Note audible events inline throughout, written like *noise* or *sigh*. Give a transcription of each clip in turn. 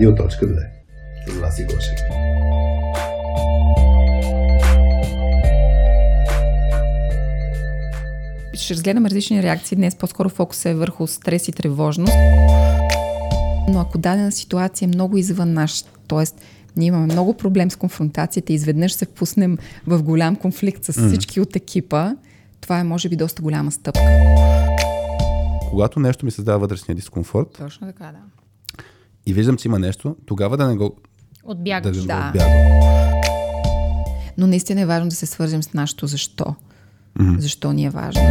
Радио.2 с Васи Гошев. Ще разгледаме различни реакции. Днес по-скоро фокус е върху стрес и тревожност. Но ако дадена ситуация е много извън наш, т.е. ние имаме много проблем с конфронтацията и изведнъж се впуснем в голям конфликт с всички от екипа, това е може би доста голяма стъпка. Когато нещо ми създава вътрешния дискомфорт Точно така, да. И виждам, че има нещо, тогава да не го, Отбягаш. да, Да. го отбягвам. Но наистина е важно да се свържем с нашето защо. Защо ни е важно.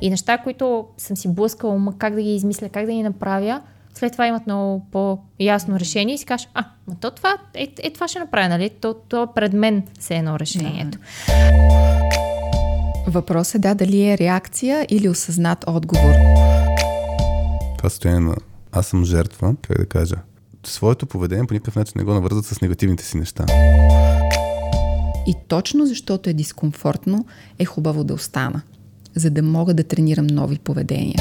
И неща, които съм си блъскала ума, как да ги измисля, как да ги направя, след това имат много по-ясно решение и си кажеш, а, ма то това, е, е това ще направя, нали? То, то е пред мен се едно решението. Въпрос е да, дали е реакция или осъзнат отговор. Това състояние на аз съм жертва, как да кажа, своето поведение по никакъв начин не го навързват с негативните си неща. И точно защото е дискомфортно, е хубаво да остана, за да мога да тренирам нови поведения.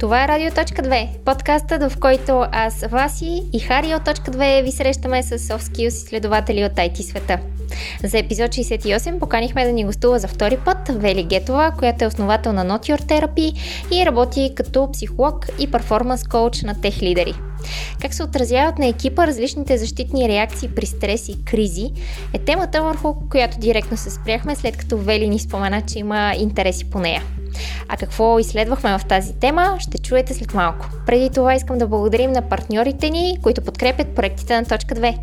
Това е Радио.2, подкастът, в който аз, Васи и Хари от Точка 2 ви срещаме с soft skills изследователи от IT света. За епизод 68 поканихме да ни гостува за втори път Вели Гетова, която е основател на Not Your Therapy и работи като психолог и перформанс коуч на тех лидери. Как се отразяват на екипа различните защитни реакции при стрес и кризи е темата, върху която директно се спряхме, след като Вели ни спомена, че има интереси по нея. А какво изследвахме в тази тема, ще чуете след малко. Преди това искам да благодарим на партньорите ни, които подкрепят проектите на Точка 2.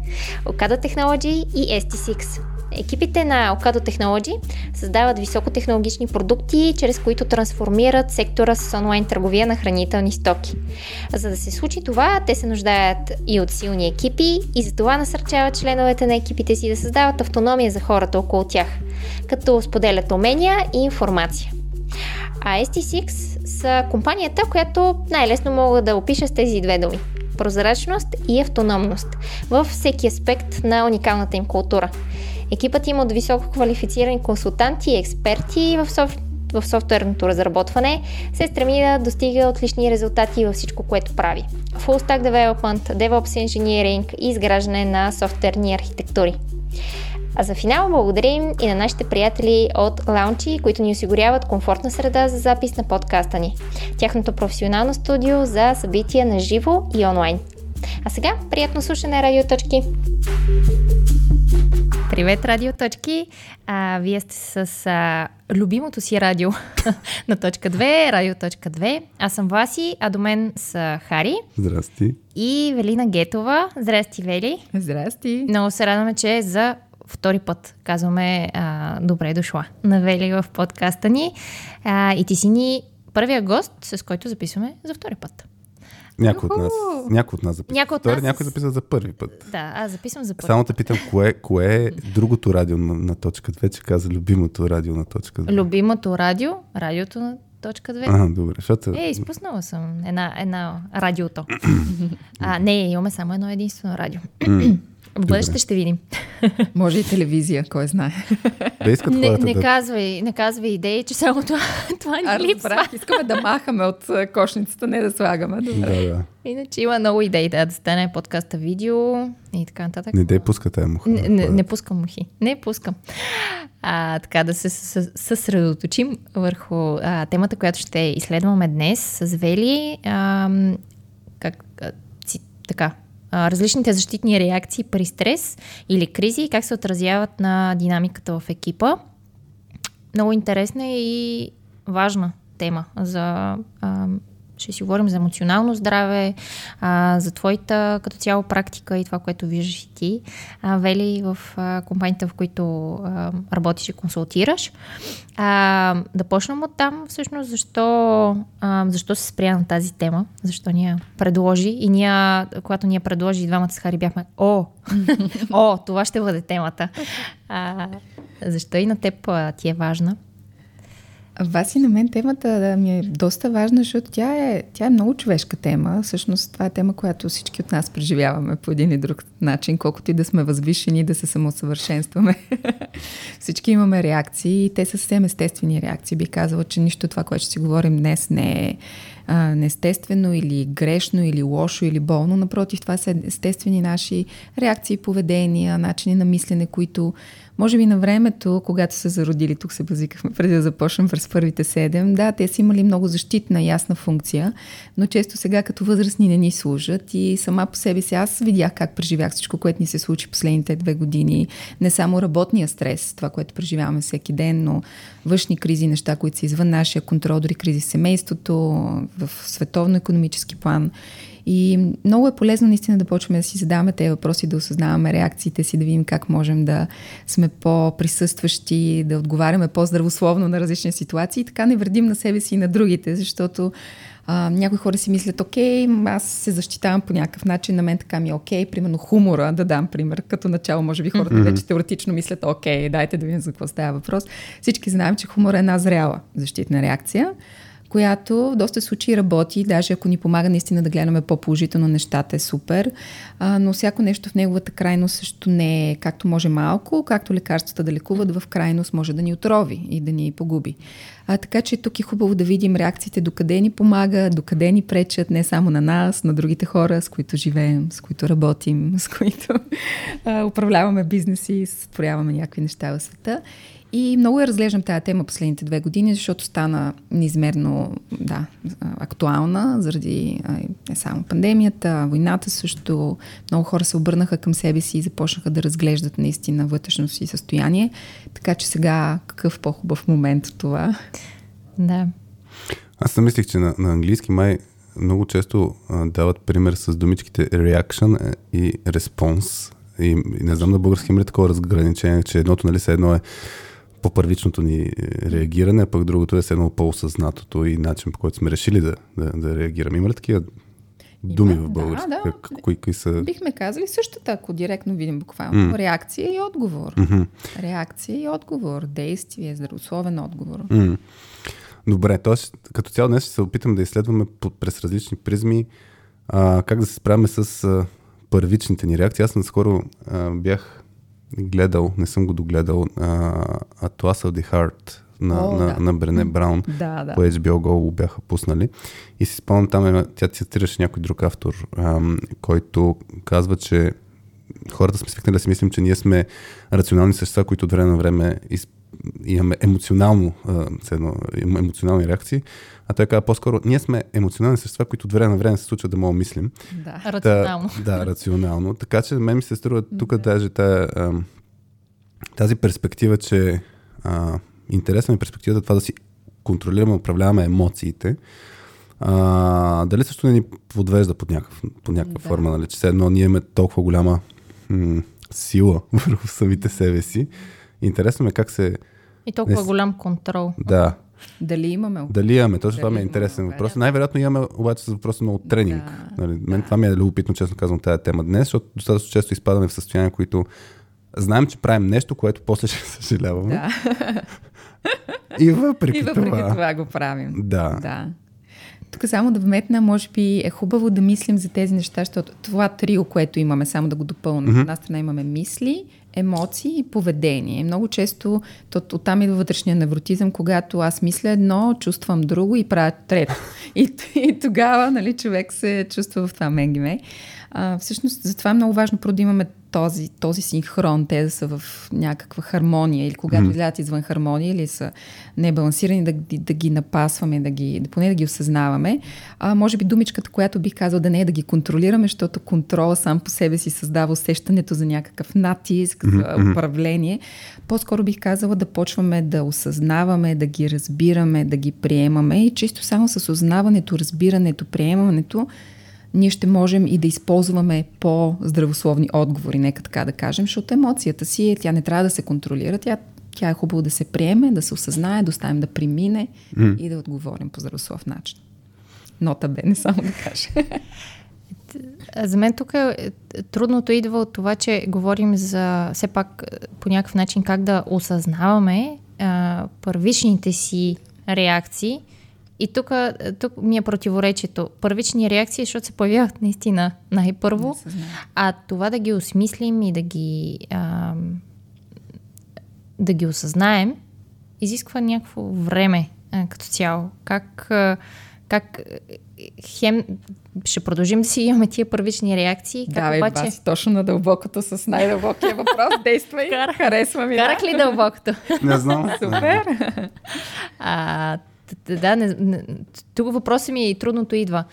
Okado Technology и ST6. Екипите на Okado Technology създават високотехнологични продукти, чрез които трансформират сектора с онлайн търговия на хранителни стоки. За да се случи това, те се нуждаят и от силни екипи и за това насърчават членовете на екипите си да създават автономия за хората около тях, като споделят умения и информация. А ST6 са компанията, която най-лесно мога да опиша с тези две думи. Прозрачност и автономност във всеки аспект на уникалната им култура. Екипът им от високо квалифицирани консултанти и експерти в, соф... в софтуерното разработване се стреми да достига отлични резултати във всичко, което прави. Full Stack Development, DevOps Engineering и изграждане на софтуерни архитектури. А за финал благодарим и на нашите приятели от Launchi, които ни осигуряват комфортна среда за запис на подкаста ни. Тяхното професионално студио за събития на живо и онлайн. А сега, приятно слушане, радиоточки! Привет, радиоточки! А, вие сте с а, любимото си радио *laughs* на точка 2, радио.2. 2. Аз съм Васи, а до мен са Хари Здрасти. и Велина Гетова. Здрасти, Вели! Здрасти! Много се радваме, че за втори път казваме а, добре дошла на Вели в подкаста ни. А, и ти си ни първия гост, с който записваме за втори път. Някой от нас, някой от нас записва. Някой от нас някой записва за първи път. Да, аз записвам за първи Само те питам, кое, кое е другото радио на, на точка 2, че каза любимото радио на точка 2. Любимото радио, радиото на точка 2. Ага, добре, защото... Е, изпуснала съм една, една радиото. *clears throat* а, не, имаме само едно единствено радио. В бъдеще ще видим. *laughs* Може и телевизия, кой знае. Да искат Не, не, да... казвай, не казвай идеи, че само това, *laughs* това А, ни липсва. разбрах, искаме да махаме от а, кошницата, не да слагаме. Добре. Да, да. Иначе има много идеи да, да стане подкаста видео и така нататък. Не дей пуска тая муха. Не, не, не пускам мухи. Не пускам. А, така да се със- съсредоточим върху а, темата, която ще изследваме днес с Вели. А, как, а, ци, така, различните защитни реакции при стрес или кризи и как се отразяват на динамиката в екипа. Много интересна и важна тема за а, ще си говорим за емоционално здраве, а, за твоята като цяло практика и това, което виждаш и ти, а, Вели, в а, компаниите, в които а, работиш и консултираш. А, да почнем от там, всъщност, защо, а, защо се спря на тази тема, защо ни я предложи и ние, когато ни я предложи, двамата с Хари бяхме, о, *laughs* о, това ще бъде темата. А, защо и на теб а, ти е важна? Вас и на мен темата ми е доста важна, защото тя е, тя е много човешка тема. Всъщност това е тема, която всички от нас преживяваме по един или друг начин, колкото и да сме възвишени, да се самосъвършенстваме. *laughs* всички имаме реакции и те са съвсем естествени реакции. Би казала, че нищо това, което ще си говорим днес не е а, неестествено или грешно или лошо или болно. Напротив, това са естествени наши реакции, поведения, начини на мислене, които може би на времето, когато са зародили, тук се базикахме преди да започнем през първите седем, да, те са имали много защитна, ясна функция, но често сега като възрастни не ни служат и сама по себе си аз видях как преживях всичко, което ни се случи последните две години. Не само работния стрес, това, което преживяваме всеки ден, но външни кризи, неща, които са извън нашия контрол, дори кризи в семейството, в световно-економически план. И много е полезно наистина да почваме да си задаваме тези въпроси, да осъзнаваме реакциите си, да видим как можем да сме по-присъстващи, да отговаряме по-здравословно на различни ситуации и така не вредим на себе си и на другите, защото а, някои хора си мислят, окей, аз се защитавам по някакъв начин, на мен така ми е окей, примерно хумора, да дам пример, като начало, може би хората mm-hmm. вече теоретично мислят, окей, дайте да видим за какво става въпрос. Всички знаем, че хумор е една зряла защитна реакция която в доста случаи работи, даже ако ни помага наистина да гледаме по-положително нещата е супер, а, но всяко нещо в неговата крайност също не е както може малко, както лекарствата да лекуват, в крайност може да ни отрови и да ни погуби. А, така че тук е хубаво да видим реакциите докъде ни помага, докъде ни пречат, не само на нас, на другите хора, с които живеем, с които работим, с които а, управляваме бизнеси, сътворяваме някакви неща в света. И много я разглеждам тази тема последните две години, защото стана неизмерно да, актуална заради не само пандемията, войната също. Много хора се обърнаха към себе си и започнаха да разглеждат наистина вътрешното си състояние. Така че сега какъв по-хубав момент това? Да. Аз съм мислих, че на, на английски май много често а, дават пример с думичките reaction и response. И, и не знам на български има ли такова разграничение, че едното нали, се едно е по първичното ни е, реагиране, а пък другото е едно по-осъзнатото и начин по който сме решили да, да, да реагираме. Има ли такива думи Има, в български? Да, да. кои, кои са... Бихме казали същата, ако директно видим буквално. Mm. Реакция и отговор. Mm-hmm. Реакция и отговор. Действие, здравословен отговор. Mm. Добре, т.е. като цяло днес ще се опитам да изследваме през различни призми а, как да се справяме с а, първичните ни реакции. Аз наскоро а, бях гледал, не съм го догледал, uh, Atlas of the Heart на, О, на, да. на Брене Браун да, да. по HBO Go бяха пуснали. И си спомням там, тя цитираше някой друг автор, ам, който казва, че хората сме свикнали да си мислим, че ние сме рационални същества, които от време на време из, имаме емоционално, а, емоционални реакции, а той казва по-скоро, ние сме емоционални същества, които от време на време се случва да мога мислим. Да, Та, рационално. Да, рационално. Така че мен ми се струва тук да. даже тая, а, тази перспектива, че а, интересна е перспективата това да си контролираме, управляваме емоциите. А, дали също не ни подвежда под, някакъв, под някаква да. форма, нали? че все едно ние имаме толкова голяма м- сила *laughs* върху самите себе си. Интересно ме как се... И толкова не... голям контрол. Да, дали имаме? Дали имаме? Точно това ми е интересен въпрос. Най-вероятно имаме обаче с въпроса от тренинг. Да, нали, мен да. това ми е любопитно, честно казвам, тази тема днес, защото достатъчно често изпадаме в състояние, които знаем, че правим нещо, което после *laughs* ще съжаляваме. Да. И въпреки, И въпреки това... това го правим. Да. да. Тук само да вметна, може би е хубаво да мислим за тези неща, защото това трио, което имаме, само да го допълня. Mm-hmm. От една страна имаме мисли, емоции и поведение. Много често от, оттам идва вътрешния невротизъм, когато аз мисля едно, чувствам друго и правя трето. И, и тогава нали, човек се чувства в това менгиме. Всъщност, затова е много важно да имаме този, този синхрон, те да са в някаква хармония или когато mm. излязат извън хармония или са небалансирани, да, да ги напасваме, да ги, да, поне да ги осъзнаваме. А, може би думичката, която бих казал да не е да ги контролираме, защото контрола сам по себе си създава усещането за някакъв натиск, за mm-hmm. управление. По-скоро бих казала да почваме да осъзнаваме, да ги разбираме, да ги приемаме и чисто само с осъзнаването, разбирането, приемането ние ще можем и да използваме по-здравословни отговори, нека така да кажем, защото емоцията си, е, тя не трябва да се контролира, тя, тя е хубаво да се приеме, да се осъзнае, да оставим да премине mm. и да отговорим по здравослов начин. Нота бе, не само да кажа. За мен тук е, трудното идва от това, че говорим за все пак по някакъв начин как да осъзнаваме а, първичните си реакции – и тук, тук ми е противоречието. Първични реакции, защото се появяват наистина най-първо, а това да ги осмислим и да ги, а, да ги осъзнаем, изисква някакво време а, като цяло. Как, а, как хем ще продължим да си имаме тия първични реакции. Как Давай, обаче... Баси, точно на дълбокото с най-дълбокия въпрос. *laughs* Действай. Кара. Харесва ми. Карах ли дълбокото? Не знам. *laughs* Супер. *laughs* А, да, не, не, тук въпросът ми е и трудното идва.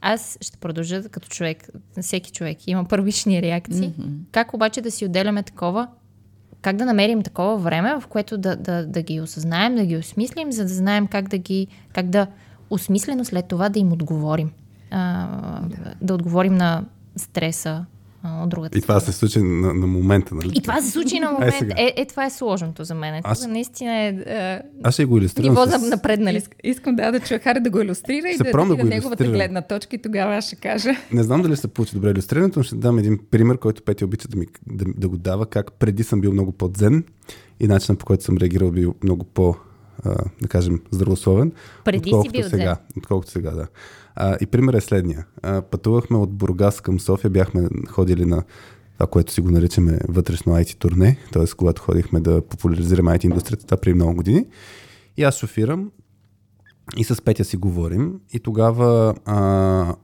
Аз ще продължа като човек, всеки човек има първични реакции. Mm-hmm. Как обаче да си отделяме такова, как да намерим такова време, в което да, да, да ги осъзнаем, да ги осмислим, за да знаем как да ги, как да осмислено след това да им отговорим. А, да. да отговорим на стреса от другата И това се случи на, на момента, нали? И това се случи на Е, момент. сега. Е, е, това е сложното за мен. Аз- Аз... Наистина е, е Аз ще го иллюстрирам ниво с... напреднали. Иск- Искам да, да чуя Хари да го иллюстрира и Се да, да да го неговата гледна точка и тогава аз ще кажа. Не знам дали се получи добре иллюстрирането, но ще дам един пример, който Пети обича да, ми, да, да го дава, как преди съм бил много по-дзен и начинът по който съм реагирал бил много по, да кажем, здравословен. Преди си бил сега, Отколкото сега, да. А, и пример е следния. А, пътувахме от Бургас към София, бяхме ходили на това, което си го наричаме вътрешно IT турне, т.е. когато ходихме да популяризираме IT индустрията, това преди много години. И аз шофирам и с Петя си говорим и тогава а,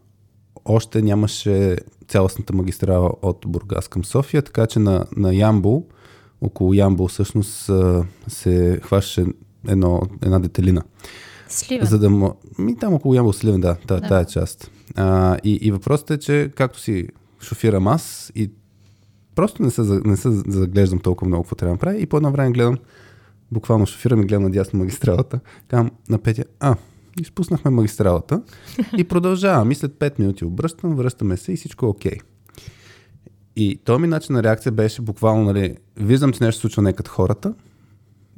още нямаше цялостната магистрала от Бургас към София, така че на, на Ямбол, около Ямбол всъщност се едно, една детелина. Сливен. За да му... Ми там около Ямбол Сливен, да, та, Да. тая част. А, и, и въпросът е, че както си шофирам аз и просто не се, не се заглеждам толкова много какво трябва да направя и по едно време гледам, буквално шофирам и гледам надясно магистралата. Казвам на Петя, а, изпуснахме магистралата и продължавам. И след 5 минути обръщам, връщаме се и всичко е окей. И този ми начин на реакция беше буквално, нали, виждам, че нещо се случва не като хората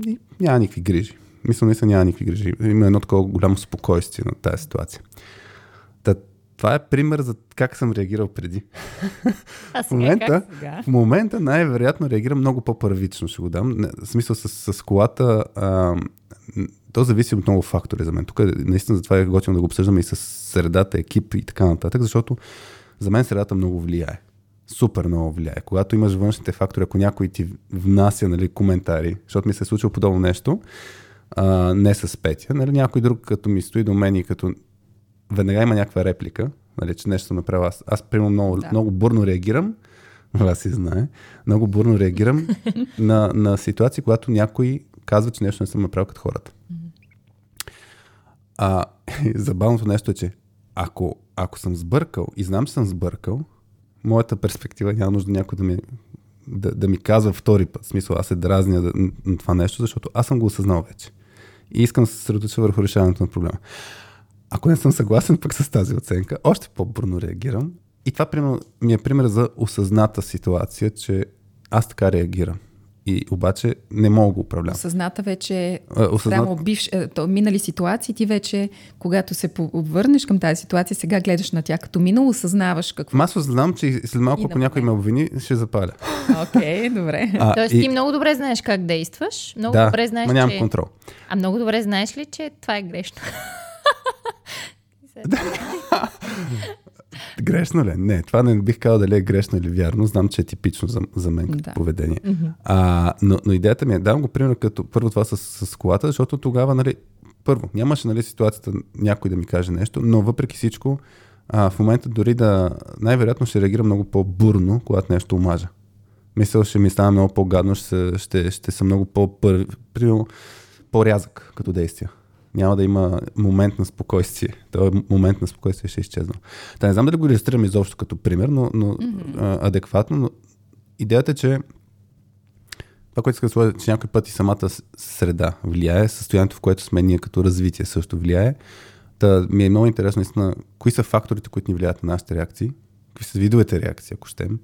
и няма никакви грижи. Мисля, наистина няма никакви грижи. Има едно такова голямо спокойствие на тази ситуация. Та, това е пример за как съм реагирал преди. *laughs* А В сега момента, как? сега? в момента най-вероятно реагирам много по-първично, ще го дам. Не, в смисъл с, с колата, а, то зависи от много фактори за мен. Тук наистина затова е готино да го обсъждаме и с средата, екип и така нататък, защото за мен средата много влияе. Супер много влияе. Когато имаш външните фактори, ако някой ти внася нали, коментари, защото ми се е случило подобно нещо, а, не с Петя, нали, някой друг като ми стои до мен и като веднага има някаква реплика, нали, че нещо съм направил аз. Аз, примерно, много, Да. много бурно реагирам, аз си знае, много бурно реагирам *laughs* на, на ситуации, когато някой казва, че нещо не съм направил като хората. А *laughs* забавното нещо е, че ако, ако съм сбъркал и знам, че съм сбъркал, моята перспектива няма нужда някой да ми, да, да ми казва втори път. В смисъл, аз се дразня на това нещо, защото аз съм го осъзнал вече. И искам да се съсредоточа върху решаването на проблема. Ако не съм съгласен пък с тази оценка, още по-бурно реагирам. И това ми е пример за осъзната ситуация, че аз така реагирам. И обаче не мога да го управлявам. Осъзната вече А, осъзнат- Само бивш, то, минали ситуации, ти вече, когато се обвърнеш към тази ситуация, сега гледаш на тях като минало, осъзнаваш какво. Аз знам, че след малко, ако някой ме обвини, ще запаля. Окей, добре. А, *laughs* Тоест, и- ти много добре знаеш как действаш. Много да, добре знаеш, ма нямам че... контрол. А много добре знаеш ли, че това е грешно? *laughs* *laughs* Грешно ли? е? Не, това не бих казал дали е грешно или вярно. Знам, че е типично за, за мен като Да. поведение. А, но, но идеята ми е, давам го пример като първо това с, с колата, защото тогава, нали, първо, нямаше нали, ситуацията някой да ми каже нещо, но въпреки всичко, а, в момента дори да, най-вероятно ще реагирам много по-бурно, когато нещо омажа. Мисля, ще ми стане много по-гадно, ще, ще, ще съм много по-рязък като действия. Няма да има момент на спокойствие. Този момент на спокойствие ще е изчезнал. Та не знам дали го иллюстрирам изобщо като пример, но, но mm-hmm. а, адекватно. Но идеята е, че това, което иска да сложа, че някой път и самата среда влияе, състоянието, в което сме ние като развитие също влияе. Та ми е много интересно, наистина, кои са факторите, които ни влияят на нашите реакции, какви са видовете реакции, ако щем.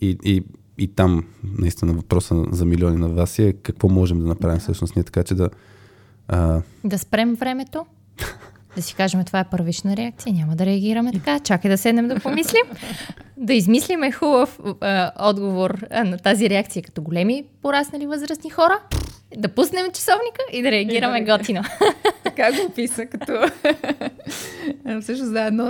И, и, и там, наистина, въпроса за милиони на вас е какво можем да направим всъщност ние, така че да... А, Да спрем времето? Да си кажем, това е първична реакция, няма да реагираме така. Чакай да седнем да помислим. Да измислиме хубав а, отговор а, на тази реакция като големи пораснали възрастни хора. Да пуснем часовника и да реагираме готино. *laughs* така го описа, като всъщност да, едно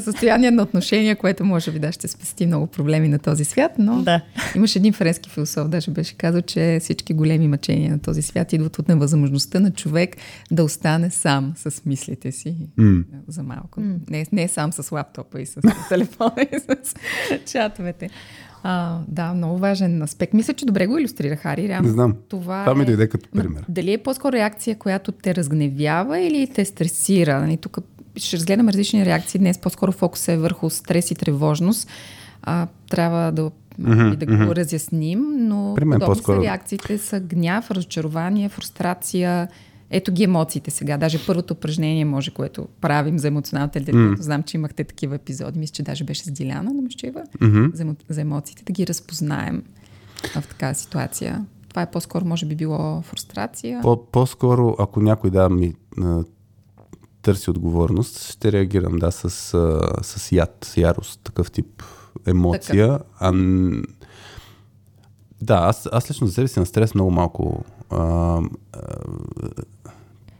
състояние на отношения, което може би да ще спести много проблеми на този свят, но да. имаше един френски философ, даже беше казал, че всички големи мъчения на този свят идват от невъзможността на човек да остане сам с мислите си mm. за малко. Mm. Не, не сам с лаптопа и с *laughs* телефона и с чатовете. А, да, много важен аспект. Мисля, че добре го иллюстрира Хари. Реално. Не знам. Това, това ми е... дойде като пример. Дали е по-скоро реакция, която те разгневява или те стресира? Нали, тук ще разгледаме различни реакции. Днес по-скоро фокус е върху стрес и тревожност. А, трябва да, mm-hmm, да го mm-hmm. разясним, но подобно по-скоро... са реакциите са гняв, разочарование, фрустрация, ето ги емоциите сега. Даже първото упражнение може, което правим за емоционалната интелигентност. Mm. Знам, че имахте такива епизоди. Мисля, че даже беше с Диляна Домещева mm-hmm. за, за емоциите, да ги разпознаем в такава ситуация. Това е по-скоро, може би, било фрустрация. По- по-скоро, ако някой да ми търси отговорност, ще реагирам, да, с, с яд, с ярост, такъв тип емоция. Такъв. А, да, аз, аз лично за себе си на стрес много малко а, а,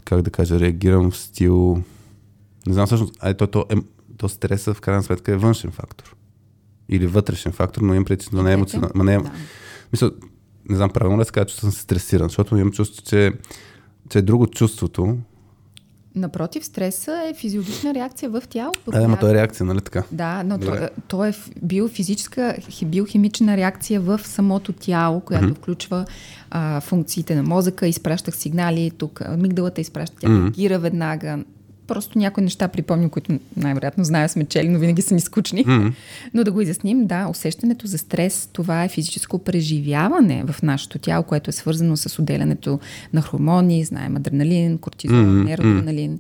как да кажа, реагирам в стил... Не знам всъщност, а то, то, е, то стреса в крайна сметка е външен фактор. Или вътрешен фактор, но имам преди, но не е емоционален. Не е, да. Мисля, не знам правилно ли да кажа, че съм стресиран, защото имам чувство, че, че е друго чувството, Напротив, стреса е физиологична реакция в тялото. Да, ама то е реакция, нали така? Да, но то, то е биофизическа, биохимична реакция в самото тяло, която mm-hmm. включва а, функциите на мозъка, изпращах сигнали, тук мигдалата изпраща, тя реагира mm-hmm. веднага, просто някои неща припомням, които най-вероятно знаем сме чели, но винаги са ни скучни. Mm-hmm. Но да го изясним, да, усещането за стрес, това е физическо преживяване в нашето тяло, което е свързано с отделянето на хормони, знаем адреналин, кортизол, mm-hmm. нерадреналин.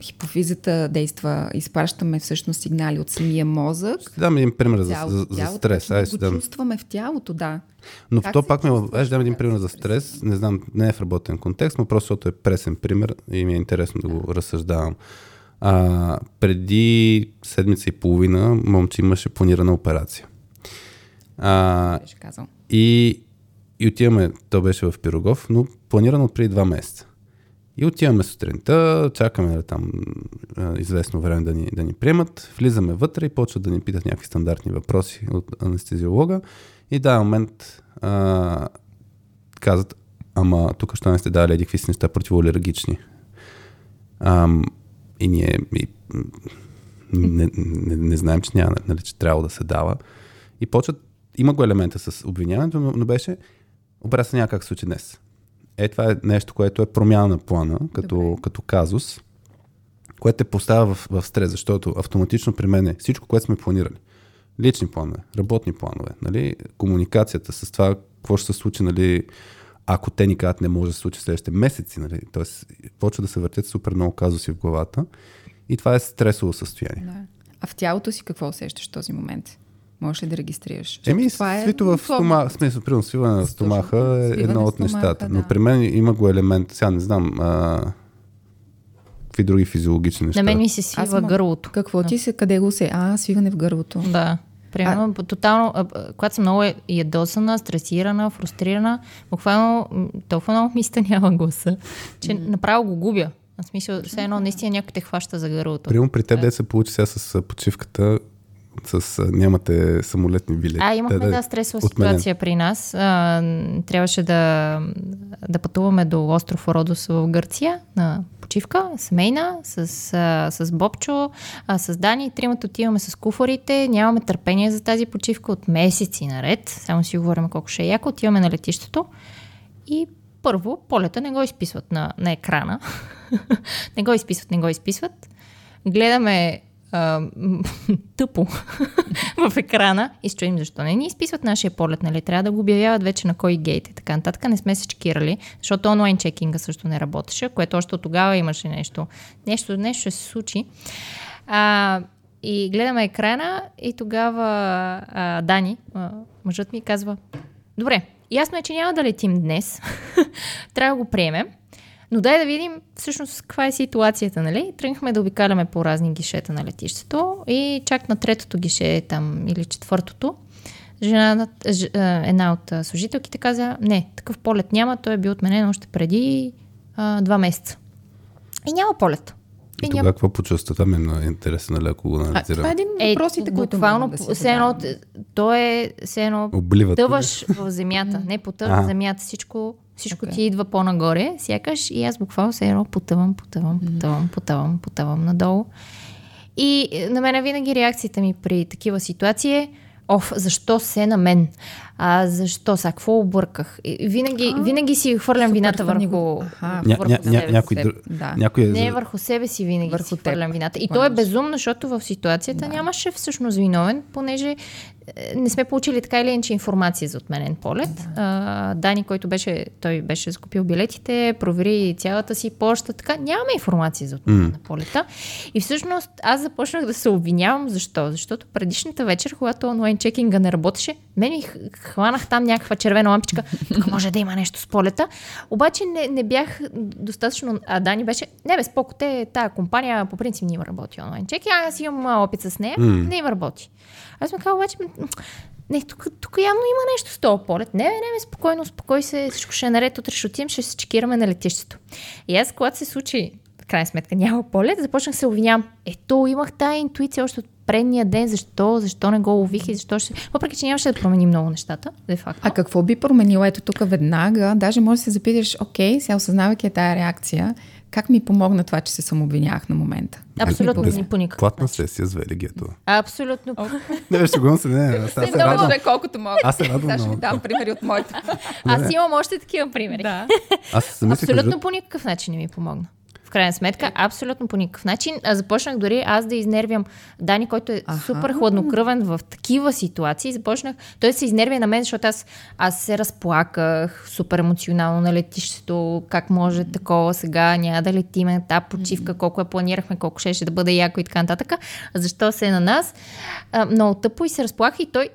хипофизата действа, изпращаме всъщност сигнали от самия мозък. Ще дам един пример за, за, за стрес. Ай, го дам. чувстваме в тялото, да. Но как то пак ме... Аз дам един пример за стрес. Не знам, не е в работен контекст, но просто защото е пресен пример и ми е интересно да го разсъждавам. А, преди седмица и половина момче имаше планирана операция. А, беше казал. И, и отиваме, то беше в Пирогов, но планирано преди два месеца. И отиваме сутринта, чакаме да там известно време да ни, да ни приемат, влизаме вътре и почват да ни питат някакви стандартни въпроси от анестезиолога. И да, момент а, казват, ама тук ще не сте дали едикви си неща противоалергични. Ам, и ние и, не, не, не, знаем, че няма, нали, че трябва да се дава. И почват, има го елемента с обвиняването, но, но беше, как се случи днес. Е, това е нещо, което е промяна на плана, като, като казус, което те поставя в, в стрес, защото автоматично при мен е всичко, което сме планирали лични планове, работни планове, нали, комуникацията с това, какво ще се случи, нали, ако те ни казват не може да се случи следващите месеци, нали, т.е. почва да се въртят супер много казуси в главата и това е стресово състояние. Да. А в тялото си какво усещаш в този момент? Можеш ли да регистрираш? Еми, това е свито в стомаха, смисъл, примерно свиване на стомаха е едно от стомаха, нещата. Да. Но при мен има го елемент, сега не знам, а, какви други физиологични неща. На мен ми се свива Аз гърлото. Какво ти се, къде го се? А, свиване в гърлото. Да. Примерно, а... тотално, когато съм много ядосана, стресирана, фрустрирана, буквално толкова много ми станява *laughs* гласа, че mm. направо го губя. В смисъл, все едно наистина някой те хваща за гърлото. Примерно при теб де се получи сега с почивката, с нямате самолетни билети. А, имахме да, да стресова ситуация при нас. А, трябваше да, да пътуваме до остров Родос в Гърция на почивка, семейна, с, а, с Бобчо, а, с Дани. Тримата отиваме с куфорите. Нямаме търпение за тази почивка от месеци наред. Само си говорим колко ще е яко. Отиваме на летището и първо полета не го изписват на, на екрана. *laughs* не го изписват, не го изписват. Гледаме *laughs* тъпо *laughs* в екрана и стоим защо не ни изписват нашия полет, нали? Трябва да го обявяват вече на кой гейт и така нататък. Не сме се чекирали, защото онлайн чекинга също не работеше, което още от тогава имаше нещо. Нещо, нещо ще се случи. А, и гледаме екрана и тогава а, Дани, а, мъжът ми казва, добре, ясно е, че няма да летим днес. *laughs* Трябва да го приемем. Но дай да видим всъщност каква е ситуацията, нали? Тръгнахме да обикаляме по разни гишета на летището и чак на третото гише там или четвъртото, жена, една от служителките каза, не, такъв полет няма, той е бил отменен още преди а, два месеца. И няма полет. И, и тогава какво почувства? Това ми е много интересно, нали, ако го анализирам. това е един от въпросите, които буквално, да все едно, то е все едно Обливате ли? тъваш в земята, не потъваш в земята, всичко, всичко Окей. ти идва по-нагоре, сякаш и аз буквално все едно потъвам, потъвам, потъвам, потъвам, потъвам надолу. И е, на мен винаги реакцията ми при такива ситуации е Оф, защо се на мен? А, защо сега? Какво обърках? И винаги, А, винаги си хвърлям супер вината върху, го- Аха, Ня, върху ня, ня, себе някой, си. друг, Да. някой е не върху себе си винаги Върху си теб. хвърлям вината. И то е безумно, защото в ситуацията Да. нямаше всъщност виновен, понеже е, не сме получили така или иначе информация за отменен полет. Да. Дани, който беше, той беше закупил билетите, провери цялата си почта, така нямаме информация за отменен на полета. И всъщност аз започнах да се обвинявам. Защо? Защото предишната вечер, когато онлайн чекинга не работеше, мен ми хванах там някаква червена лампичка. Тук може да има нещо с полета. Обаче не, не бях достатъчно... А Дани беше... Не бе, споко, те, тая компания по принцип не има работи онлайн чекинг. Аз имам опит с нея. Не има работи. Аз ме казах, обаче... Не, тук, тук явно има нещо с този полет. Не, не, бе, спокойно, успокой се, всичко ще е наред, утре ще отидем, ще се чекираме на летището. И аз, когато се случи, в крайна сметка няма полет, започнах се обвинявам. Ето, имах тая интуиция още от предния ден, защо, защо не го лових и защо ще... Въпреки, че нямаше да промени много нещата, де факто. А какво би променило ето тук веднага? Даже може да се запиташ, окей, сега осъзнавайки е тая реакция, как ми помогна това, че се самообвинях на момента? Абсолютно Без- по никакъв Платна начин. сесия с Велигието. Абсолютно. Не, бе, шегувам се, не, аз, аз се радвам. колкото мога. Аз се радвам Сега ще ви дам примери от моето. Аз имам още такива примери. да. Аз Абсолютно по никакъв начин не ми помогна. В крайна сметка, абсолютно по никакъв начин. А започнах дори аз да изнервям Дани, който е Аха. супер хладнокръвен в такива ситуации. Започнах, той се изнервя на мен, защото аз, аз се разплаках супер емоционално на летището. Как може такова сега, няма да летиме, та почивка, колко я планирахме, колко ще, ще да бъде яко и така нататък. Защо се е на нас? А, много тъпо и се разплаха и той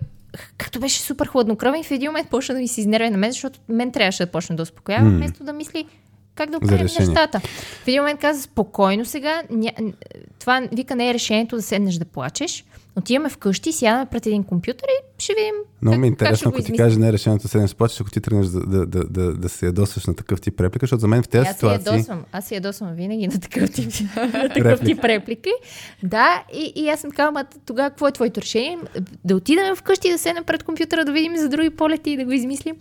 както беше супер хладнокръвен, в един момент почна да ми се изнервя на мен, защото мен трябваше да почне да успокоява, М. вместо да мисли как да оправим нещата. В един момент каза, спокойно сега, ня... това вика не е решението да седнеш да плачеш. Отиваме вкъщи, сядаме пред един компютър и ще видим Много ми е интересно, ако ти каже не е решението да седнеш плачеш, ако ти тръгнеш да, да, да, да, да се ядосваш на такъв тип реплика, защото за мен в тези Аз си ситуации... ядосвам. Аз си ядосвам винаги на такъв тип, на *laughs* такъв тип реплики. Да, и, и аз съм казала, ма тогава какво е твоето решение? Да отидем вкъщи, да седнем пред компютъра, да видим за други полети и да го измислим.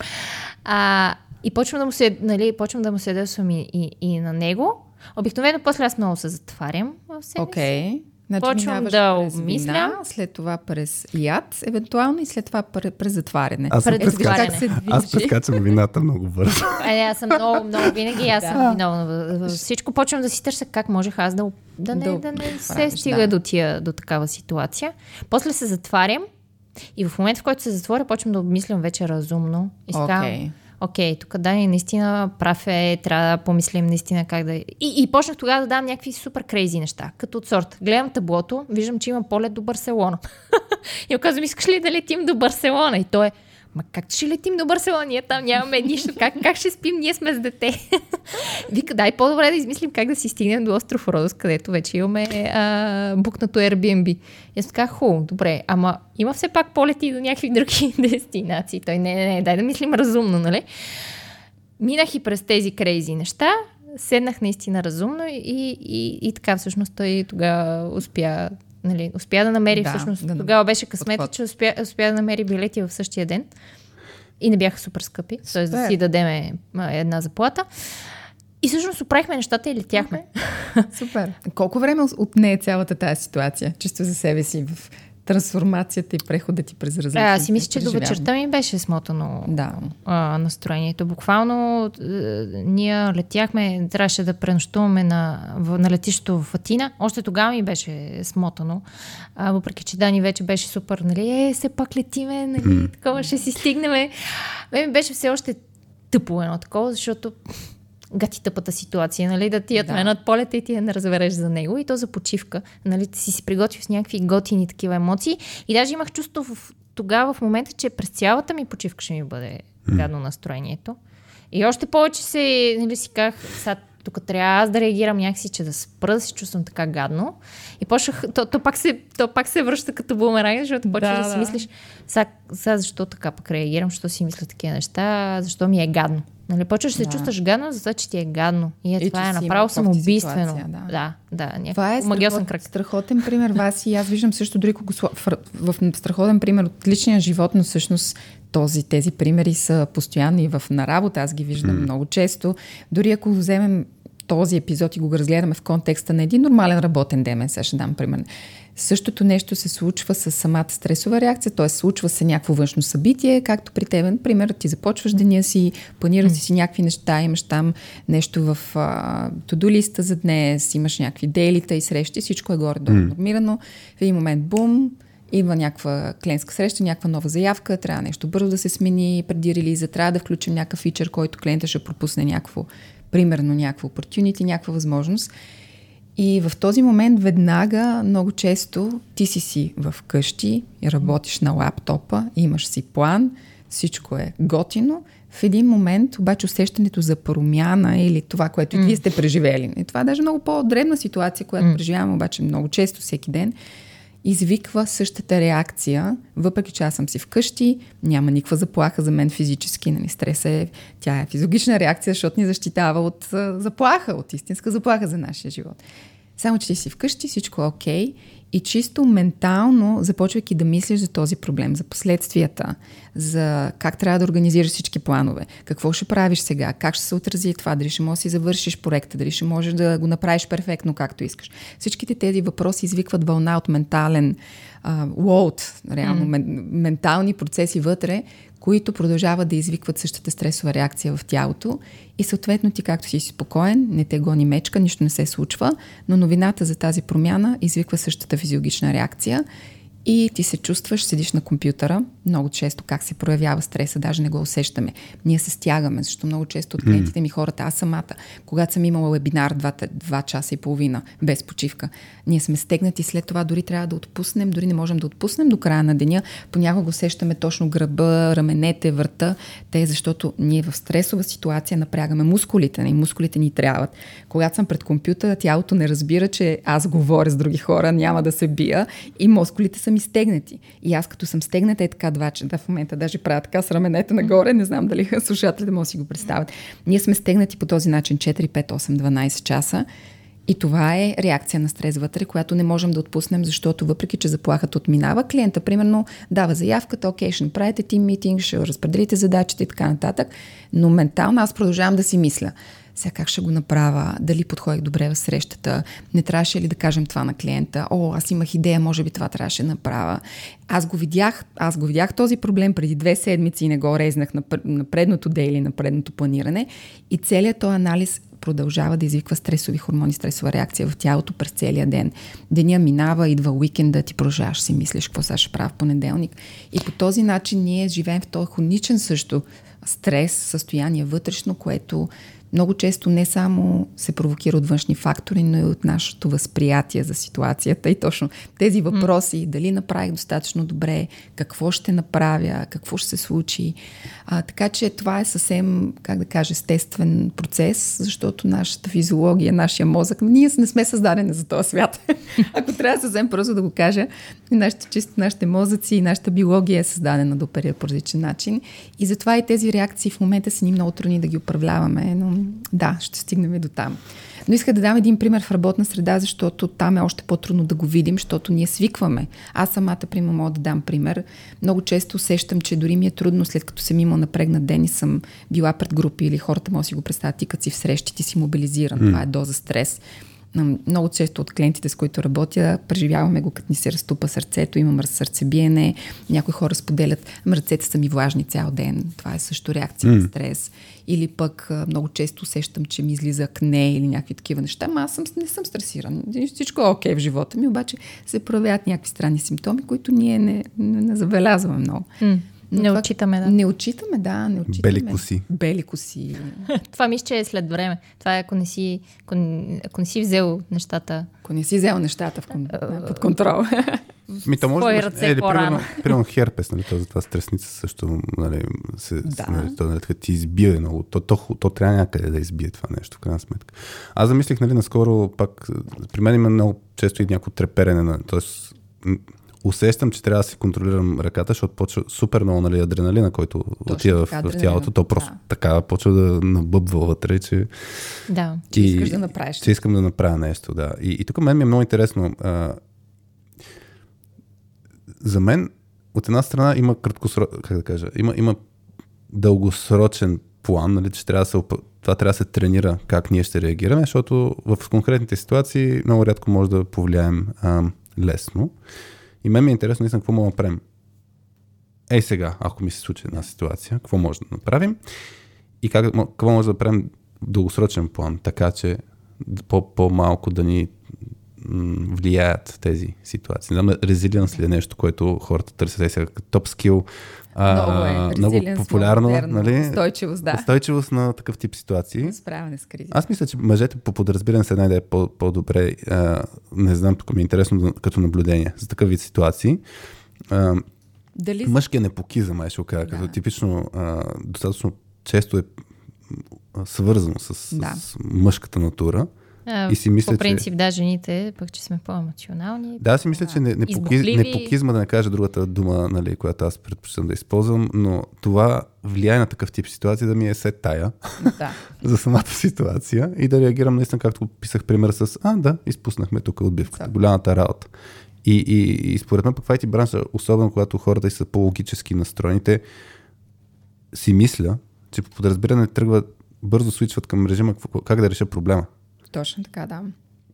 А, и почвам да му се, нали, почвам да му се ядосвам и, и, и на него. Обикновено после аз много се затварям в себе. Окей. Значи Почвам да обмислям. след това през яд, евентуално и след това пре- през затваряне. Аз, Пред затваряне. Как се движи? аз прескачам вината много бързо. *laughs* Е, аз съм много, много винаги аз съм виновна. Всичко почвам да си търся как можех аз да, да, не, Да да не се правиш, стига да. до, тия, до такава ситуация. После се затварям и в момента, в който се затворя, почвам да обмислям вече разумно. И си казвам, Окей. Тук Дани наистина прав е, трябва да помислим наистина как да... И, и почнах тогава да давам някакви супер крейзи неща, като от сорт. Гледам таблото, виждам, че има полет до Барселона. *laughs* и оказвам, искаш ли да летим до Барселона? И той е, Ма как ще летим до Барселона? Ние там нямаме нищо. Как, как ще спим? Ние сме с дете. *laughs* Вика, дай по-добре да измислим как да си стигнем до остров Родос, където вече имаме а, букнато Airbnb. И аз така, хубаво, добре, ама има все пак полети до някакви други *laughs* дестинации. Той, не, не, не, дай да мислим разумно, нали? Минах и през тези крейзи неща, седнах наистина разумно и, и, и така всъщност той тогава успя, нали, успя да намери Да, всъщност. да тогава беше късмета, подход. че успя, успя да намери билети в същия ден. И не бяха супер скъпи, т.е. да си дадеме една заплата. И всъщност оправихме нещата и летяхме. Супер. Колко време отне цялата тази ситуация? Чисто за себе си в трансформацията и прехода ти през различни А, аз си мисля, че до вечерта ми беше смотано Да. а, настроението. Буквално е, ние летяхме, трябваше да пренощуваме на, в, на летището в Атина. Още тогава ми беше смотано. А, въпреки, че Дани вече беше супер, нали, е, все пак летиме, нали, такова ще си стигнем. Ми беше все още тъпо едно такова, защото гати тъпата ситуация, нали, да ти Да. отменят полета и ти да не разбереш за него и то за почивка, нали, ти си се приготвил с някакви готини такива емоции и даже имах чувство в, тогава в момента, че през цялата ми почивка ще ми бъде гадно настроението. И още повече се, нали, си казах, сега тук трябва аз да реагирам някакси, че да спра да се чувствам така гадно. И почнах, то, то, пак, се, то пак се връща като бумеранг, защото почваш да, Да, си да. мислиш, сега, сега защо така пък реагирам, защо си мисля такива неща, защо ми е гадно. Нали, почваш да се чувстваш гадно, за това, че ти е гадно. И е, И това е направо самоубийствено. ситуация, да. да, да. Това е магиосен страхот, кръг. страхотен пример, Васи. И аз виждам също, дори го в, в страхотен пример от личния живот, но всъщност този, тези примери са постоянни в, на работа. Аз ги виждам mm. много често. Дори ако вземем този епизод и го разгледаме в контекста на един нормален работен ден, сега ще дам пример. Същото нещо се случва с самата стресова реакция, т.е. случва се някакво външно събитие, както при теб. Например, ти започваш деня си, планираш си, си някакви неща, имаш там нещо в туду листа за днес, имаш някакви дейлита и срещи, всичко е горе-долу нормирано. В един момент, бум, идва някаква клиентска среща, някаква нова заявка, трябва нещо бързо да се смени преди релиза, трябва да включим някакъв фичър, който клиента ще пропусне някакво, примерно някакво opportunity, някаква възможност. И в този момент веднага, много често, ти си си в къщи и работиш на лаптопа, имаш си план, всичко е готино. В един момент обаче усещането за промяна или това, което mm. вие сте преживели, и това е даже много по-дребна ситуация, която mm. преживявам обаче много често, всеки ден, извиква същата реакция, въпреки че аз съм си вкъщи, няма никаква заплаха за мен физически, нали, стрес е, тя е физиологична реакция, защото ни защитава от заплаха, от истинска заплаха за нашия живот. Само, че ти си вкъщи, всичко е окей okay, и чисто ментално, започвайки да мислиш за този проблем, за последствията, за как трябва да организираш всички планове, какво ще правиш сега, как ще се отрази това, дали ще можеш да си завършиш проекта, дали ще можеш да го направиш перфектно, както искаш. Всичките тези въпроси извикват вълна от ментален лоуд, реално, mm. мен, ментални процеси вътре, които продължават да извикват същата стресова реакция в тялото и съответно ти както си спокоен, не те гони мечка, нищо не се случва, но новината за тази промяна извиква същата физиологична реакция и ти се чувстваш, седиш на компютъра, много често как се проявява стреса, даже не го усещаме. Ние се стягаме, защото много често от клиентите ми хората, аз самата, когато съм имала вебинар 2, 2 часа и половина, без почивка, ние сме стегнати, след това дори трябва да отпуснем, дори не можем да отпуснем до края на деня, понякога усещаме точно гръба, раменете, врата, те, защото ние в стресова ситуация напрягаме мускулите, и мускулите ни трябват. Когато съм пред компютъра, тялото не разбира, че аз говоря с други хора, няма да се бия и мускулите са ми стегнати. И аз като съм стегната е така два часа, да в момента даже правя така с раменете нагоре, не знам дали *laughs* слушателите могат да си го представят. Ние сме стегнати по този начин 4, 5, 8, 12 часа. И това е реакция на стрес вътре, която не можем да отпуснем, защото въпреки, че заплахата отминава, клиента примерно дава заявката, окей, ще направите тим митинг, ще разпределите задачите и така нататък, но ментално аз продължавам да си мисля сега как ще го направя, дали подходих добре в срещата, не трябваше ли да кажем това на клиента, о, аз имах идея, може би това трябваше да направя. Аз го видях, аз го видях този проблем преди две седмици и не го резнах на, на предното дейли, на предното планиране и целият този анализ продължава да извиква стресови хормони, стресова реакция в тялото през целия ден. Деня минава, идва уикенда, ти продължаваш си мислиш какво сега ще правя в понеделник. И по този начин ние живеем в този хроничен също стрес, състояние вътрешно, което много често не само се провокира от външни фактори, но и от нашето възприятие за ситуацията. И точно тези въпроси, дали направих достатъчно добре, какво ще направя, какво ще се случи. А, така че това е съвсем, как да кажа, естествен процес, защото нашата физиология, нашия мозък, ние не сме създадени за този свят. *laughs* Ако трябва съвсем просто да го кажа, нашите, чисто нашите мозъци и нашата биология е създадена да оперира по различен начин. И затова и тези реакции в момента са ни много трудни да ги управляваме, но да, ще стигнем и до там. Но иска да дам един пример в работна среда, защото там е още по-трудно да го видим, защото ние свикваме. Аз самата, пример, мога да дам пример. Много често усещам, че дори ми е трудно, след като съм имал напрегнат ден и съм била пред групи или хората може да си го представят, ти като си в срещи, ти си мобилизиран. Mm. Това е доза стрес. Много често от клиентите, с които работя, преживяваме го, като ни се разтупа сърцето, имам сърцебиене, някои хора споделят, ръцете са ми влажни цял ден. Това е също реакция mm. на стрес. Или пък много често усещам, че ми излиза акне или някакви такива неща, ама аз съм, не съм стресиран. Всичко е окей в живота ми, обаче се проявяват някакви странни симптоми, които ние не, не, не забелязваме много. Mm. Но не това, отчитаме, да. Не отчитаме, да. Не отчитаме. Бели коси. Бели коси. *laughs* това мисля, че е след време. Това е ако не си, ако, ако не си взел нещата. Ако не си взел нещата в кон... под контрол. *laughs* Ми, то може да е, примерно, примерно херпес, нали, то, това стресница също, нали, се, да. нали, то, нали, ти избие много, то, то, то, то трябва някъде да избие това нещо, в крайна сметка. Аз замислих, нали, наскоро пак, при мен има много често и някакво треперене, на, т.е. усещам, че трябва да си контролирам ръката, защото почва супер много нали, адреналина, който Точно отива в, така, в тялото, то просто да. така почва да набъбва вътре, че, Да. Че искаш да направиш. че искам да направя нещо, да. И, и тук мен ми е много интересно. А, за мен, от една страна, има краткосрочен, как да кажа, има, има дългосрочен план, нали, че трябва да се, това трябва да се тренира как ние ще реагираме, защото в конкретните ситуации много рядко може да повлияем а, лесно. И мен ми е интересно наистина какво мога да направим. Ей сега, ако ми се случи една ситуация, какво може да направим и как, какво може да направим дългосрочен план, така че по, по-малко да ни влияят тези ситуации. Не знам, резилиенс ли е нещо, което хората търсят сега топ скил. Много е. много популярно. модерно, нали? Устойчивост, да. Устойчивост на такъв тип ситуации. Справяне с кризи. Аз мисля, че мъжете по подразбиране се найде по- по-добре, а, не знам, тук ми е интересно като наблюдение за такъв вид ситуации. А, Дали мъжкият непокизъм, ай ще го кажа, Да. като типично, а, достатъчно често е свързано с, Да. с мъжката натура. А, И си мисля, по че- принцип, да, жените, пък че сме по-емоционални. Да, си мисля, че не, непокизма, да не кажа другата дума, нали, която аз предпочитам да използвам, но това влияе на такъв тип ситуация да ми е се тая да. *laughs* за самата ситуация и да реагирам наистина, както писах пример с а, да, изпуснахме тук отбивката, голямата работа. И, и, и според мен пък това е ти бранша, особено когато хората са по-логически настроени, те си мисля, че по подразбиране тръгват бързо свичват към режима как да реша проблема. Точно така, да.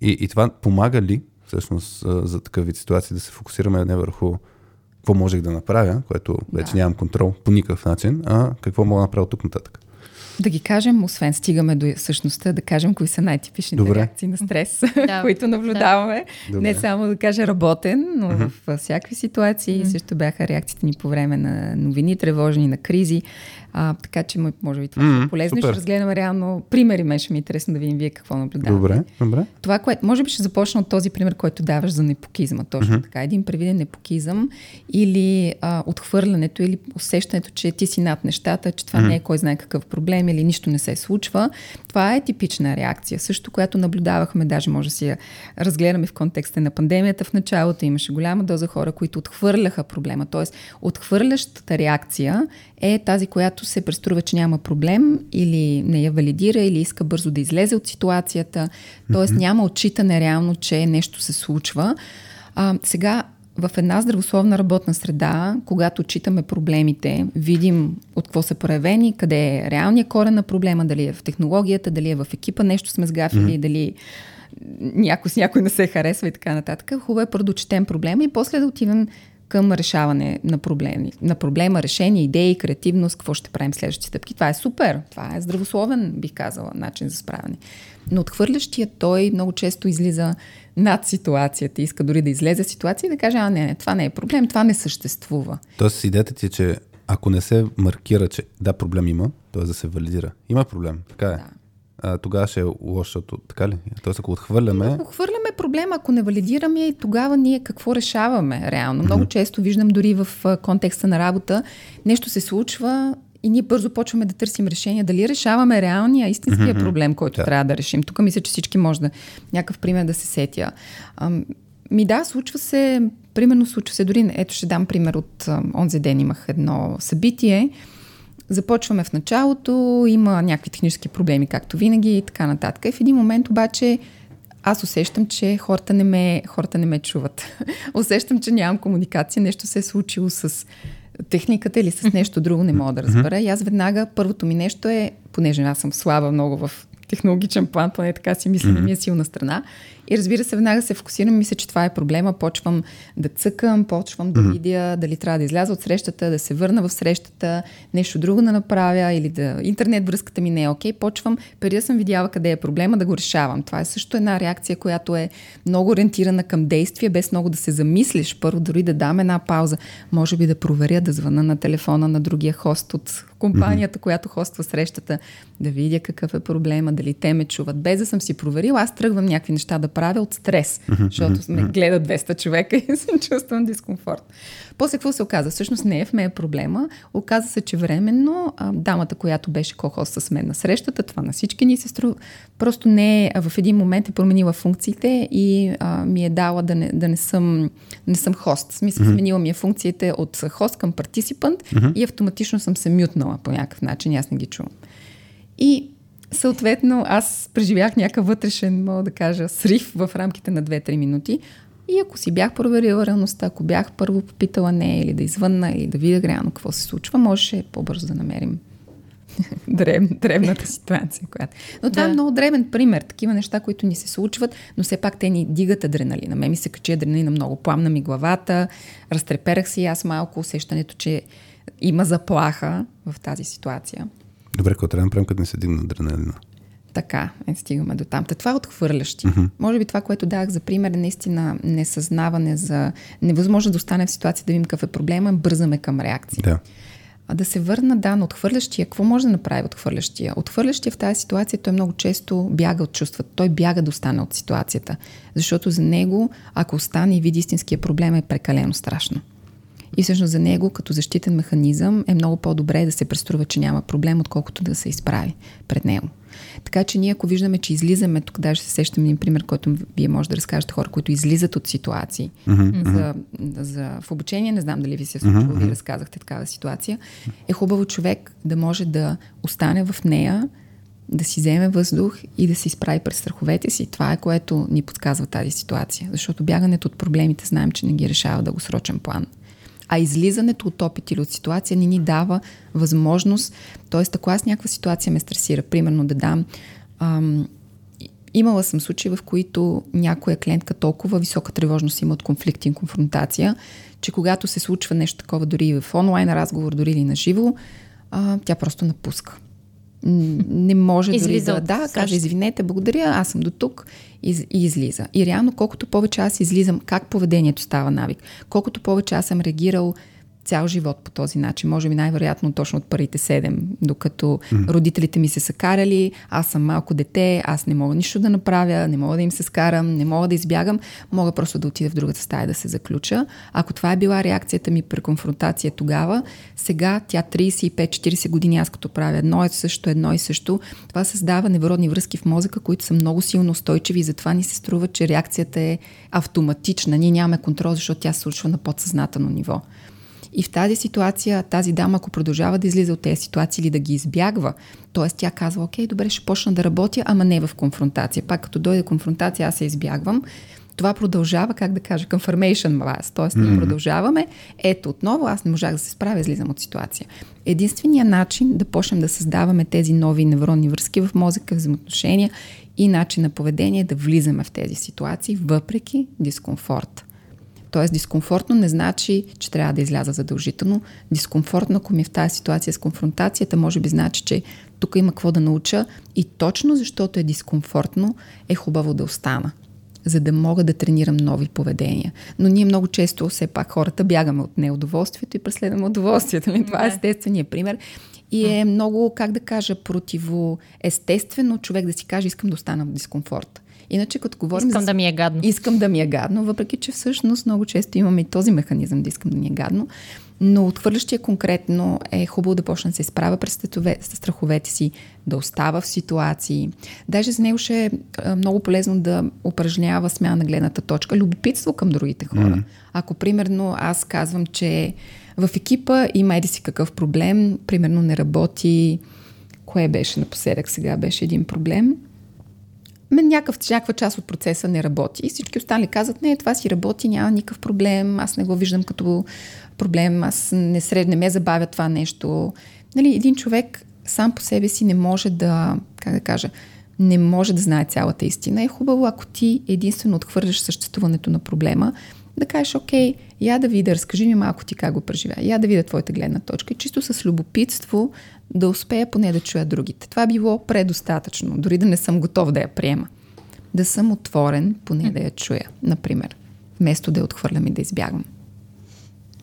И, и това помага ли всъщност за такъв вид ситуации да се фокусираме не върху какво можех да направя, което вече Да. нямам контрол по никакъв начин, а какво мога да направя от тук нататък. Да ги кажем, освен стигаме до същността, да кажем кои са най-типичните Добре. реакции на стрес, Да. *laughs* които наблюдаваме. Добре. Не само да кажа работен, но в всякакви ситуации също бяха реакциите ни по време на новини, тревожни, на кризи. А, така че може би това ще Мгм, е полезно. супер. Ще разгледаме реално примери. Мен ще ми е интересно да видим вие какво наблюдавате. Добре, добре. Това, което може би ще започна от този пример, който даваш за непокизма. Точно mm-hmm. така. Един привиден непокизъм или а, отхвърлянето или усещането, че ти си над нещата, че това mm-hmm. не е кой знае какъв проблем или нищо не се случва. Това е типична реакция. Също, която наблюдавахме, даже може да си я разгледаме в контекста на пандемията в началото. Имаше голяма доза хора, които отхвърляха проблема. Тоест, отхвърлящата реакция е тази, която се преструва, че няма проблем или не я валидира или иска бързо да излезе от ситуацията. Тоест няма отчитане реално, че нещо се случва. А, сега в една здравословна работна среда, когато отчитаме проблемите, видим от какво са проявени, къде е реалният корен на проблема, дали е в технологията, дали е в екипа, нещо сме сгафили, mm-hmm. дали някой с някой не се харесва и така нататък. Хубаво е първо да четем проблема и после да отидем към решаване на проблеми. На проблема, решение, идеи, креативност, какво ще правим следващите стъпки. Това е супер. Това е здравословен, бих казала, начин за справяне. Но отхвърлящия той много често излиза над ситуацията. Иска дори да излезе ситуация и да каже, а не, не, това не е проблем, това не съществува. Тоест идеята ти е, че ако не се маркира, че да, проблем има, т.е. да се валидира. Има проблем, така е. Да. А, тогава ще е лошото, така ли? Тоест ако отхвърляме, Ако хвърляме проблема, ако не валидираме, и тогава ние какво решаваме реално? Много често виждам дори в контекста на работа, нещо се случва и ние бързо почваме да търсим решение. Дали решаваме реалния, истинския проблем, който Да. трябва да решим. Тук мисля, че всички може да някакъв пример да се сетя. Ам, ми да, случва се, примерно случва се дори, ето ще дам пример от онзи ден имах едно събитие, Започваме в началото, има някакви технически проблеми, както винаги и така нататък. И в един момент обаче аз усещам, че хората не ме, хората не ме чуват. *laughs* усещам, че нямам комуникация, нещо се е случило с техниката или с нещо друго, не мога да разбера. И аз веднага, първото ми нещо е, понеже аз съм слаба много в технологичен план, поне така си мисля, ми е силна страна. И разбира се, веднага се фокусирам, мисля, че това е проблема. Почвам да цъкам, почвам да видя дали трябва да изляза от срещата, да се върна в срещата, нещо друго да направя или да интернет връзката ми не е окей. Почвам, преди да съм видяла къде е проблема, да го решавам. Това е също една реакция, която е много ориентирана към действие, без много да се замислиш. Първо дори да дам една пауза. Може би да проверя, да звъна на телефона на другия хост от компанията, която хоства срещата, да видя какъв е проблема, дали те ме чуват. Без да съм си проверила, аз тръгвам някакви неща да правя от стрес, защото ме гледат 200 човека *laughs* и се чувствам дискомфорт. После какво се оказа? Всъщност не е в мен проблема. Оказа се, че временно а, дамата, която беше ко-хост с мен на срещата, това на всички ни се струва, просто не е, в един момент е променила функциите и а, ми е дала да не, да не съм, не съм хост. В смисъл, mm-hmm. сменила ми е функциите от хост към партисипант mm-hmm. и автоматично съм се мютнала по някакъв начин, аз не ги чувам. И съответно аз преживях някакъв вътрешен, мога да кажа, срив в рамките на 2-3 минути. И ако си бях проверила реалността, ако бях първо попитала не или да извънна или да видя реално какво се случва, можеше по-бързо да намерим *laughs* дреб, дребната ситуация. Която... Но това е да. е много дребен пример. Такива неща, които ни се случват, но все пак те ни дигат адреналина. Ме ми се качи адреналина много. Пламна ми главата, разтреперах си аз малко усещането, че има заплаха в тази ситуация. Добре, какво трябва да направим, като не седим на адреналина? Така, е, стигаме до там. Та това е отхвърлящи. Uh-huh. Може би това, което дах за пример, е наистина несъзнаване за невъзможно да остане в ситуация да видим какъв е проблема, бързаме към реакция. Да. А да се върна, да, на отхвърлящия. Какво може да направи отхвърлящия? Отхвърлящия в тази ситуация той много често бяга от чувствата. Той бяга да остане от ситуацията. Защото за него, ако остане и види истинския проблем, е прекалено страшно. И всъщност за него, като защитен механизъм, е много по-добре да се преструва, че няма проблем, отколкото да се изправи пред него. Така че ние, ако виждаме, че излизаме, тук даже се сещам един пример, който вие може да разкажете хора, които излизат от ситуации. Mm-hmm. За, за, в обучение, не знам дали ви се е случва, mm-hmm. вие разказахте такава ситуация. Е хубаво човек да може да остане в нея, да си вземе въздух и да се изправи пред страховете си. Това е което ни подсказва тази ситуация. Защото бягането от проблемите знаем, че не ги решава дългосрочен план а излизането от опит или от ситуация не ни дава възможност. Тоест, ако аз някаква ситуация ме стресира, примерно да дам. Ам, имала съм случаи, в които някоя клиентка толкова висока тревожност има от конфликт и конфронтация, че когато се случва нещо такова, дори в онлайн разговор, дори и на живо, тя просто напуска не може излиза дори да, да каже извинете, благодаря, аз съм до тук и, и излиза. И реално колкото повече аз излизам, как поведението става навик, колкото повече аз съм реагирал цял живот по този начин. Може би най-вероятно точно от първите седем, докато mm. родителите ми се са карали, аз съм малко дете, аз не мога нищо да направя, не мога да им се скарам, не мога да избягам, мога просто да отида в другата стая да се заключа. Ако това е била реакцията ми при конфронтация тогава, сега тя 35-40 години аз като правя едно и също, едно и също, това създава невродни връзки в мозъка, които са много силно устойчиви и затова ни се струва, че реакцията е автоматична. Ние нямаме контрол, защото тя се случва на подсъзнателно ниво. И в тази ситуация, тази дама, ако продължава да излиза от тези ситуации или да ги избягва, т.е. тя казва, окей, добре, ще почна да работя, ама не в конфронтация. Пак като дойде конфронтация, аз се избягвам. Това продължава, как да кажа, confirmation bias. Т.е. ние mm-hmm. продължаваме. Ето, отново аз не можах да се справя, излизам от ситуация. Единственият начин да почнем да създаваме тези нови невронни връзки в мозъка, взаимоотношения и начин на поведение е да влизаме в тези ситуации, въпреки дискомфорт. Тоест, дискомфортно не значи, че трябва да изляза задължително. Дискомфортно, ако ми е в тази ситуация с конфронтацията, може би значи, че тук има какво да науча и точно защото е дискомфортно, е хубаво да остана за да мога да тренирам нови поведения. Но ние много често, все пак, хората бягаме от неудоволствието и преследваме удоволствието. Нали? Това е естественият пример. И е много, как да кажа, противо естествено човек да си каже, искам да остана в дискомфорт. Иначе като говорим... Искам за... да ми е гадно. Искам да ми е гадно, въпреки че всъщност много често имаме и този механизъм да искам да ми е гадно. Но отхвърлящия конкретно е хубаво да почне да се изправя през страховете си, да остава в ситуации. Даже за него ще е много полезно да упражнява смяна на гледната точка, любопитство към другите хора. Mm-hmm. Ако, примерно, аз казвам, че в екипа има еди си какъв проблем, примерно не работи, кое беше напоследък сега, беше един проблем – мен някакъв, някаква част от процеса не работи. И всички останали казват, не, това си работи, няма никакъв проблем, аз не го виждам като проблем, аз не сред, не ме забавя това нещо. Нали, един човек сам по себе си не може да, как да кажа, не може да знае цялата истина. Е хубаво, ако ти единствено отхвърляш съществуването на проблема, да кажеш, окей, я да видя, разкажи ми малко ти как го преживя, я да видя твоята гледна точка и чисто с любопитство да успея поне да чуя другите. Това било предостатъчно, дори да не съм готов да я приема. Да съм отворен, поне да я чуя, например, вместо да я отхвърлям и да избягвам.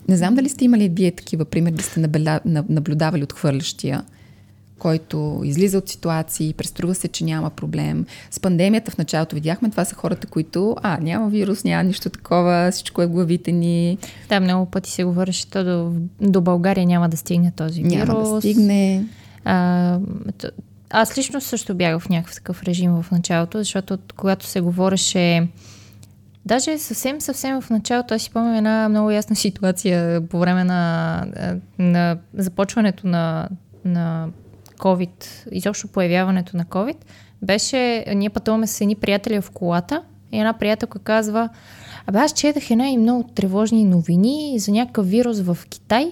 Не знам дали сте имали вие такива примери, да сте наблюдавали отхвърлящия, който излиза от ситуации, преструва се, че няма проблем. С пандемията в началото видяхме, това са хората, които, а, няма вирус, няма нищо такова, всичко е в главите ни. Да, много пъти се говореше, че до, до България няма да стигне този вирус. Няма да стигне. А, аз лично също бях в някакъв такъв режим в началото, защото когато се говореше Даже съвсем, съвсем в началото, аз си помням една много ясна ситуация по време на, на започването на, на COVID, изобщо появяването на COVID, беше, ние пътуваме с едни приятели в колата и една приятелка казва, абе аз четах една и много тревожни новини за някакъв вирус в Китай,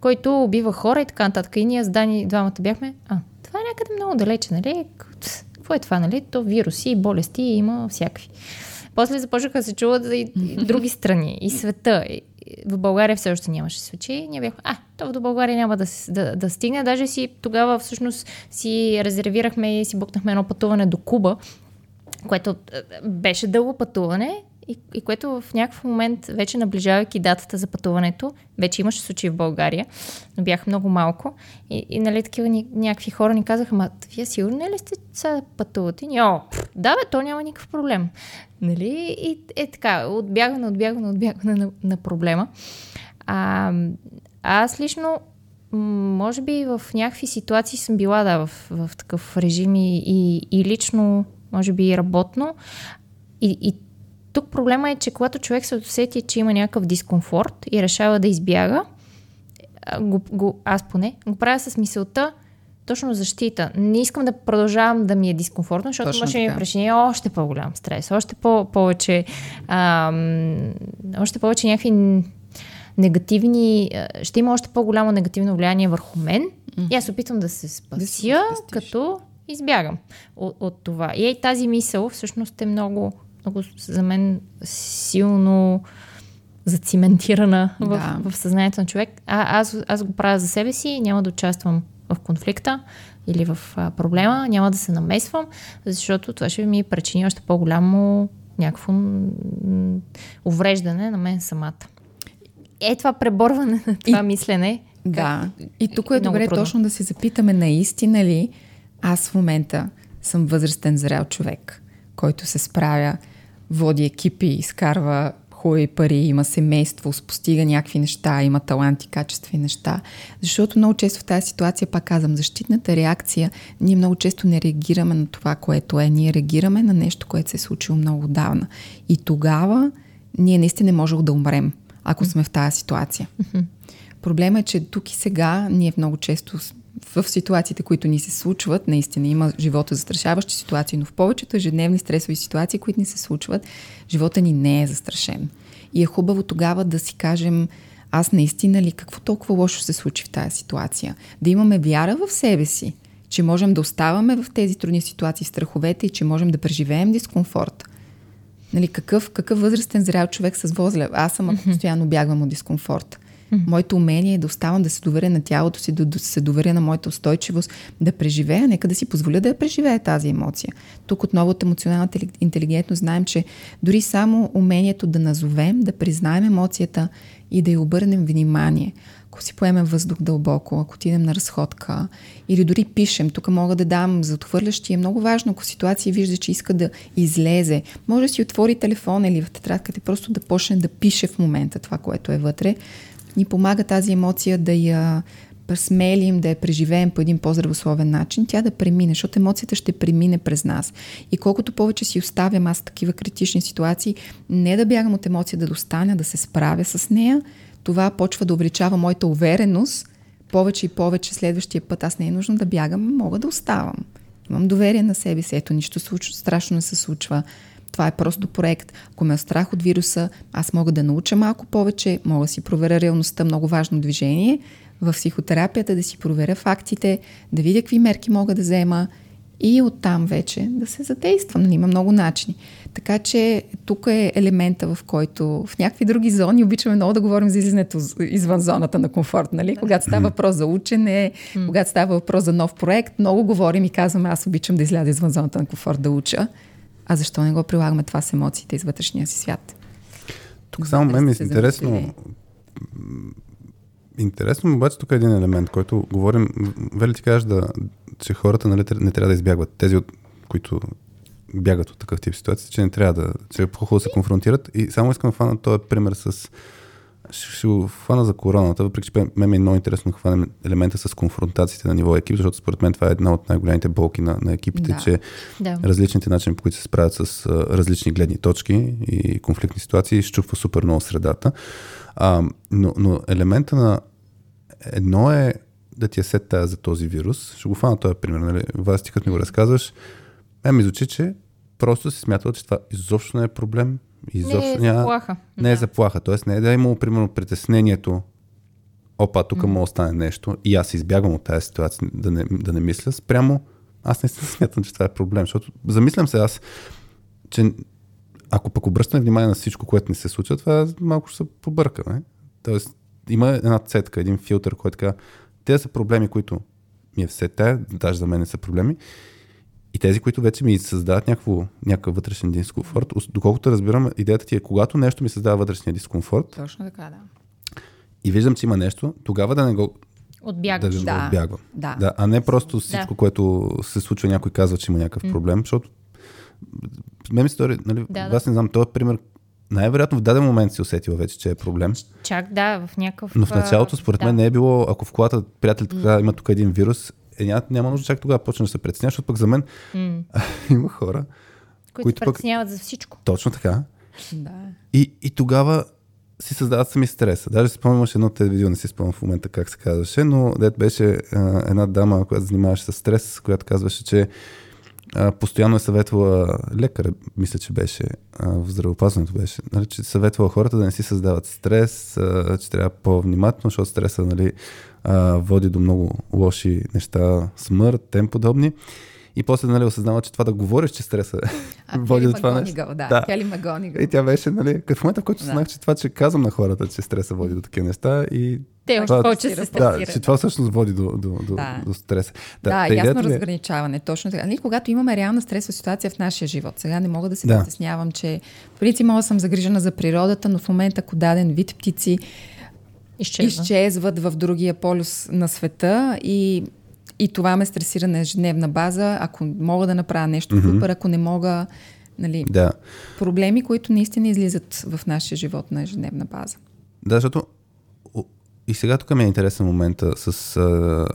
който убива хора и така нататък. И ние с Дани двамата бяхме, а, това е някъде много далече, нали? Какво е това, нали? То вируси и болести има всякакви. После започнаха да се чуват и, и други страни, и света. И, в България все още нямаше случаи. Ние бяхме, а, то до България няма да, да, да стигне. Даже си тогава всъщност си резервирахме и си букнахме едно пътуване до Куба, което е, беше дълго пътуване и, и което в някакъв момент, вече наближавайки датата за пътуването, вече имаше случаи в България, но бяха много малко. И, и нали, такива ни, някакви хора ни казаха, ма, вие сигурни ли сте сега пътувате? И, О, да бе, то няма никакъв проблем. Нали? И е така, отбягване, отбягване, отбягване на, на проблема. А, аз лично може би в някакви ситуации съм била да, в, в такъв режим и, и, и лично, може би и работно. И, и тук проблема е, че когато човек се усети, че има някакъв дискомфорт и решава да избяга, го, го, аз поне, го правя с мисълта, точно защита. Не искам да продължавам да ми е дискомфортно, защото точно може да ми причини още по-голям стрес, още по- повече, ам, още повече някакви негативни, ще има още по-голямо негативно влияние върху мен. Mm-hmm. И аз опитвам да се спася, да като избягам от, от това. И е, тази мисъл всъщност е много много за мен силно зациментирана да. в, в съзнанието на човек. А, аз, аз го правя за себе си, няма да участвам в конфликта или в а, проблема, няма да се намесвам, защото това ще ми причини още по-голямо някакво увреждане на мен самата. Е това преборване на това и, мислене. Да. Как, и тук е, е добре трудно. точно да се запитаме наистина ли аз в момента съм възрастен зрял човек, който се справя води екипи, изкарва хубави пари, има семейство, постига някакви неща, има таланти, качестви неща. Защото много често в тази ситуация, пак казвам, защитната реакция, ние много често не реагираме на това, което е. Ние реагираме на нещо, което се е случило много давна. И тогава ние наистина не можем да умрем, ако сме в тази ситуация. Проблема е, че тук и сега ние много често в ситуациите, които ни се случват, наистина има живота застрашаващи ситуации, но в повечето ежедневни стресови ситуации, които ни се случват, живота ни не е застрашен. И е хубаво тогава да си кажем, аз наистина ли, какво толкова лошо се случи в тази ситуация? Да имаме вяра в себе си, че можем да оставаме в тези трудни ситуации, страховете и че можем да преживеем дискомфорт. Нали, какъв, какъв възрастен зрял човек с возле? Аз съм, ако постоянно бягвам от дискомфорт. Mm-hmm. Моето умение е да оставам да се доверя на тялото си, да, да се доверя на моята устойчивост, да преживея, нека да си позволя да преживея тази емоция. Тук отново от емоционалната интелигентност знаем, че дори само умението да назовем, да признаем емоцията и да й обърнем внимание, ако си поемем въздух дълбоко, ако отидем на разходка или дори пишем, тук мога да дам за отхвърлящи, е много важно, ако ситуация вижда, че иска да излезе, може да си отвори телефон или в тетрадката просто да почне да пише в момента това, което е вътре, ни помага тази емоция да я смелим, да я преживеем по един по-здравословен начин, тя да премине, защото емоцията ще премине през нас. И колкото повече си оставям аз такива критични ситуации, не да бягам от емоция, да достана, да се справя с нея, това почва да увеличава моята увереност, повече и повече следващия път аз не е нужно да бягам, мога да оставам. Имам доверие на себе си, ето нищо случва, страшно не се случва. Това е просто проект. Ако ме е страх от вируса, аз мога да науча малко повече, мога да си проверя реалността, много важно движение. В психотерапията да си проверя фактите, да видя какви мерки мога да взема и оттам вече да се задействам. Нали, има много начини. Така че тук е елемента, в който в някакви други зони обичаме много да говорим за излизането извън зоната на комфорт. Нали? Когато става въпрос за учене, когато става въпрос за нов проект, много говорим и казваме, аз обичам да изляза извън зоната на комфорт да уча. А защо не го прилагаме това с емоциите из вътрешния си свят? Тук само мен ми е интересно. Интересно, обаче тук е един елемент, който говорим, вели ти кажеш да, че хората нали, не трябва да избягват. Тези, от, които бягат от такъв тип ситуации, че не трябва да, че е по-хубаво да се конфронтират. И само искам да фана този пример с ще, ще го хвана за короната, въпреки че мен ми е много интересно да хванем елемента с конфронтациите на ниво екип, защото според мен това е една от най-големите болки на, на екипите, Да. че Да. различните начини, по които се справят с а, различни гледни точки и конфликтни ситуации, щупва супер много средата. А, но, но елемента на едно е да ти е сет тая за този вирус. Ще го фана този пример. Нали? Вас ти като ми го разказваш, мен ми звучи, че просто си смятал, че това изобщо не е проблем. Изобщо Не е няма- заплаха. не е Да. заплаха. Тоест не е да е имало, примерно, притеснението опа, тук може да стане нещо и аз избягвам от тази ситуация да не, да не мисля, спрямо аз не *laughs* смятам, че това е проблем, защото замислям се аз, че ако пък обръщаме внимание на всичко, което ни се случва, това малко ще се побъркаме. Тоест има една цетка, един филтър, който така, те са проблеми, които ми е все те, даже за мен не са проблеми, и тези, които вече ми създават някакво, някакъв вътрешен дискомфорт, доколкото разбирам, идеята ти е, когато нещо ми създава вътрешния дискомфорт Точно така, да. и виждам, че има нещо, тогава да не го, да Отбягаш. го Да. отбягвам. Да. Да, а не просто всичко, Да. което се случва, някой казва, че има някакъв проблем, защото мен ми стори, нали, Да, аз не знам, този пример най-вероятно в даден момент си усетила вече, че е проблем. Чак да, в някакъв... Но в началото, според да. мен, не е било, ако в колата приятелите така има тук един вирус, е, няма, няма нужда чак тогава почна да се притеснява, защото пък за мен М. *laughs* има хора, Които които притесняват за всичко. точно така, Да. И, и тогава си създават сами стреса. Даже си спомням едно телевизио, не си спомням в момента как се казваше, но дет беше а, една дама, която занимаваше с стрес, която казваше, че а, постоянно е съветвала лекар, мисля, че беше а, в здравеопазването беше, нали, че съветвала хората да не си създават стрес, а, че трябва по-внимателно, защото стреса нали, а, води до много лоши неща, смърт, тем подобни. И после нали, осъзнава, че това да говориш, че стреса А води до това нещо. Да. Да. Хели Магонигъл. И тя беше, нали, в момента, в който Да. знах, че това, че казвам на хората, че стреса води до такива неща и Те още повече се Да, стресират. да, че това всъщност води до, до, до, Да. до стреса. Да, та ясно ми е- разграничаване, точно така. Нали, когато имаме реална стресова ситуация в нашия живот, сега не мога да се Да. притеснявам, че в принцип мога да съм загрижена за природата, но в момента, ако даден вид птици Изчезва. изчезват в другия полюс на света и, и това ме стресира на ежедневна база, ако мога да направя нещо mm-hmm. супер, ако не мога, нали, Да. проблеми, които наистина излизат в нашия живот на ежедневна база. Да, защото и сега тук ми е интересен момента с... А,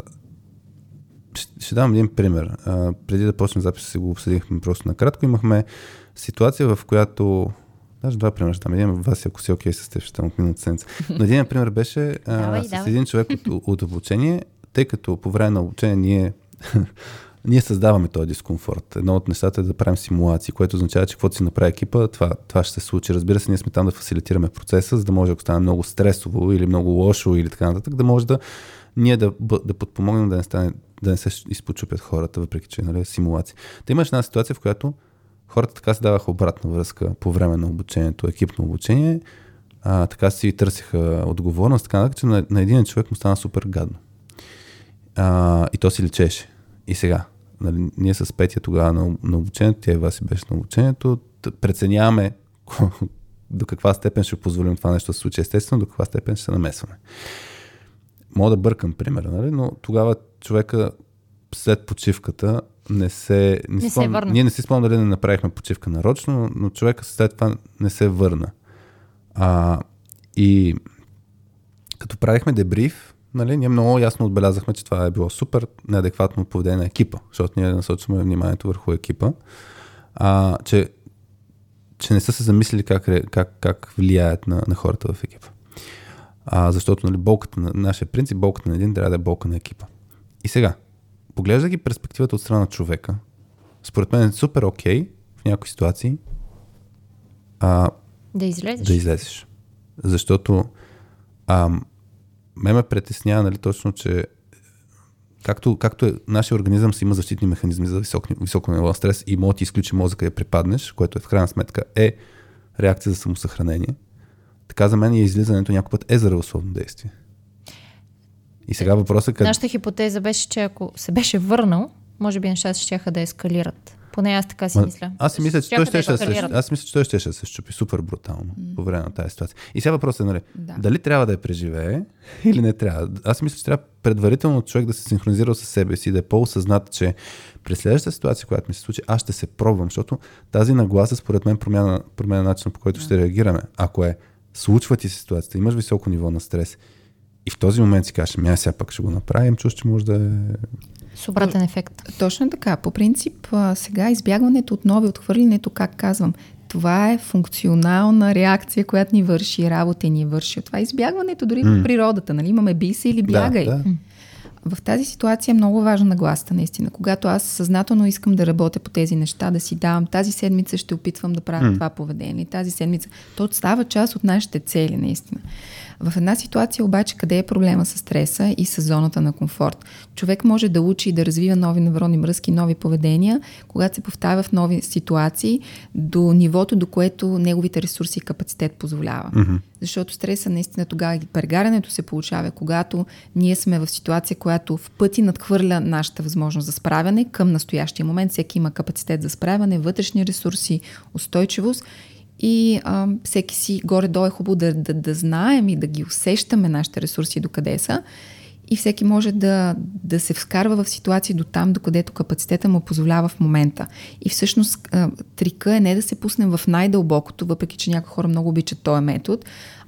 ще, ще дам един пример. А, преди да почнем записа си го обсъдихме просто накратко. Имахме ситуация, в която... Даже два примера ще дам. Един вас, ако си окей с теб, ще от миналата седмица. Но един пример беше а, с един човек от, от обучение, тъй като по време на обучение ние *laughs* ние създаваме този дискомфорт. Едно от нещата е да правим симулации, което означава, че каквото си направи екипа, това, това ще се случи. Разбира се, ние сме там да фасилитираме процеса, за да може, ако стане много стресово или много лошо или така нататък, да може да ние да, да подпомогнем да не, стане, да не се изпочупят хората, въпреки че нали, симулации. Та имаш една ситуация, в която хората така се даваха обратна връзка по време на обучението, екипно обучение, а, така си търсиха отговорност, така че на, на един човек му стана супер гадно. А, и то си лечеше. И сега, нали, ние с Петя тогава на, на обучението, тя и Васи беше на обучението, преценяваме до каква степен ще позволим това нещо да се случи естествено, до каква степен ще се намесваме. Мога да бъркам примера, нали? но тогава човека след почивката не се... Не се спомням- върна. Ние не си спомням дали не направихме почивка нарочно, но човека след това не се върна. А, и като правихме дебриф, нали, ние много ясно отбелязахме, че това е било супер неадекватно поведение на екипа, защото ние насочваме вниманието върху екипа, а, че, че не са се замислили как, как, как влияят на, на хората в екипа. А, защото нали, болката на нашия принцип, болката на един трябва да е болка на екипа. И сега, поглеждайки перспективата от страна на човека, според мен е супер окей в някои ситуации а, Да излезеш. да излезеш. Защото а, ме ме притеснява, нали, точно, че както, както е, нашия организъм си има защитни механизми за висок, високо ниво на стрес и може да ти изключи мозъка и да препаднеш, което е в крайна сметка е реакция за самосъхранение. Така за мен и излизането някой път е здравословно действие. И сега въпросът е къде... Нашата хипотеза беше, че ако се беше върнал, може би нещата ще да ескалират. Поне аз така си мисля. Аз си мисля, че той ще, да се, аз мисля, че той ще, се щупи супер брутално по време на тази ситуация. И сега въпросът е, нали, Да. дали трябва да я преживее или не трябва. Аз мисля, че трябва предварително човек да се синхронизира с себе си, да е по-осъзнат, че през следващата ситуация, която ми се случи, аз ще се пробвам, защото тази нагласа според мен променя, променя начина по който ще реагираме. Ако е случва ти се ситуацията, имаш високо ниво на стрес и в този момент си кажеш, ами аз сега пък ще го направим, чуш, че може да е... С обратен ефект. Точно така. По принцип, сега избягването от нови, отхвърлянето, как казвам, това е функционална реакция, която ни върши работа и ни върши. Това е избягването дори в природата. Нали? Имаме бий се или бягай. Да, да. В тази ситуация е много важна нагласта, наистина. Когато аз съзнателно искам да работя по тези неща, да си давам, тази седмица ще опитвам да правя това поведение, тази седмица, то става част от нашите цели, наистина. В една ситуация обаче, къде е проблема с стреса и с зоната на комфорт? Човек може да учи и да развива нови невронни връзки, нови поведения, когато се повтаря в нови ситуации до нивото, до което неговите ресурси и капацитет позволява. Mm-hmm. Защото стреса наистина тогава прегарянето се получава, когато ние сме в ситуация, която в пъти надхвърля нашата възможност за справяне към настоящия момент. Всеки има капацитет за справяне, вътрешни ресурси, устойчивост и а, всеки си горе-долу е хубаво да, да, да знаем и да ги усещаме нашите ресурси докъде са. И всеки може да, да се вкарва в ситуации до там, докъдето капацитета му позволява в момента. И всъщност трика е не да се пуснем в най-дълбокото, въпреки че някои хора много обичат този метод,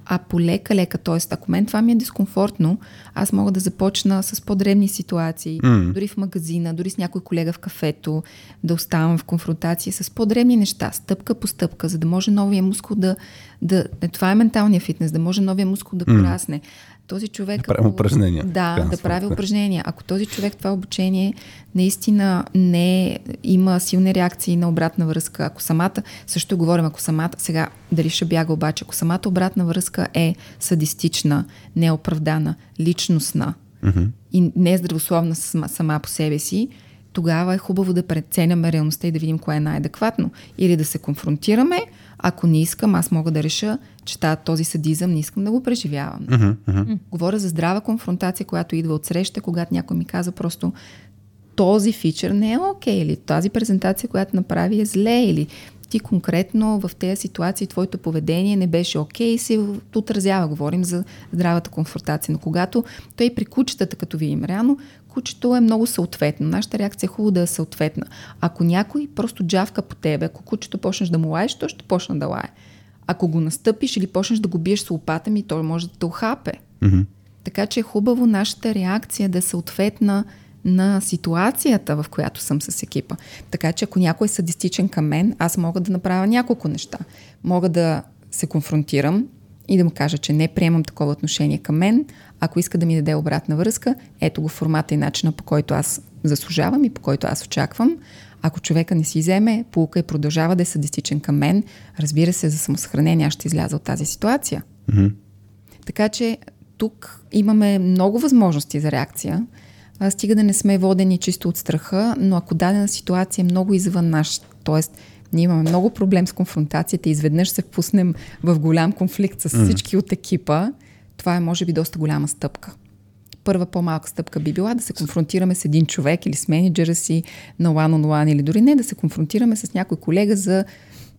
а полека-лека, т.е. ако мен това ми е дискомфортно, аз мога да започна с по-древни ситуации, mm. дори в магазина, дори с някой колега в кафето, да оставам в конфронтация с по-древни неща, стъпка по стъпка, за да може новия мускул да... да е, това е менталния фитнес, да може новия мускул да порасне. Този човек... Да правим ако- упражнения, Да, да прави упражнения. Ако този човек това обучение наистина не има силни реакции на обратна връзка, ако самата, също говорим, ако самата, сега дали ще бяга обаче, ако самата обратна връзка е садистична, неоправдана, личностна Мгм. и не е здравословна сама, сама по себе си, тогава е хубаво да преценяме реалността и да видим кое е най-адекватно. Или да се конфронтираме, ако не искам, аз мога да реша, че та- този садизъм не искам да го преживявам. Мгм, мгм. Говоря за здрава конфронтация, която идва от среща, когато някой ми каза просто този фичър не е окей, или тази презентация, която направи е зле, или ти конкретно в тези ситуации твоето поведение не беше окей и се отразява. Говорим за здравата конфронтация. Но когато той при кучетата, като видим реално, кучето е много съответно. Нашата реакция е хубаво да е съответна. Ако някой просто джавка по тебе, ако кучето почнеш да му лаеш, то ще почне да лае. Ако го настъпиш или почнеш да го биеш с лопата ми, той може да те охапе. Мгм. Така че е хубаво нашата реакция да е съответна на ситуацията, в която съм с екипа. Така че ако някой е садистичен към мен, аз мога да направя няколко неща. Мога да се конфронтирам и да му кажа, че не приемам такова отношение към мен. Ако иска да ми даде обратна връзка, ето го формата и начина по който аз заслужавам и по който аз очаквам. Ако човека не си вземе полука и продължава да е садистичен към мен, разбира се, за самосъхранение аз ще изляза от тази ситуация. Мгм. Така че тук имаме много възможности за реакция. А, Стига да не сме водени чисто от страха, но ако дадена ситуация е много извън наш, т.е. ние имаме много проблем с конфронтацията и изведнъж се впуснем в голям конфликт с всички от екипа, това е може би доста голяма стъпка. Първа по-малка стъпка би била да се конфронтираме с един човек или с менеджера си на one on one или дори не да се конфронтираме с някой колега за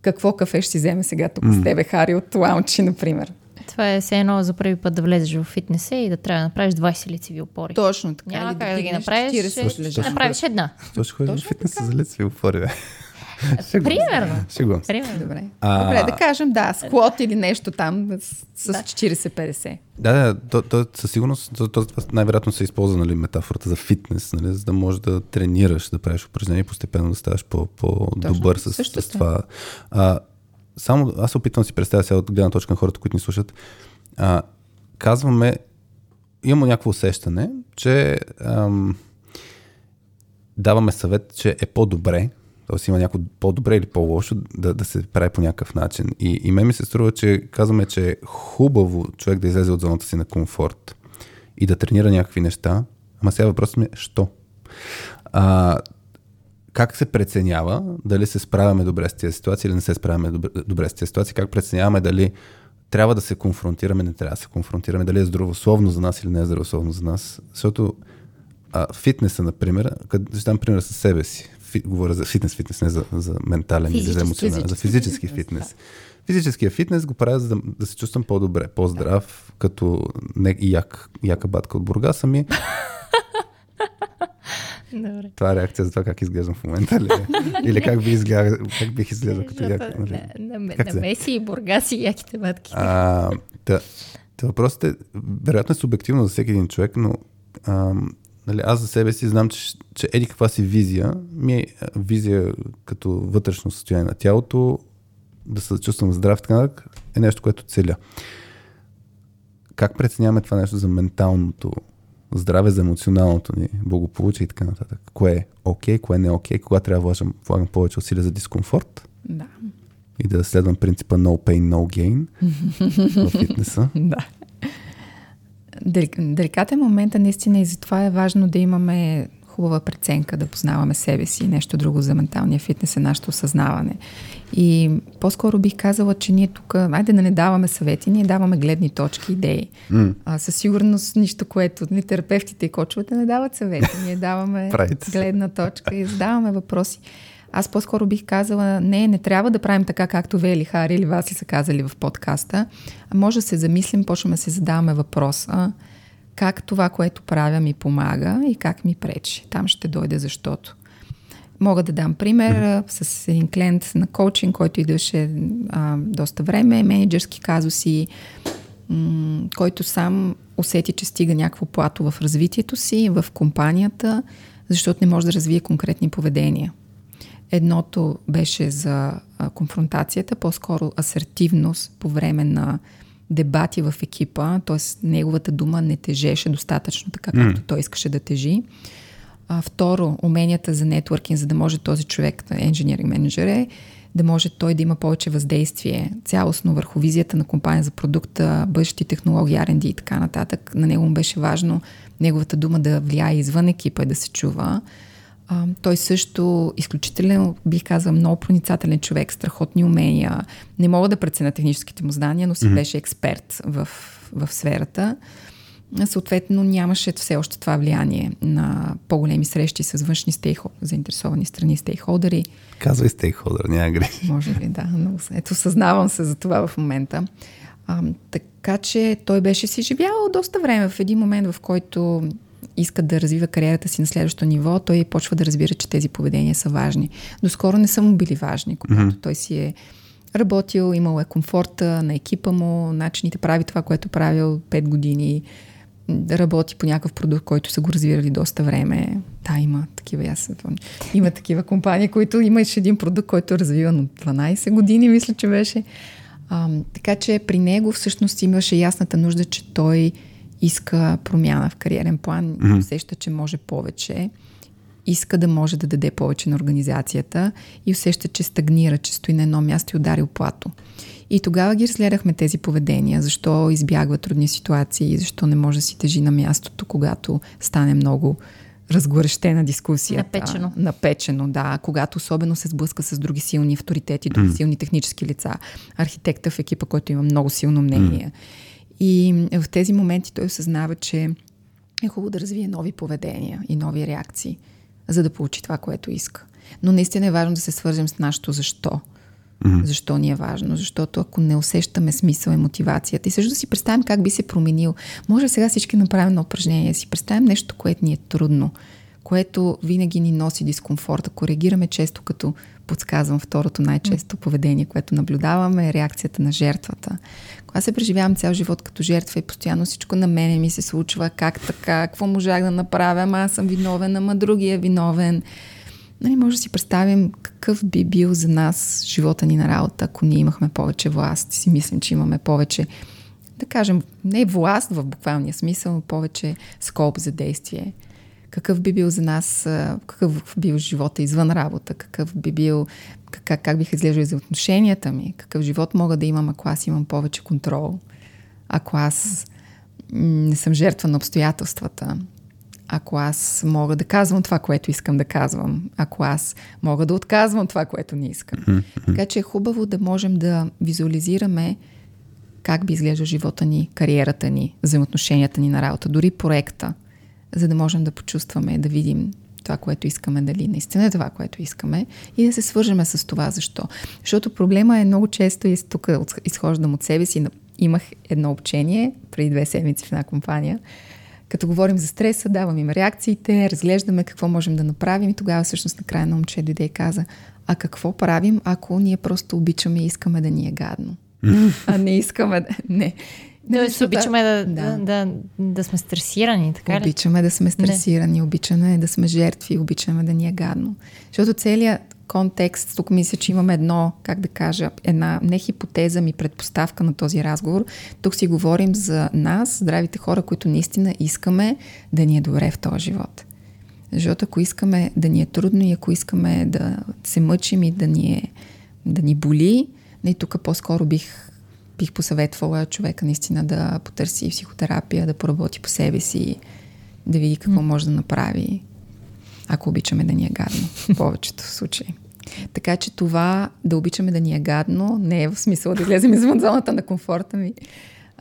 какво кафе ще си вземе сега тук с тебе, Хари, от лаунчи, например. Това е все едно за първи път да влезеш в фитнеса и да трябва да направиш 20 лицеви опори. Точно така. Няма как да ги вдигнеш направиш. 40 Ще направиш една. Ще ходиш в Точно фитнеса за лицеви опори, бе? Примерно. Шегувам се. Примерно. Добре. А- Добре, да кажем, да, склот или нещо там с, с Да. 40-50. Да, да, то, то, със сигурност, то, то, най-вероятно се използва нали, метафората за фитнес, нали, за да можеш да тренираш, да правиш упражнения и постепенно да ставаш по, по-добър с, Също с така. това. А, само аз се опитвам да си представя сега от гледна точка на хората, които ни слушат. А, казваме, имаме някакво усещане, че ам, даваме съвет, че е по-добре, т.е. има някакво по-добре или по-лошо да, да се прави по някакъв начин. И, и мен ми се струва, че казваме, че е хубаво човек да излезе от зоната си на комфорт и да тренира някакви неща. Ама сега въпросът ми е, що? А, как се преценява дали се справяме добре с тези ситуации или не се справяме добре, добре с тези ситуации? Как преценяваме дали трябва да се конфронтираме, не трябва да се конфронтираме, дали е здравословно за нас или не е здравословно за нас? Защото а, фитнеса, например, къде ще дам пример със себе си. Говоря за фитнес, фитнес, не за, за ментален или за емоционален, за физически фитнес. Физическия фитнес го правя за да, да се чувствам по-добре, по-здрав, като не як, яка батка от Бургаса ми. *laughs* Добре. Това е реакция за това как изглеждам в момента ли? е? Или как, би изгледа, как бих изглеждал като як? нали? На, на, на? Меси и Бургас и яките батки. А, да, да, въпросът е, вероятно е субективно за всеки един човек, но а, нали, аз за себе си знам, че, че еди каква си визия, ми е визия като вътрешно състояние на тялото, да се чувствам здрав така е нещо, което целя. Как преценяваме това нещо за менталното здраве, за емоционалното ни благополучие и така нататък? Кое е окей, кое не е окей, кога трябва да влагам, влагам повече усилия за дискомфорт Да. и да следвам принципа no pain, no gain *laughs* в фитнеса. Да. Дели- Деликатен момент е наистина и затова е важно да имаме хубава преценка, да познаваме себе си. Нещо друго за менталния фитнес е нашето осъзнаване. И по-скоро бих казала, че ние тук, айде да не даваме съвети, ние даваме гледни точки, идеи. М. А, със сигурност нищо, което ни терапевтите и кочовете не дават съвети. Ние даваме *laughs* гледна точка и задаваме въпроси. Аз по-скоро бих казала, не, не трябва да правим така, както вие или Хари или вас ли са казали в подкаста, а може да се замислим, почваме да се задаваме въпроса, как това, което правя, ми помага и как ми пречи. Там ще дойде защото. Мога да дам пример с един клиент на коучинг, който идваше а, доста време, менеджерски казуси, м- който сам усети, че стига някакво плато в развитието си, в компанията, защото не може да развие конкретни поведения. Едното беше за конфронтацията, по-скоро асертивност по време на дебати в екипа, т.е. неговата дума не тежеше достатъчно така, както той искаше да тежи. А, второ, уменията за нетворкинг, за да може този човек, engineering менеджер е, да може той да има повече въздействие цялостно върху визията на компания за продукта, бъдещи технологии, R&D и така нататък. На него му беше важно неговата дума да влияе извън екипа и да се чува. А, той също изключително, бих казал, много проницателен човек, страхотни умения. Не мога да преценя техническите му знания, но си mm-hmm. беше експерт в, в сферата. Съответно, нямаше все още това влияние на по-големи срещи с външни стейхол, заинтересовани страни стейхолдери. Казвай стейкхолдър, няма греши. Може ли, да. Но, ето, съзнавам се за това в момента. А, така че той беше си живял доста време в един момент, в който иска да развива кариерата си на следващото ниво, той почва да разбира, че тези поведения са важни. Доскоро не са му били важни, когато mm-hmm. той си е работил, имал е комфорта на екипа му, начините прави това, което правил 5 години, работи по някакъв продукт, който са го развирали доста време. Да, има такива, аз се помня. Има такива компании, които имаш един продукт, който е развиван от 12 години, мисля, че беше. А, така че при него всъщност имаше ясната нужда, че той иска промяна в кариерен план, mm-hmm. усеща, че може повече, иска да може да даде повече на организацията и усеща, че стагнира, че стои на едно място и ударил плато. И тогава ги разгледахме тези поведения, защо избягва трудни ситуации, защо не може да си тежи на мястото, когато стане много разгорещена дискусия. Напечено. Напечено, да. Когато особено се сблъска с други силни авторитети, други mm. силни технически лица. Архитекта в екипа, който има много силно мнение. Mm. И в тези моменти той осъзнава, че е хубаво да развие нови поведения и нови реакции, за да получи това, което иска. Но наистина е важно да се свържем с нашето защо. Mm-hmm. Защо ни е важно? Защото ако не усещаме смисъл и мотивацията и също да си представим как би се променил, може сега всички направим едно упражнение, да си представим нещо, което ни е трудно, което винаги ни носи дискомфорт. Ако реагираме често, като подсказвам второто най-често поведение, което наблюдаваме, е реакцията на жертвата. Когато се преживявам цял живот като жертва и постоянно всичко на мене ми се случва, как така, какво можах да направя, ама аз съм виновен, ама другия е виновен. Нали, може да си представим какъв би бил за нас живота ни на работа, ако ние имахме повече власт. Си мислим, че имаме повече, да кажем, не власт в буквалния смисъл, но повече скоп за действие. Какъв би бил за нас, какъв би бил живота извън работа, какъв би бил, как, как биха изглеждали за отношенията ми, какъв живот мога да имам, ако аз имам повече контрол, ако аз не съм жертва на обстоятелствата, ако аз мога да казвам това, което искам да казвам, ако аз мога да отказвам това, което не искам. Mm-hmm. Така че е хубаво да можем да визуализираме как би изглеждал живота ни, кариерата ни, взаимоотношенията ни на работа, дори проекта, за да можем да почувстваме, да видим това, което искаме, дали наистина е това, което искаме и да се свържеме с това, защо. Защото проблема е много често и тук изхождам от себе си. Имах едно обучение преди две седмици в една компания, като говорим за стреса, давам им реакциите, разглеждаме какво можем да направим и тогава всъщност накрая на момче дойде и каза, а какво правим, ако ние просто обичаме и искаме да ни е гадно? а не искаме да... Не. Не, Тоест, обичаме да, да. Да, да, да сме стресирани, така ли? Обичаме да сме стресирани, не. обичаме да сме жертви, обичаме да ни е гадно. Защото целият контекст, тук мисля, че имаме едно, как да кажа, една не хипотеза ми предпоставка на този разговор. Тук си говорим за нас, здравите хора, които наистина искаме да ни е добре в този живот. Защото ако искаме да ни е трудно и ако искаме да се мъчим и да ни, е, да ни боли, не тук по-скоро бих, бих посъветвала човека наистина да потърси психотерапия, да поработи по себе си, да види какво mm. може да направи, ако обичаме да ни е гадно, в *laughs* повечето случаи. Така че това да обичаме да ни е гадно не е в смисъл да излезем извън зоната на комфорта ми,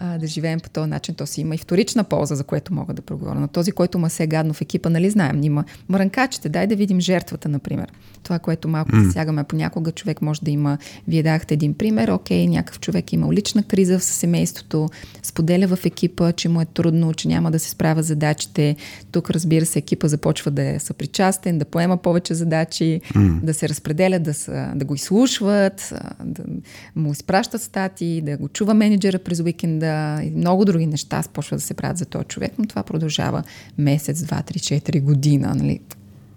а, да живеем по този начин. То си има и вторична полза, за което мога да проговоря. На този, който ма се е гадно в екипа, нали знаем, има мрънкачите. Дай да видим жертвата, например. Това, което малко mm. засягаме понякога, човек може да има, вие дахте един пример, окей, някакъв човек имал лична криза в семейството, споделя в екипа, че му е трудно, че няма да се справя задачите. Тук, разбира се, екипа започва да е съпричастен, да поема повече задачи, mm. да се разпределя, да, са, да го изслушват, да му изпращат стати, да го чува менеджера през уикенда и много други неща започват да се правят за този човек, но това продължава месец, два, три, четири година. Нали?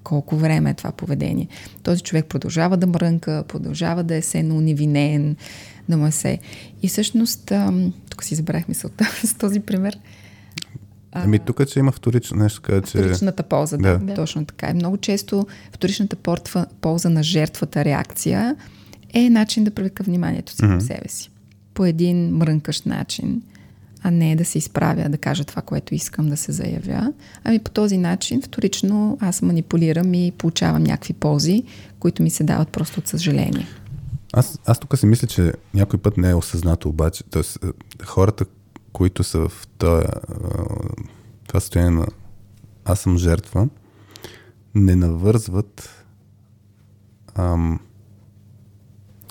колко време е това поведение. Този човек продължава да мрънка, продължава да е се невинен, да му е се. И всъщност, тук си забравих мисълта *laughs* с този пример. Ами тук, че има вторично нещо, така, че... Вторичната полза, да, да. Точно така. И много често вторичната портва, полза на жертвата реакция е начин да привлека вниманието си mm-hmm. към себе си. По един мрънкащ начин а не да се изправя, да кажа това, което искам да се заявя. Ами по този начин вторично аз манипулирам и получавам някакви ползи, които ми се дават просто от съжаление. Аз, аз тук си мисля, че някой път не е осъзнато обаче. Тоест, е, хората, които са в това, е, това състояние на аз съм жертва, не навързват ам,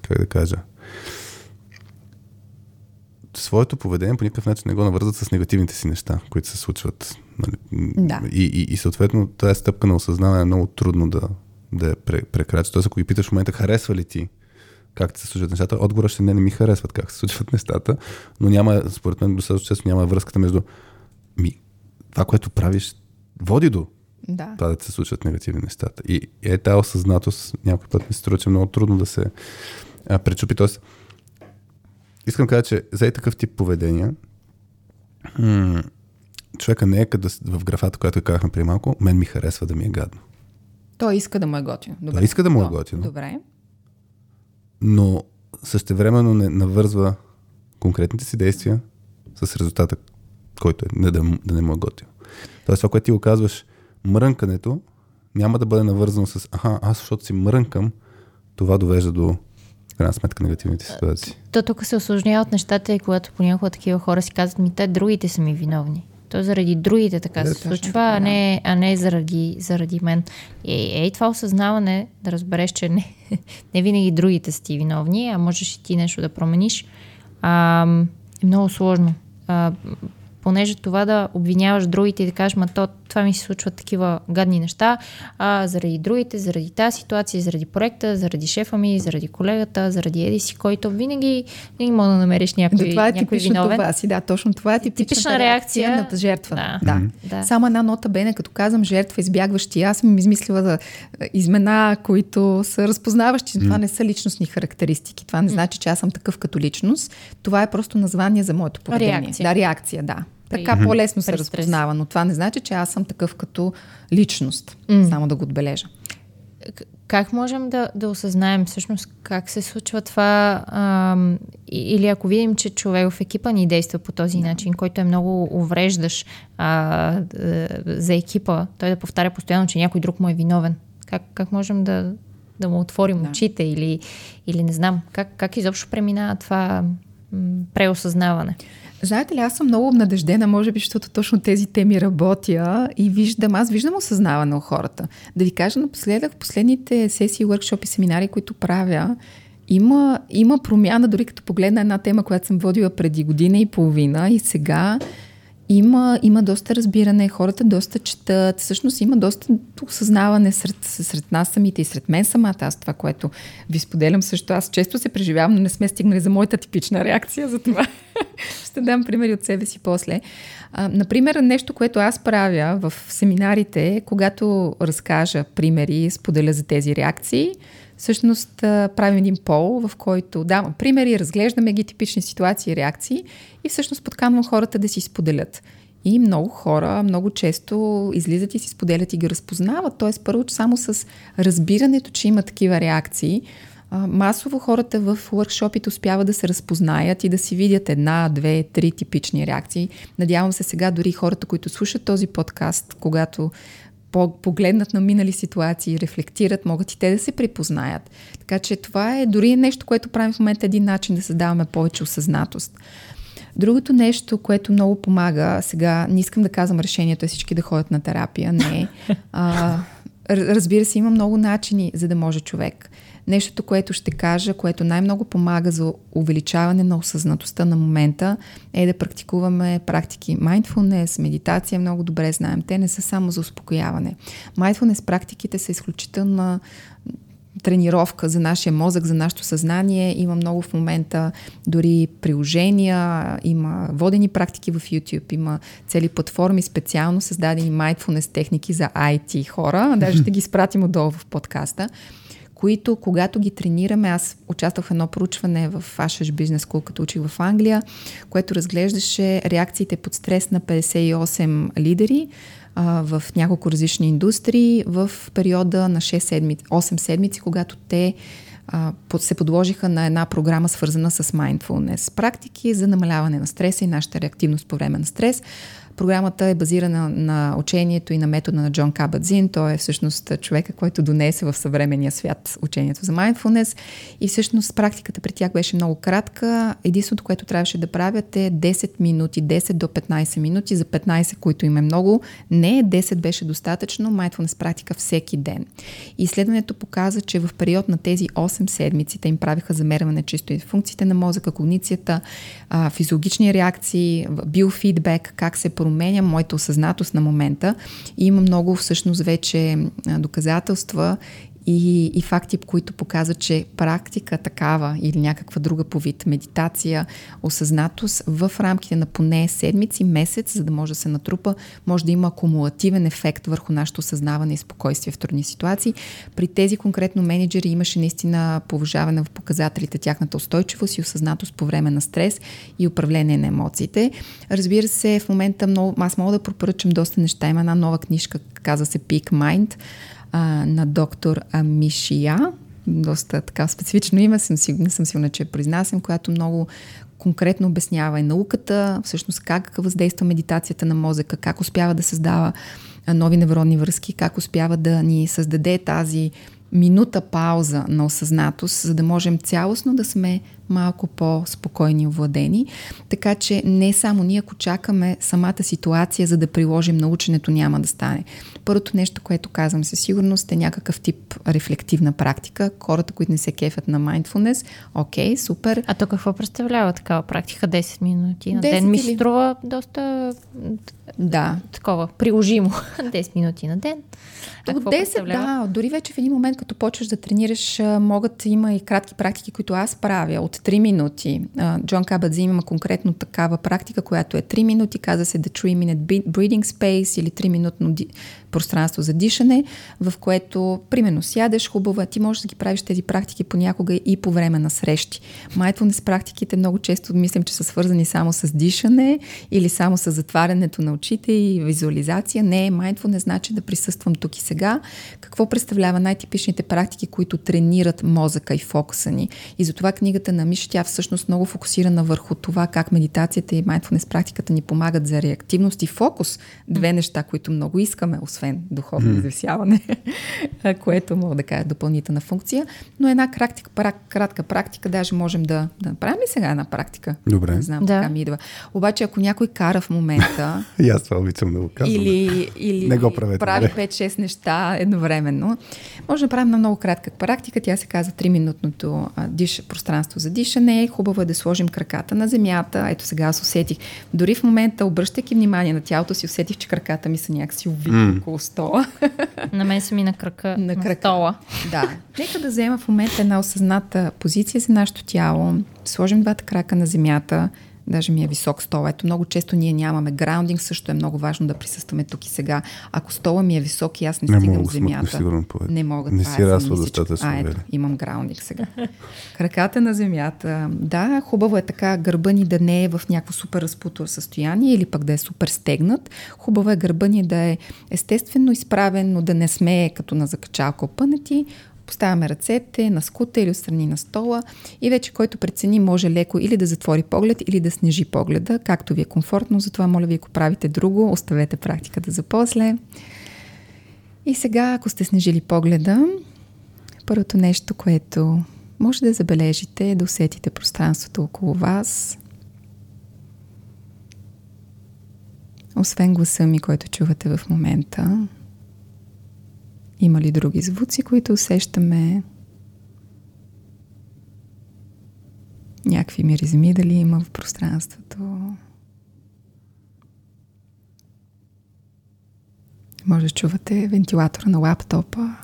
как да кажа, своето поведение по никакъв начин не го навързват с негативните си неща, които се случват. Нали? Да. И, и, и съответно тази стъпка на осъзнаване е много трудно да, да я прекрачи. Тоест, ако ги питаш в момента, харесва ли ти как се случват нещата, отговорът ще не, не ми харесват как се случват нещата, но няма, според мен, достатъчно често няма връзката между ми, това, което правиш, води до да. това да се случват негативни нещата. И е тази осъзнатост някой път ми се струва, че е много трудно да се а, пречупи. Тоест, искам да кажа, че за такъв тип поведения, м- човека не е като в графата, която казахме преди малко, мен ми харесва да ми е гадно. Той иска да му е готино. Добре. Той иска да му е готино. Добре. Но същевременно не навързва конкретните си действия с резултата, който е не да, да не му е готино. Тоест, това, което ти го казваш, мрънкането няма да бъде навързано с аха, аз защото си мрънкам, това довежда до в крайна сметка негативните ситуации. То тук се осложняват нещата и когато понякога такива хора си казват, ми те другите са ми виновни. То заради другите така е, се случва, а не, а не заради, заради мен. Ей, това осъзнаване, да разбереш, че не, *laughs* не винаги другите са ти виновни, а можеш и ти нещо да промениш, а, е много сложно. А, понеже това да обвиняваш другите и да кажеш, ма то, това ми се случват такива гадни неща, а заради другите, заради тази ситуация, заради проекта, заради шефа ми, заради колегата, заради еди си, който винаги, винаги мога да намериш някой, да, това е някой виновен. Това си, да, точно това е типична, типична реакция, реакция на жертва. Да. Да. да. Само една нота бене, като казвам жертва, избягващи. Аз съм измислила да измена, които са разпознаващи. Това не са личностни характеристики. Това не значи, че аз съм такъв като личност. Това е просто название за моето поведение. Реакция. Да, реакция, да. Така по-лесно се разпознава, но това не значи, че аз съм такъв като личност. Mm. Само да го отбележа. Как можем да, да осъзнаем всъщност как се случва това? А, или ако видим, че човек в екипа ни действа по този да. начин, който е много увреждащ а, за екипа, той да повтаря постоянно, че някой друг му е виновен. Как, как можем да, да му отворим да. очите или, или не знам, как, как изобщо преминава това преосъзнаване. Знаете ли, аз съм много обнадеждена, може би, защото точно тези теми работя и виждам, аз виждам осъзнаване у хората. Да ви кажа напоследък, в последните сесии, workshop и семинари, които правя, има, има промяна, дори като погледна една тема, която съм водила преди година и половина и сега има, има доста разбиране, хората доста четат, всъщност има доста осъзнаване сред, сред нас самите и сред мен самата. Аз това, което ви споделям също, аз често се преживявам, но не сме стигнали за моята типична реакция, за това *laughs* ще дам примери от себе си после. А, например, нещо, което аз правя в семинарите, когато разкажа примери, споделя за тези реакции, всъщност правим един пол, в който давам примери, разглеждаме ги типични ситуации и реакции и всъщност подканвам хората да си споделят. И много хора много често излизат и си споделят и ги разпознават. Тоест, първо, че само с разбирането, че има такива реакции, масово хората в workshopите успяват да се разпознаят и да си видят една, две, три типични реакции. Надявам се сега дори хората, които слушат този подкаст, когато погледнат на минали ситуации, рефлектират, могат и те да се припознаят. Така че това е дори нещо, което правим в момента един начин да създаваме повече осъзнатост. Другото нещо, което много помага, сега не искам да казвам решението е всички да ходят на терапия, не. *laughs* А, разбира се, има много начини, за да може човек Нещото, което ще кажа, което най-много помага за увеличаване на осъзнатостта на момента, е да практикуваме практики mindfulness, медитация, много добре знаем. Те не са само за успокояване. Mindfulness практиките са изключително тренировка за нашия мозък, за нашето съзнание. Има много в момента дори приложения, има водени практики в YouTube, има цели платформи специално създадени mindfulness техники за IT хора. Даже ще ги *laughs* спратим отдолу в подкаста които, когато ги тренираме, аз участвах в едно проучване в Ash's Business School, като учих в Англия, което разглеждаше реакциите под стрес на 58 лидери а, в няколко различни индустрии в периода на 6 седмици, 8 седмици, когато те а, се подложиха на една програма, свързана с mindfulness. Практики за намаляване на стреса и нашата реактивност по време на стрес. Програмата е базирана на учението и на метода на Джон Кабадзин. Той е всъщност човека, който донесе в съвременния свят учението за mindfulness. И всъщност практиката при тях беше много кратка. Единството, което трябваше да правят е 10 минути, 10 до 15 минути, за 15, които им е много. Не, 10 беше достатъчно. Mindfulness практика всеки ден. Изследването показа, че в период на тези 8 седмици те им правиха замерване чисто и функциите на мозъка, когницията, физиологични реакции, биофидбек, как се променя моята осъзнатост на момента. И има много всъщност вече доказателства и, и факти, които показват, че практика такава или някаква друга по вид медитация, осъзнатост в рамките на поне седмици, месец, за да може да се натрупа, може да има акумулативен ефект върху нашето осъзнаване и спокойствие в трудни ситуации. При тези конкретно менеджери имаше наистина поважаване в показателите тяхната устойчивост и осъзнатост по време на стрес и управление на емоциите. Разбира се, в момента много, аз мога да препоръчам доста неща. Има една нова книжка, казва се Peak Mind а, на доктор Амишия. Доста така специфично име, съм сигурна, съм сигурна, че произнасям, която много конкретно обяснява и науката, всъщност как въздейства медитацията на мозъка, как успява да създава нови невронни връзки, как успява да ни създаде тази минута пауза на осъзнатост, за да можем цялостно да сме малко по-спокойни и овладени. Така че не само ние, ако чакаме самата ситуация, за да приложим наученето, няма да стане. Първото нещо, което казвам със сигурност е някакъв тип рефлективна практика. Хората, които не се кефят на mindfulness, окей, супер. А то какво представлява такава практика? 10 минути на ден ми се струва доста да. такова приложимо. *laughs* 10 минути на ден. От 10, да. Дори вече в един момент, като почваш да тренираш, могат, има и кратки практики, които аз правя от 3 минути. Джон Кабадзи има конкретно такава практика, която е 3 минути, каза се The 3 Minute Breathing Space или 3 минутно пространство за дишане, в което, примерно, сядеш хубаво, ти можеш да ги правиш тези практики понякога и по време на срещи. Mindfulness практиките много често мислим, че са свързани само с дишане или само с затварянето на очите и визуализация. Не, mindfulness значи да присъствам тук и сега. Какво представлява най-типичните практики, които тренират мозъка и фокуса ни? И затова книгата на Миша, тя всъщност много фокусирана върху това как медитацията и mindfulness практиката ни помагат за реактивност и фокус. Две неща, които много искаме, освен освен духовно mm. извисяване, *laughs* което мога да кажа допълнителна функция. Но една кратика, прак, кратка практика, даже можем да, да направим ли сега една практика? Добре. Не знам, Да. така ми идва. Обаче, ако някой кара в момента *laughs* И аз това обичам да го казвам. или, или Не го правете, прави нали? 5-6 неща едновременно, може да правим на много кратка практика. Тя се казва 3-минутното а, диш, пространство за дишане. Хубаво е да сложим краката на земята. Ето сега аз усетих. Дори в момента, обръщайки внимание на тялото си, усетих, че краката ми са някакси увити М. около стола. На мен са ми на крака, На на, крака. стола. Да. Нека да взема в момента една осъзната позиция за нашето тяло. Сложим двата крака на земята. Даже ми е висок стол. Ето много често ние нямаме граундинг. Също е много важно да присъстваме тук и сега. Ако стола ми е висок и аз не, Не стигам мога земята. сигурно. Не мога. Не си расла самомисличко. достатъчно, А, ето, имам граундинг сега. Краката на земята. Да, хубаво е така гърба ни да не е в някакво супер разпуто състояние или пък да е супер стегнат. Хубаво е гърба ни да е естествено изправен, но да не сме като на закачалка опънати. Поставяме ръцете на скута или отстрани на стола и вече който прецени може леко или да затвори поглед или да снижи погледа, както ви е комфортно. Затова моля ви, ако правите друго, оставете практиката за после. И сега, ако сте снижили погледа, първото нещо, което може да забележите е да усетите пространството около вас. Освен гласа ми, който чувате в момента, има ли други звуци, които усещаме? Някакви миризми дали има в пространството? Може чувате вентилатора на лаптопа.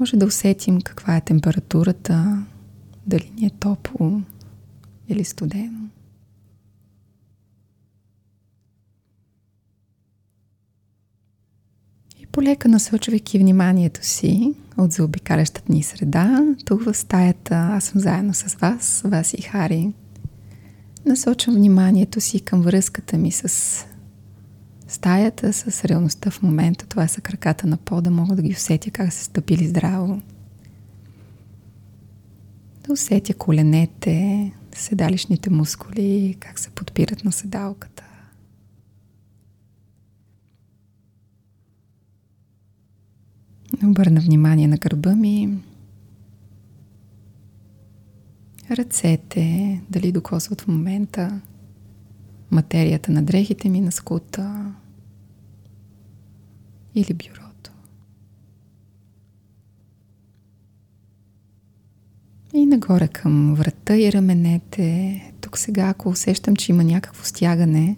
Може да усетим каква е температурата, дали ни е топло или студено. И полека насочвайки вниманието си от заобикалящата ни среда, тук в стаята аз съм заедно с вас, вас и Хари. Насочвам вниманието си към връзката ми с стаята, с реалността в момента. Това са краката на пода, мога да ги усетя как са стъпили здраво. Да усетя коленете, седалищните мускули, как се подпират на седалката. Обърна внимание на гърба ми. Ръцете, дали докосват в момента материята на дрехите ми на скута или бюрото. И нагоре към врата и раменете. Тук сега, ако усещам, че има някакво стягане,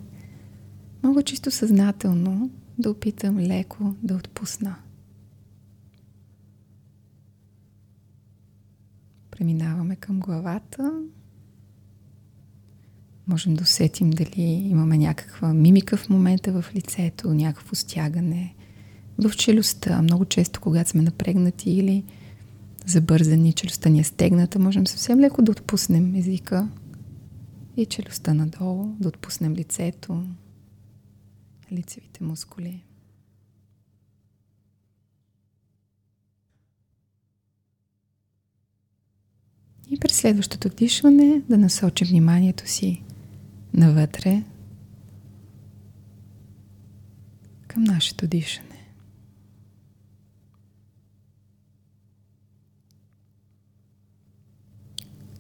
мога чисто съзнателно да опитам леко да отпусна. Преминаваме към главата. Можем да усетим дали имаме някаква мимика в момента в лицето, някакво стягане в челюстта. Много често, когато сме напрегнати или забързани, челюстта ни е стегната, можем съвсем леко да отпуснем езика и челюстта надолу, да отпуснем лицето, лицевите мускули. И през следващото вдишване да насочим вниманието си навътре към нашето дишане.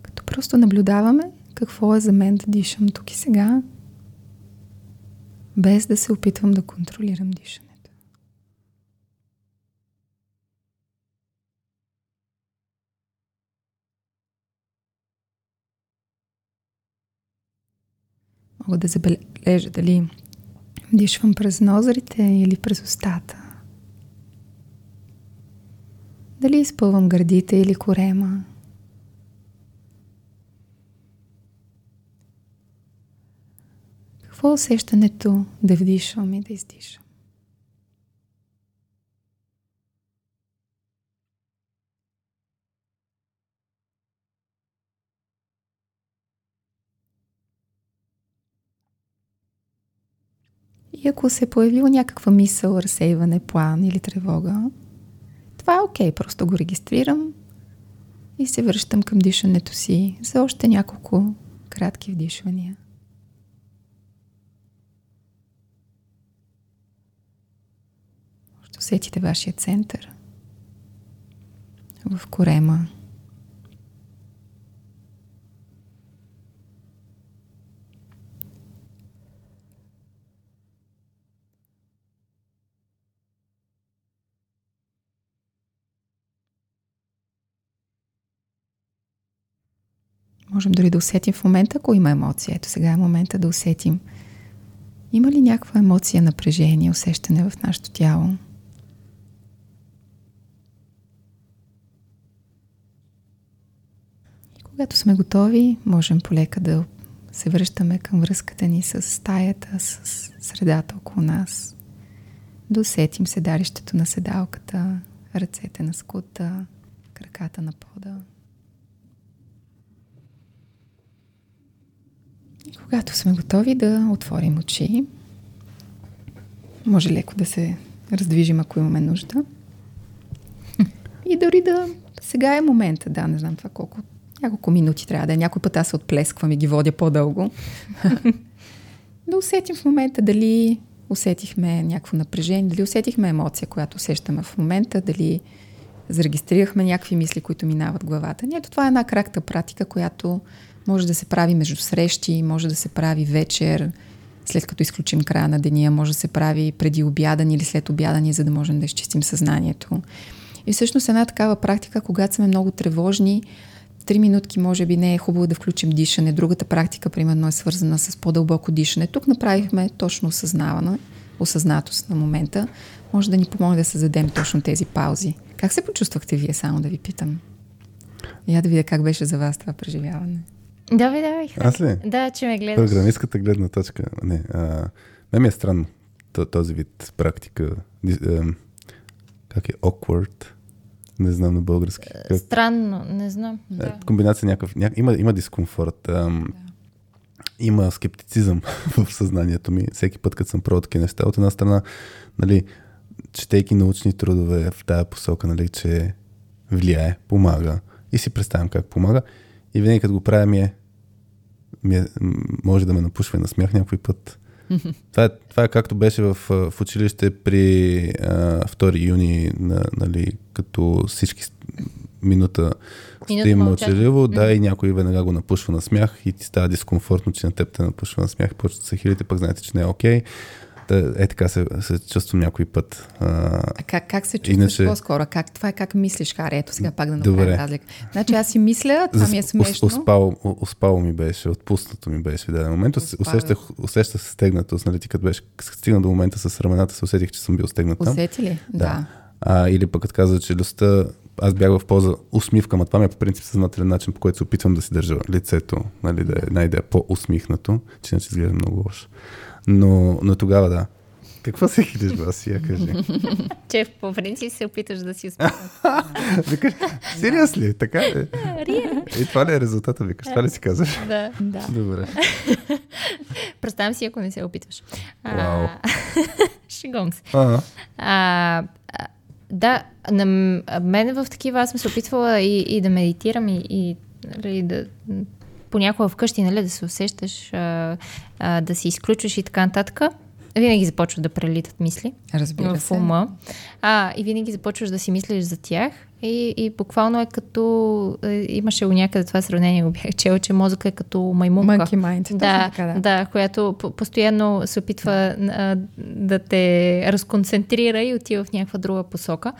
Като просто наблюдаваме какво е за мен да дишам тук и сега, без да се опитвам да контролирам дишането. Мога да забележа дали дишвам през нозрите или през устата. Дали изпълвам гърдите или корема. Какво е усещането да вдишвам и да издишам? Ако се е появила някаква мисъл, разсейване, план или тревога, това е окей, okay, просто го регистрирам и се връщам към дишането си за още няколко кратки вдишвания. Ще усетите вашия център в корема Можем дори да усетим в момента, ако има емоция. Ето сега е момента да усетим. Има ли някаква емоция, напрежение, усещане в нашето тяло? И когато сме готови, можем полека да се връщаме към връзката ни с стаята, с средата около нас. Да усетим седалището на седалката, ръцете на скута, краката на пода. Когато сме готови да отворим очи, може леко да се раздвижим, ако имаме нужда. И дори да... Сега е момента, да, не знам това колко... Няколко минути трябва да е. Някой път аз се отплесквам и ги водя по-дълго. *laughs* да усетим в момента дали усетихме някакво напрежение, дали усетихме емоция, която усещаме в момента, дали зарегистрирахме някакви мисли, които минават главата. Ето това е една кракта практика, която може да се прави между срещи, може да се прави вечер, след като изключим края на деня, може да се прави преди обядан или след обядан, за да можем да изчистим съзнанието. И всъщност една такава практика, когато сме много тревожни, три минутки може би не е хубаво да включим дишане. Другата практика, примерно, е свързана с по-дълбоко дишане. Тук направихме точно осъзнаване, осъзнатост на момента. Може да ни помогне да създадем точно тези паузи. Как се почувствахте вие, само да ви питам? Я да видя как беше за вас това преживяване. Давай, давай. Аз ли? Да, че ме гледаш. Програмистката гледна точка. Не, а, мен ми е странно този вид практика. Как е? Awkward. Не знам на български. Как? Странно, не знам. Да. Е, комбинация някакъв. Ня... Има, има дискомфорт. Ам, да. Има скептицизъм *laughs* в съзнанието ми. Всеки път, като съм пробвал такива неща, от една страна, нали, четейки научни трудове в тая посока, нали, че влияе, помага. И си представям как помага. И винаги като го правя ми е, ми е може да ме напушва и на смях някой път. *laughs* това, е, това е както беше в, в училище при а, 2 юни, на, нали, като всички минута стоим мълчаливо, да, и някой веднага го напушва на смях и ти става дискомфортно, че на теб те напушва на смях, почват се хилите, пък знаете, че не е окей. Okay да, е така се, се чувствам някой път. А, а как, как се чувстваш иначе... по-скоро? Как, това е как мислиш, Хари? Ето сега пак да направим Добре. разлика. Значи аз си мисля, това ми е смешно. Успало, успало ми беше, отпуснато ми беше в даден момент. Усещах, усещах се стегнатост, нали, ти като беше, стигна до момента с рамената, се усетих, че съм бил стегнат там. Усети ли? Да. да. А, или пък като каза, че люстта, аз бях в полза усмивка, но това ми е по принцип съзнателен начин, по който се опитвам да си държа лицето, нали, да е една идея по-усмихнато, че иначе изглежда много лошо. Но, но тогава да, какво се хилиш, Васия, кажи? *laughs* Че по принцип се опиташ да си успешен. *laughs* Викаш, сериоз ли? Така ли? И това ли е резултата, викаш? Това ли си казваш? Да. *laughs* да. Добре. Представям си, ако не се опитваш. Вау. Шигом се. А, да, на мен в такива аз съм се опитвала и, и да медитирам и, и нали, да понякога вкъщи, нали, да се усещаш, а, а, да си изключваш и така нататък винаги започват да прелитат мисли Разбира в ума. А, и винаги започваш да си мислиш за тях. И, и буквално е като... Е, имаше у някъде това сравнение, го бях чел, че мозъка е като маймунка. Monkey mind. Да, така, да. да, която постоянно се опитва а, да те разконцентрира и отива в някаква друга посока.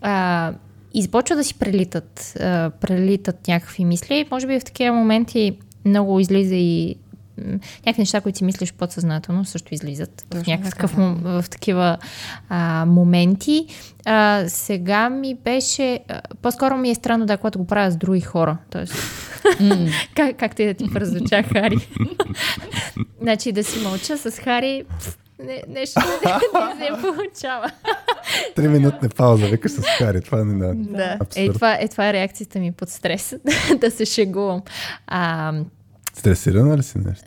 А, и започва да си прелитат, а, прелитат някакви мисли. Може би в такива моменти много излиза и някакви неща, които си мислиш подсъзнателно, също излизат Точно в някакъв да. в такива а, моменти. А, сега ми беше, а, по-скоро ми е странно да, когато го правя с други хора. Тоест, *laughs* mm. как, как ти да ти прозвуча, Хари? *laughs* значи да си мълча с Хари, не, нещо не, не се получава. Три минутна пауза, викаш с Хари. Това не да. Да, е, това, е, това е реакцията ми под стрес, *laughs* да се шегувам. А, Стресирана ли си нещо?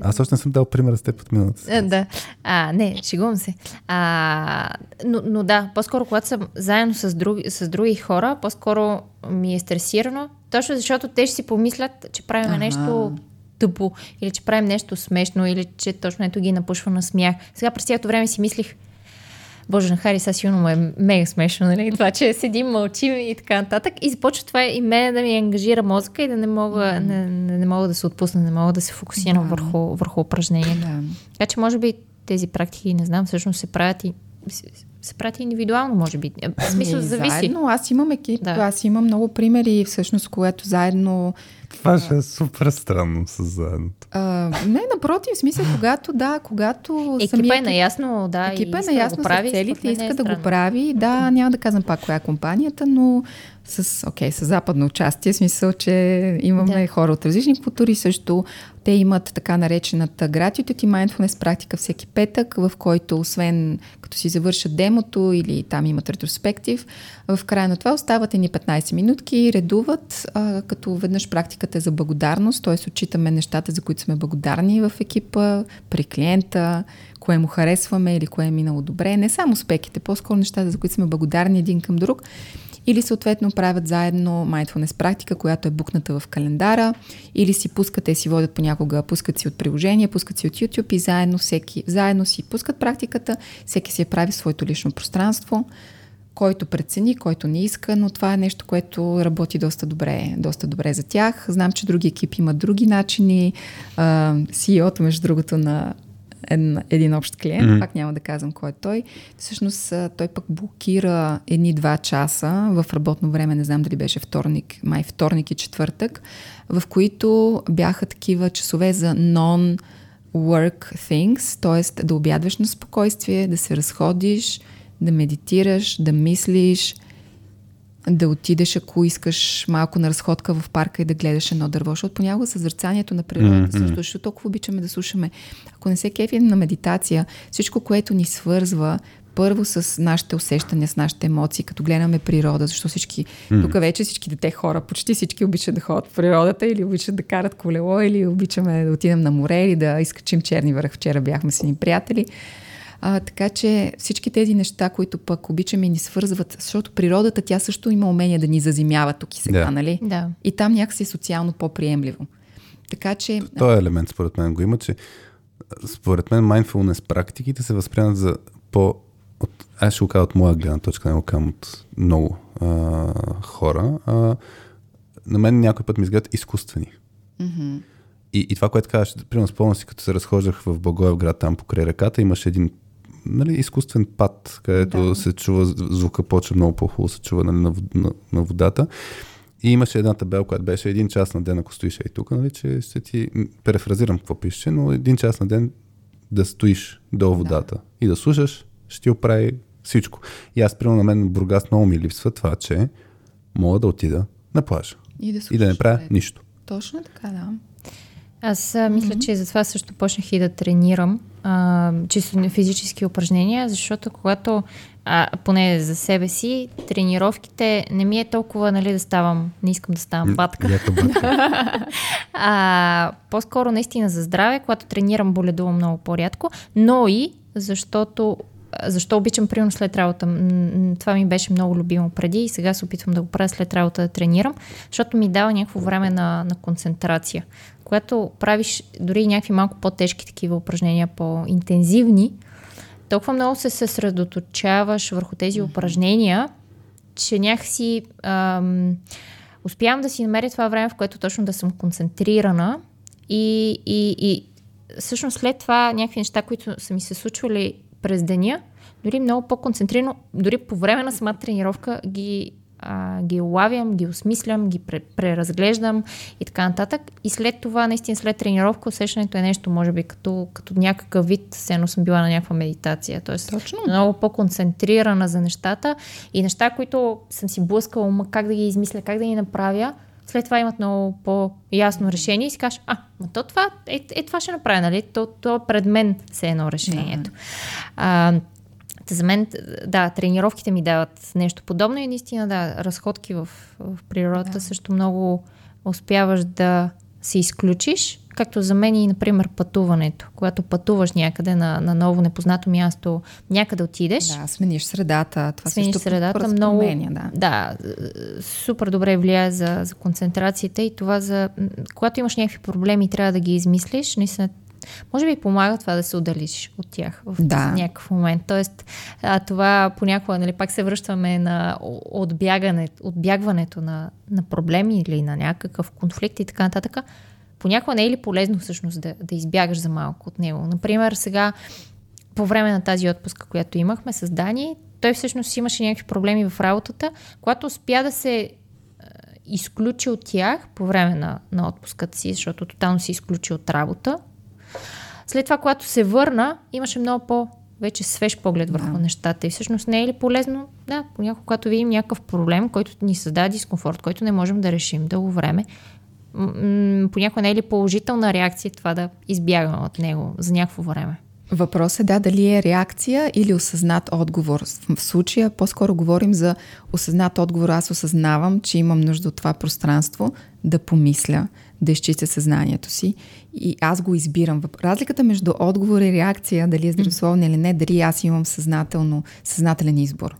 Аз още не съм дал пример с теб от миналата. Е, да. А, не, шегувам се. А, но, но да, по-скоро когато съм заедно с други, с други хора, по-скоро ми е стресирано, точно защото те ще си помислят, че правим нещо тъпо, или че правим нещо смешно, или че точно ето ги напушва на смях. Сега през цялото време си мислих, Боже, на Хари сега силно му е мега смешно, нали? Това, че седим, мълчим и така нататък. И започва това и мен да ми ангажира мозъка и да не мога, mm. не, не, не мога да се отпусна, не мога да се фокусирам да. върху, върху упражнението. Да. Така че може би тези практики, не знам, всъщност се правят и се прати индивидуално, може би. В смисъл, Ами, зависи. Заедно, аз имам екип, Да. да. аз имам много примери, всъщност, което заедно... Това ще е супер странно с заедното. А, не, напротив, в смисъл, когато, да, когато Екипа е самият- наясно, да, Екипа и е иска наясно да прави. с целите, не е иска да го странно. прави. Да, няма да казвам пак коя е компанията, но с, окей, с западно участие, в смисъл, че имаме да. хора от различни култури също. Те имат така наречената gratitude и mindfulness практика всеки петък, в който освен като си завършат демото или там имат ретроспектив, в края на това остават едни 15 минутки, редуват, а, като веднъж практиката е за благодарност, т.е. отчитаме нещата, за които сме благодарни в екипа, при клиента, кое му харесваме или кое е минало добре. Не само успехите, по-скоро нещата, за които сме благодарни един към друг. Или съответно правят заедно mindfulness практика, която е букната в календара, или си пускат, те си водят понякога, пускат си от приложение, пускат си от YouTube и заедно, всеки, заедно си пускат практиката, всеки си я прави в своето лично пространство, който прецени, който не иска, но това е нещо, което работи доста добре, доста добре за тях. Знам, че други екипи имат други начини. CEO-то, между другото, на един, един общ клиент, mm-hmm. пак няма да казвам кой е той, всъщност той пък блокира едни два часа в работно време, не знам дали беше вторник, май вторник и четвъртък, в които бяха такива часове за non work things, т.е. да обядваш на спокойствие, да се разходиш, да медитираш, да мислиш, да отидеш, ако искаш малко на разходка в парка и да гледаш едно дърво, защото понякога съзърцанието на природата mm-hmm. също, защото толкова обичаме да слушаме. Ако не се кефим на медитация, всичко, което ни свързва, първо с нашите усещания, с нашите емоции, като гледаме природа, защото всички, mm. тук вече всички дете хора, почти всички обичат да ходят в природата или обичат да карат колело, или обичаме да отидем на море, или да изкачим черни върх. Вчера бяхме с едни приятели. А, така че всички тези неща, които пък обичаме и ни свързват, защото природата тя също има умение да ни заземява тук и сега, Да. нали? Да. И там някакси е социално по-приемливо. Така че... Този елемент според мен го има, че според мен mindfulness практиките се възприемат за по... От, аз ще го кажа от моя гледна точка, не го казвам от много а, хора. А, на мен някой път ми изглеждат изкуствени. Мгм. И, и това, което казваш, примерно спомням си, като се разхождах в Благоевград, там покрай реката, имаше един нали, изкуствен пад, където Да. се чува звука, почва много по-хубаво се чува нали, на, на, на водата. И имаше една табела, която беше един час на ден, ако стоиш и тук, нали, че ще ти м, перефразирам какво пише, но един час на ден да стоиш до водата и да слушаш, ще ти оправи всичко. И аз, примерно, на мен Бургас много ми липсва това, че мога да отида на плажа И да, и да не правя нищо. Точно така, да. Аз а, мисля, че затова също почнах и да тренирам а, чисто физически упражнения, защото когато, а, поне за себе си, тренировките не ми е толкова, нали, да ставам, не искам да ставам батка. *laughs* а, по-скоро наистина за здраве, когато тренирам, боледувам много по-рядко, но и защото защо обичам, примерно след работа. Това ми беше много любимо преди и сега се опитвам да го правя след работа да тренирам, защото ми дава някакво време на, на концентрация. Когато правиш дори някакви малко по-тежки такива упражнения, по-интензивни, толкова много се съсредоточаваш върху тези упражнения, че някакси ам, успявам да си намеря това време, в което точно да съм концентрирана и, и, и всъщност след това някакви неща, които са ми се случвали през деня, дори много по-концентрирано, дори по време на самата тренировка ги, а, ги улавям, ги осмислям, ги пре, преразглеждам и така нататък. И след това, наистина след тренировка, усещането е нещо, може би, като, като някакъв вид, все едно съм била на някаква медитация. Тоест, Точно. много по-концентрирана за нещата и неща, които съм си блъскала ума как да ги измисля, как да ги направя, след това имат много по-ясно решение и си кажеш, а, ма то това, е, е това ще направя, нали? То, то е пред мен все едно решението. А, та за мен, да, тренировките ми дават нещо подобно и наистина, да, разходки в, в природата Да. също много успяваш да се изключиш, както за мен и, например, пътуването. Когато пътуваш някъде на, на ново непознато място, някъде отидеш, Да, смениш средата. Това смениш също средата, много, променя, да. да, е, супер добре влияе за, за концентрацията и това за, когато имаш някакви проблеми трябва да ги измислиш, наистина Може би помага това да се отдалиш от тях в Да. някакъв момент. Тоест, а, това понякога, нали, пак се връщаме на отбягане, отбягването на, на проблеми или на някакъв конфликт и така нататък. Понякога не е ли полезно всъщност да, да избягаш за малко от него? Например, сега по време на тази отпуска, която имахме с Дани, той всъщност имаше някакви проблеми в работата, когато успя да се е, изключи от тях по време на, на отпуската си, защото тотално се изключи от работа. След това, когато се върна, имаше много по- вече свеж поглед върху Да. нещата. И всъщност не е ли полезно, да, понякога, когато видим някакъв проблем, който ни създава дискомфорт, който не можем да решим дълго време, м- понякога не е ли положителна реакция това да избягаме от него за някакво време? Въпросът е да, дали е реакция или осъзнат отговор. В случая по-скоро говорим за осъзнат отговор. Аз осъзнавам, че имам нужда от това пространство да помисля, да изчистя съзнанието си и аз го избирам. Разликата между отговор и реакция, дали е здравословна или не, дали аз имам съзнателно, съзнателен избор.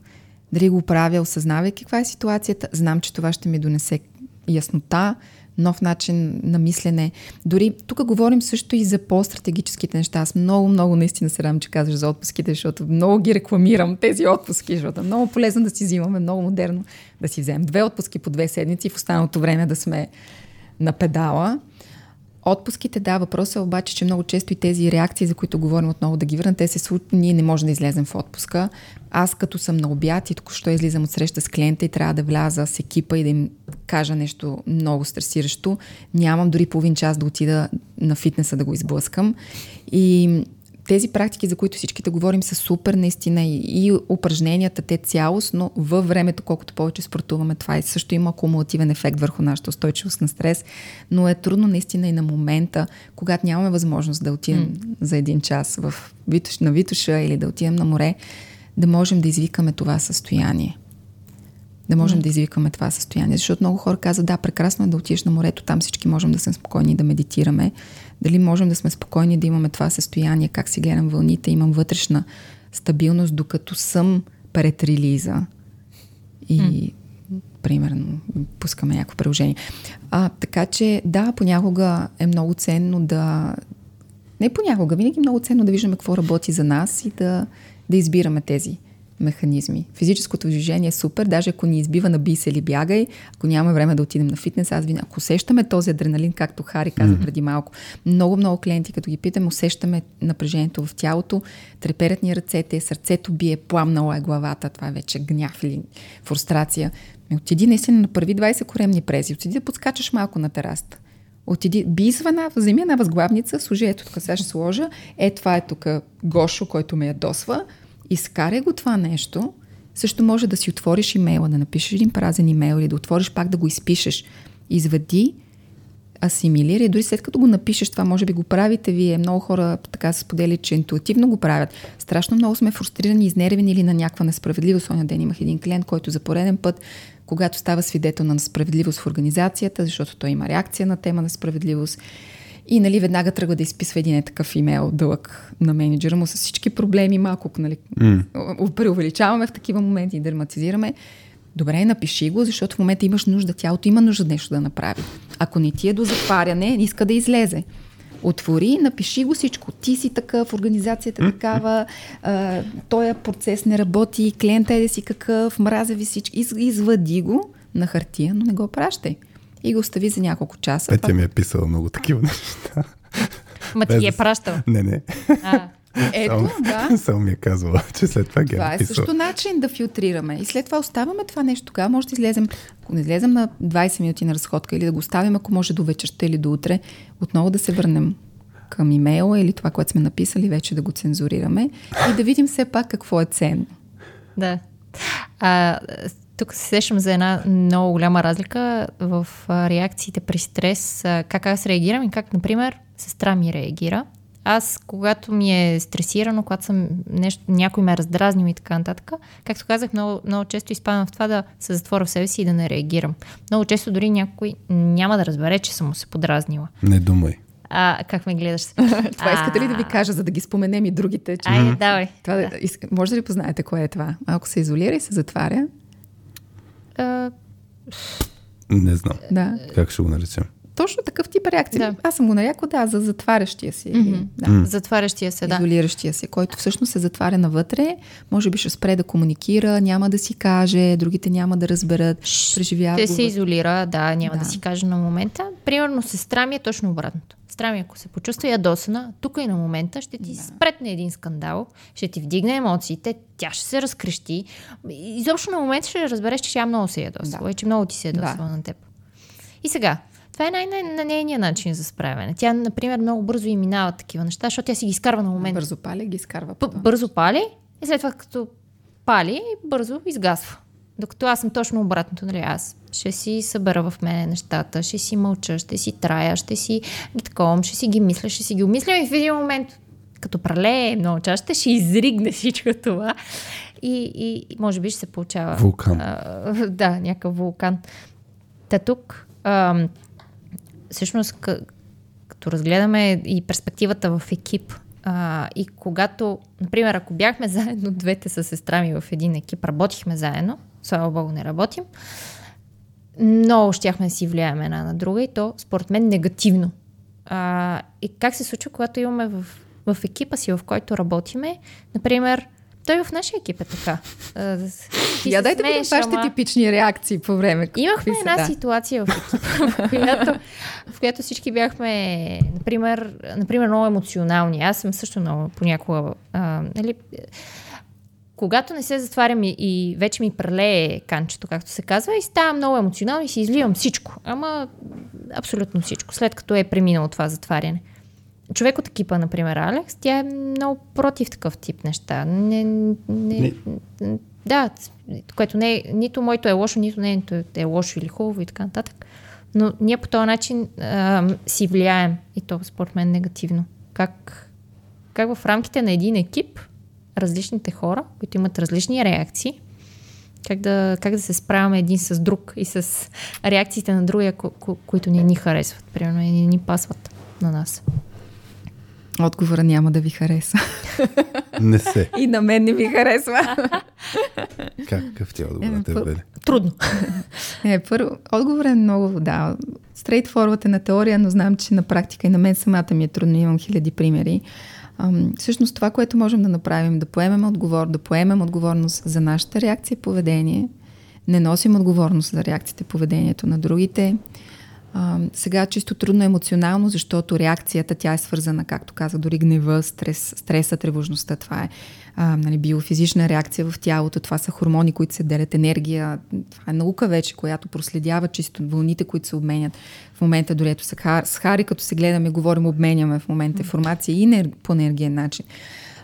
Дали го правя, осъзнавайки каква е ситуацията, знам, че това ще ми донесе яснота, нов начин на мислене. Дори тук говорим също и за по-стратегическите неща. Аз много, много наистина се радвам, че казваш за отпуските, защото много ги рекламирам тези отпуски, защото е много полезно да си взимаме, много модерно да си вземем две отпуски по две седмици и в останалото време да сме на педала. Отпуските, да, въпросът е обаче, че много често и тези реакции, за които говорим отново да ги върнат, те се случват, ние не можем да излезем в отпуска. Аз като съм на обяд и току-що излизам от среща с клиента и трябва да вляза с екипа и да им кажа нещо много стресиращо, нямам дори половин час да отида на фитнеса да го изблъскам. И тези практики, за които всичките говорим, са супер наистина и, и упражненията, те цялостно във времето, колкото повече спортуваме, това и също има акумулативен ефект върху нашата устойчивост на стрес, но е трудно наистина и на момента, когато нямаме възможност да отидем mm. за един час в на Витуша или да отидем на море, да можем да извикаме това състояние. Да можем mm. да извикаме това състояние. Защото много хора казват, да, прекрасно е да отидеш на морето, там всички можем да сме спокойни да медитираме. Дали можем да сме спокойни да имаме това състояние, как си гледам вълните, имам вътрешна стабилност, докато съм пред релиза. И, mm. примерно, пускаме някакво приложение. А, така че, да, понякога е много ценно да... Не понякога, винаги е много ценно да виждаме какво работи за нас и да, да избираме тези механизми. Физическото движение е супер, даже ако ни избива на би се или бягай, ако нямаме време да отидем на фитнес, аз винаги, ако усещаме този адреналин, както Хари каза mm-hmm. преди малко, много, много клиенти, като ги питам, усещаме напрежението в тялото, треперят ни ръцете, сърцето бие, пламнала е главата, това е вече гняв или фрустрация. Ми отиди наистина направи 20 коремни прези, отиди да подскачаш малко на тераста. Отиди, би извана, вземи една възглавница, служи, ето тук сега ще сложа, е това е тук Гошо, който ме ядосва, изкарай го това нещо, също може да си отвориш имейла, да напишеш един празен имейл или да отвориш пак да го изпишеш. Извади, асимилира и дори след като го напишеш, това може би го правите вие. Много хора така се сподели, че интуитивно го правят. Страшно много сме фрустрирани, изнервени или на някаква несправедливост. Оня ден имах един клиент, който за пореден път, когато става свидетел на несправедливост в организацията, защото той има реакция на тема на справедливост, и нали, веднага тръгва да изписва един е такъв имейл дълъг на менеджера му с всички проблеми, малко нали, mm. преувеличаваме в такива моменти и драматизираме. Добре, напиши го, защото в момента имаш нужда, тялото има нужда нещо да направи. Ако не ти е до затваряне, иска да излезе. Отвори, напиши го всичко. Ти си такъв, организацията е такава, а, този процес не работи, клиента е да си какъв, мразя ви всички. Из, извади го на хартия, но не го пращай и го остави за няколко часа. Петя това... ми е писала много такива неща. Ма ти ги е пращал? Не, не. А. Ето, само, да. Само ми е казвала, че след това ги Това е е писала. също начин да филтрираме. И след това оставаме това нещо. Тогава може да излезем, ако не излезем на 20 минути на разходка или да го оставим, ако може до вечерта или до утре, отново да се върнем към имейла или това, което сме написали, вече да го цензурираме и да видим все пак какво е ценно. Да. А, тук се сещам за една много голяма разлика в реакциите при стрес, как аз реагирам и как, например, сестра ми реагира. Аз, когато ми е стресирано, когато съм нещо, някой ме е раздразнил и така нататък, както казах, много, много често изпадам в това да се затворя в себе си и да не реагирам. Много често дори някой няма да разбере, че съм му се подразнила. Не думай. А, как ме гледаш? *laughs* това искате ли да ви кажа, за да ги споменем и другите? Че... Айде, давай. Това, да. Може да ли познаете кое е това? Ако се изолира и се затваря? А... Не знам. Да. Как ще го наречем? Точно такъв тип реакция. Да. Аз съм го нарякла, да, за затварящия се. Мгм. Да. Затварящия се, да. изолиращия се, който всъщност се затваря навътре, може би ще спре да комуникира, няма да си каже, другите няма да разберат, преживява Те го се изолира, да, няма да. Да. си каже на момента. Примерно сестра ми е точно обратното. Сестра ми, ако се почувства ядосана, тук и на момента ще ти да. спретне един скандал, ще ти вдигне емоциите, тя ще се разкрещи. И Изобщо на момента ще разбереш, че тя много се ядосва Да. и че много ти се ядосва Да. на теб. И сега, това е най- най- на нейния начин за справяне. Тя, например, много бързо и минава такива неща, защото тя си ги изкарва на момента. бързо паля ги изкарва. П- бързо пали и след това като пали, бързо изгасва. Докато аз съм точно обратното, нали? Аз ще си събера в мене нещата, ще си мълча, ще си трая, ще си ги таковам, ще си ги мисля, ще си ги умисля и в един момент, като пралее много чаще, ще изригне всичко това и, и, и може би ще се получава... Вулкан. А, *laughs* да, някакъв вулкан. Та тук, ам, всъщност, като разгледаме и перспективата в екип, а, и когато, например, ако бяхме *laughs* заедно двете с сестра ми в един екип, работихме заедно, слава богу не работим, много щяхме да си влияем една на друга и то, според мен, негативно. А, и как се случва, когато имаме в, в екипа си, в който работиме, например, той в нашия екип е така. Ти Я дайте видим вашите ама- типични реакции по време. Имахме една да. ситуация в екипа, в която, в която всички бяхме, например, например, много емоционални. Аз съм също много понякога. А, нали, когато не се затварям и, и вече ми прелее канчето, както се казва, и ставам много емоционална и си изливам всичко. Ама абсолютно всичко, след като е преминало това затваряне. Човек от екипа, например, Алекс, тя е много против такъв тип неща. Не, не, Не. Да, което не е, нито моето е лошо, нито нейното е лошо или хубаво и така нататък. Но ние по този начин а, си влияем и то според мен негативно. Как, как в рамките на един екип различните хора, които имат различни реакции, как да, как да се справяме един с друг и с реакциите на другия, ко- ко- които не ни харесват, примерно, и не ни пасват на нас. Отговора няма да ви хареса. Не се. И на мен не ми харесва. Какъв ти е отговорът е пър- бъде? Трудно. Не, първо, отговор е много, да, straightforward е на теория, но знам, че на практика и на мен самата ми е трудно, имам хиляди примери. Ам, всъщност това, което можем да направим, да поемем отговор, да поемем отговорност за нашата реакция и поведение, не носим отговорност за реакциите и поведението на другите. А, сега чисто трудно емоционално, защото реакцията тя е свързана, както казах, дори гнева, стрес, стреса, тревожността. Това е а, нали, биофизична реакция в тялото. Това са хормони, които се делят енергия. Това е наука вече, която проследява чисто вълните, които се обменят. В момента, дори ето с, Хар, с Хари, като се гледаме, говорим, обменяме в момента информация и по енергиен начин.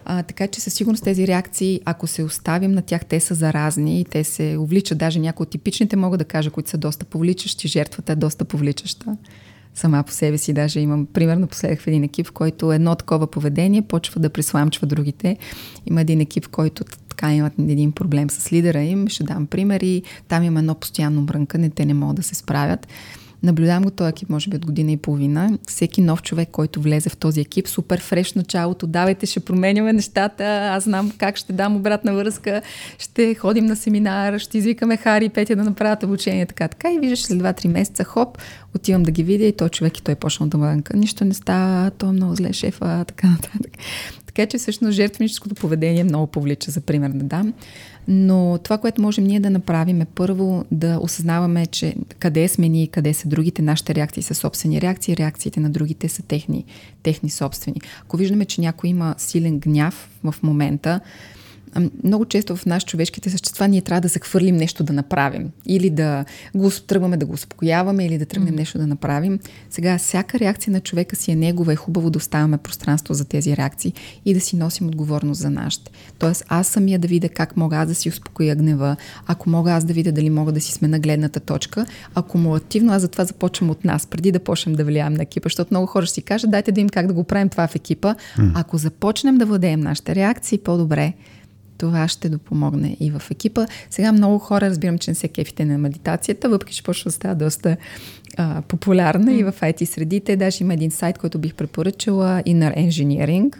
А, така че със сигурност тези реакции, ако се оставим на тях, те са заразни и те се увличат. Даже някои от типичните мога да кажа, които са доста повличащи. Жертвата е доста повличаща. Сама по себе си даже имам пример напоследък в един екип, в който едно такова поведение почва да присламчва другите. Има един екип, в който така имат един проблем с лидера им. Ще дам пример и там има едно постоянно брънкане, те не могат да се справят. Наблюдавам го този екип, може би от година и половина. Всеки нов човек, който влезе в този екип, супер фреш началото, давайте, ще променяме нещата, аз знам как ще дам обратна връзка, ще ходим на семинар, ще извикаме Хари и Петя да направят обучение, така, така. И виждаш след 2-3 месеца, хоп, отивам да ги видя и той човек и той е почнал да мрънка. Нищо не става, той е много зле шефа, така нататък. Така че всъщност жертвеническото поведение много повлича, за пример да дам. Но това, което можем ние да направим е първо да осъзнаваме, че къде сме ние, къде са другите, нашите реакции са собствени реакции, реакциите на другите са техни, техни собствени. Ако виждаме, че някой има силен гняв в момента, много често в нас човешките същества ние трябва да захвърлим нещо да направим. Или да го тръгваме да го успокояваме, или да тръгнем mm. нещо да направим. Сега, всяка реакция на човека си е негова. Е хубаво да оставяме пространство за тези реакции и да си носим отговорност за нашите. Тоест, аз самия да видя как мога аз да си успокоя гнева, ако мога аз да видя дали мога да си сме гледната точка, акумулативно аз затова започвам от нас, преди да почнем да влияем на екипа, защото много хора ще си кажат, дайте да им как да го правим това в екипа. Mm. Ако започнем да владеем нашите реакции, по-добре това ще допомогне и в екипа. Сега много хора разбирам, че не се кефите на медитацията, въпреки че почва да става доста а, популярна mm. и в IT средите. Даже има един сайт, който бих препоръчала, Inner Engineering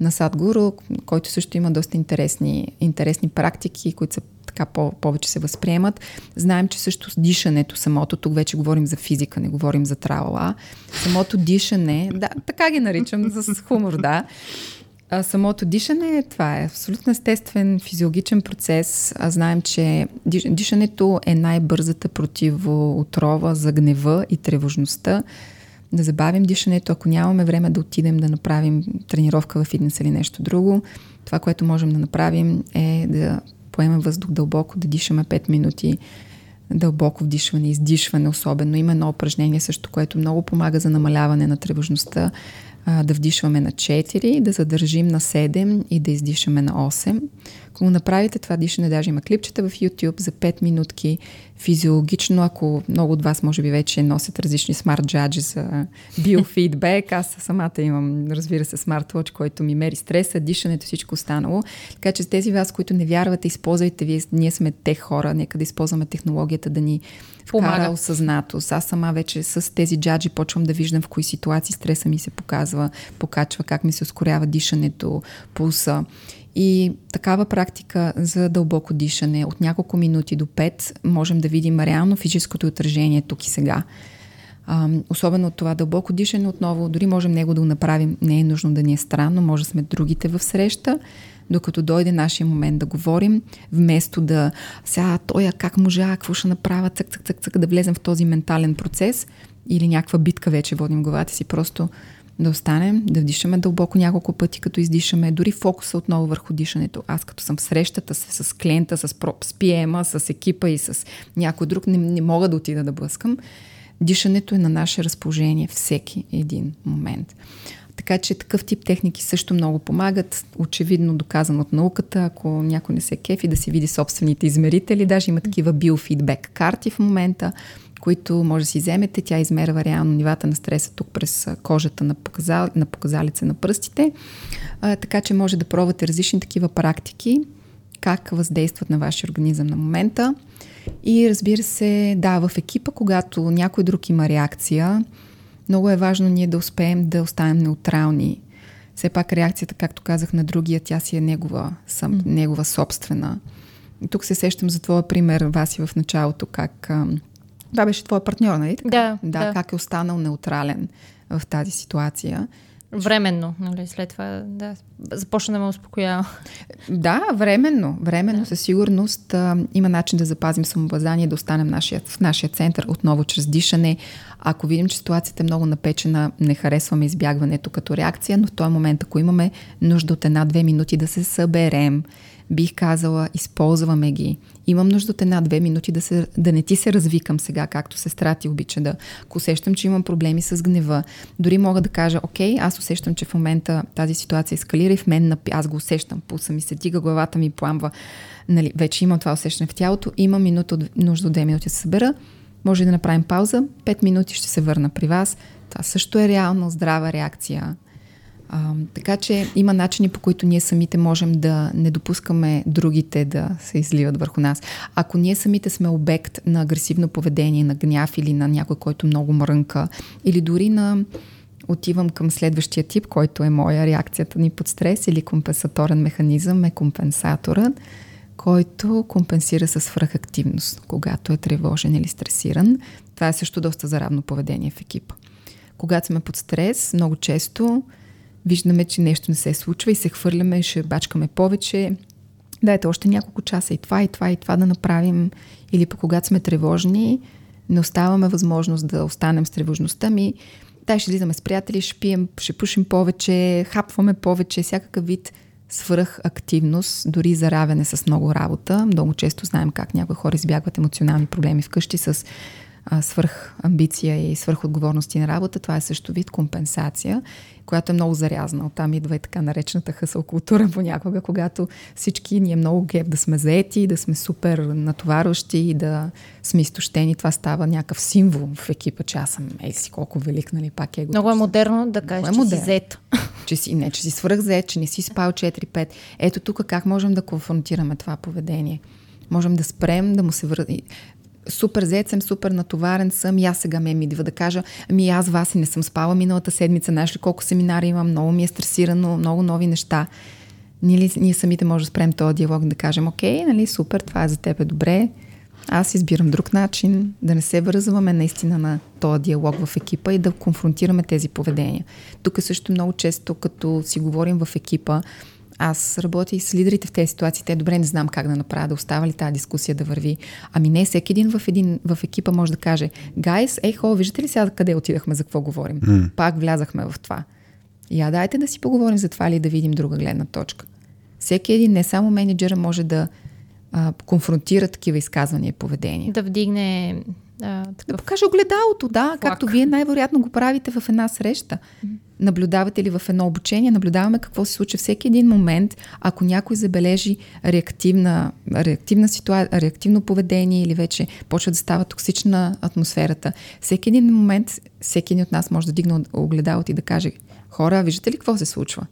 на Садгуру, който също има доста интересни, интересни практики, които са така по- повече се възприемат. Знаем, че също с дишането самото, тук вече говорим за физика, не говорим за тралала. Самото дишане, да, така ги наричам, с хумор, да. А, самото дишане, това е абсолютно естествен физиологичен процес. А знаем, че дишането е най-бързата противоотрова за гнева и тревожността. Да забавим дишането, ако нямаме време да отидем да направим тренировка в фитнес или нещо друго. Това, което можем да направим е да поемем въздух дълбоко, да дишаме 5 минути, дълбоко вдишване, издишване особено. Има едно упражнение също, което много помага за намаляване на тревожността а, да вдишваме на 4, да задържим на 7 и да издишаме на 8. Ако направите това дишане, даже има клипчета в YouTube за 5 минутки, физиологично, ако много от вас може би вече носят различни смарт джаджи за биофидбек, аз самата имам, разбира се, смарт който ми мери стреса, дишането, всичко останало. Така че с тези вас, които не вярвате, използвайте, вие, ние сме те хора, нека да използваме технологията да ни Помага. осъзнатост. Аз сама вече с тези джаджи почвам да виждам в кои ситуации стреса ми се показва, покачва, как ми се ускорява дишането, пулса. И такава практика за дълбоко дишане от няколко минути до 5 можем да видим реално физическото отражение тук и сега. А, особено от това дълбоко дишане отново, дори можем него да го направим, не е нужно да ни е странно, може сме другите в среща, докато дойде нашия момент да говорим, вместо да сега той как можа, какво ще направя, цък, цък, цък, цък, да влезем в този ментален процес или някаква битка вече водим главата си, просто да останем, да вдишаме дълбоко няколко пъти, като издишаме, дори фокуса отново върху дишането. Аз като съм в срещата с, с клиента, с, с пиема, с екипа и с някой друг, не, не мога да отида да блъскам. Дишането е на наше разположение всеки един момент. Така че такъв тип техники също много помагат. Очевидно доказано от науката, ако някой не се кефи, да си види собствените измерители. Даже има такива биофидбек карти в момента, които може да си вземете. Тя измерва реално нивата на стреса тук през кожата на, показал, на показалица на пръстите. А, така че може да пробвате различни такива практики, как въздействат на вашия организъм на момента. И разбира се, да, в екипа, когато някой друг има реакция, много е важно ние да успеем да останем неутрални. Все пак реакцията, както казах на другия, тя си е негова, сам, mm. негова собствена. И тук се сещам за твоя пример, Васи, в началото, как това беше твой партньор, нали? Така? Да, да. Да, как е останал неутрален в тази ситуация. Временно, нали? След това, да, започна да ме успокоява. Да, временно. Временно, да. със сигурност а, има начин да запазим самообладание, да останем нашия, в нашия център отново чрез дишане. Ако видим, че ситуацията е много напечена, не харесваме избягването като реакция, но в този момент, ако имаме нужда от една-две минути да се съберем, бих казала, използваме ги. Имам нужда от една-две минути да, се, да не ти се развикам сега, както сестра ти обича да. Ако усещам, че имам проблеми с гнева, дори мога да кажа, окей, аз усещам, че в момента тази ситуация ескалира и в мен, аз го усещам, пулса ми се дига, главата ми пламва, нали, вече имам това усещане в тялото, имам минута, нужда от две минути да се събера, може да направим пауза, пет минути ще се върна при вас. Това също е реално здрава реакция а, така че има начини по които ние самите можем да не допускаме другите да се изливат върху нас. Ако ние самите сме обект на агресивно поведение, на гняв или на някой, който много мрънка, или дори на отивам към следващия тип, който е моя реакцията ни под стрес или компенсаторен механизъм е компенсаторът, който компенсира с свръхактивност, когато е тревожен или стресиран. Това е също доста заравно поведение в екипа. Когато сме под стрес, много често виждаме, че нещо не се случва и се хвърляме, ще бачкаме повече. Дайте още няколко часа и това, и това, и това да направим. Или пък когато сме тревожни, не оставаме възможност да останем с тревожността ми. Дай ще излизаме с приятели, ще пием, ще пушим повече, хапваме повече, всякакъв вид свръх активност, дори заравяне с много работа. Много често знаем как някои хора избягват емоционални проблеми вкъщи с свърх амбиция и свърх отговорности на работа. Това е също вид компенсация която е много зарязана. Оттам идва и така наречената хъсъл култура *laughs* понякога, когато всички ни е много гев да сме заети, да сме супер натоварващи и да сме изтощени. Това става някакъв символ в екипа, че аз съм ей си колко велик, нали, пак е Много е модерно да кажеш, е че модерно. си зет. *laughs* Че си, не, че си свръх зет, че не си спал 4-5. Ето тук как можем да конфронтираме това поведение. Можем да спрем, да му се върнем супер зет съм, супер натоварен съм и аз сега ме идва да кажа, ами аз вас и не съм спала миналата седмица, знаеш ли колко семинари имам, много ми е стресирано, много нови неща. ние, ние самите може да спрем този диалог да кажем, окей, нали, супер, това е за теб е добре, аз избирам друг начин, да не се връзваме наистина на този диалог в екипа и да конфронтираме тези поведения. Тук също много често, като си говорим в екипа, аз работя и с лидерите в тези ситуации. Те добре не знам как да направя, да остава ли тази дискусия да върви. Ами не, всеки един в, един, в екипа може да каже, гайс, ей, хо, виждате ли сега къде отидахме, за какво говорим? Mm. Пак влязахме в това. Я дайте да си поговорим за това или да видим друга гледна точка. Всеки един, не само менеджера, може да а, конфронтира такива изказвания и поведения. Да вдигне а, такъв... Да покаже огледалото, да, флаг. както вие най-вероятно го правите в една среща. Mm-hmm. Наблюдавате ли в едно обучение, наблюдаваме какво се случва всеки един момент, ако някой забележи реактивна, реактивна ситуация, реактивно поведение или вече почва да става токсична атмосферата. Всеки един момент, всеки един от нас може да дигне огледалото и да каже, хора, виждате ли какво се случва?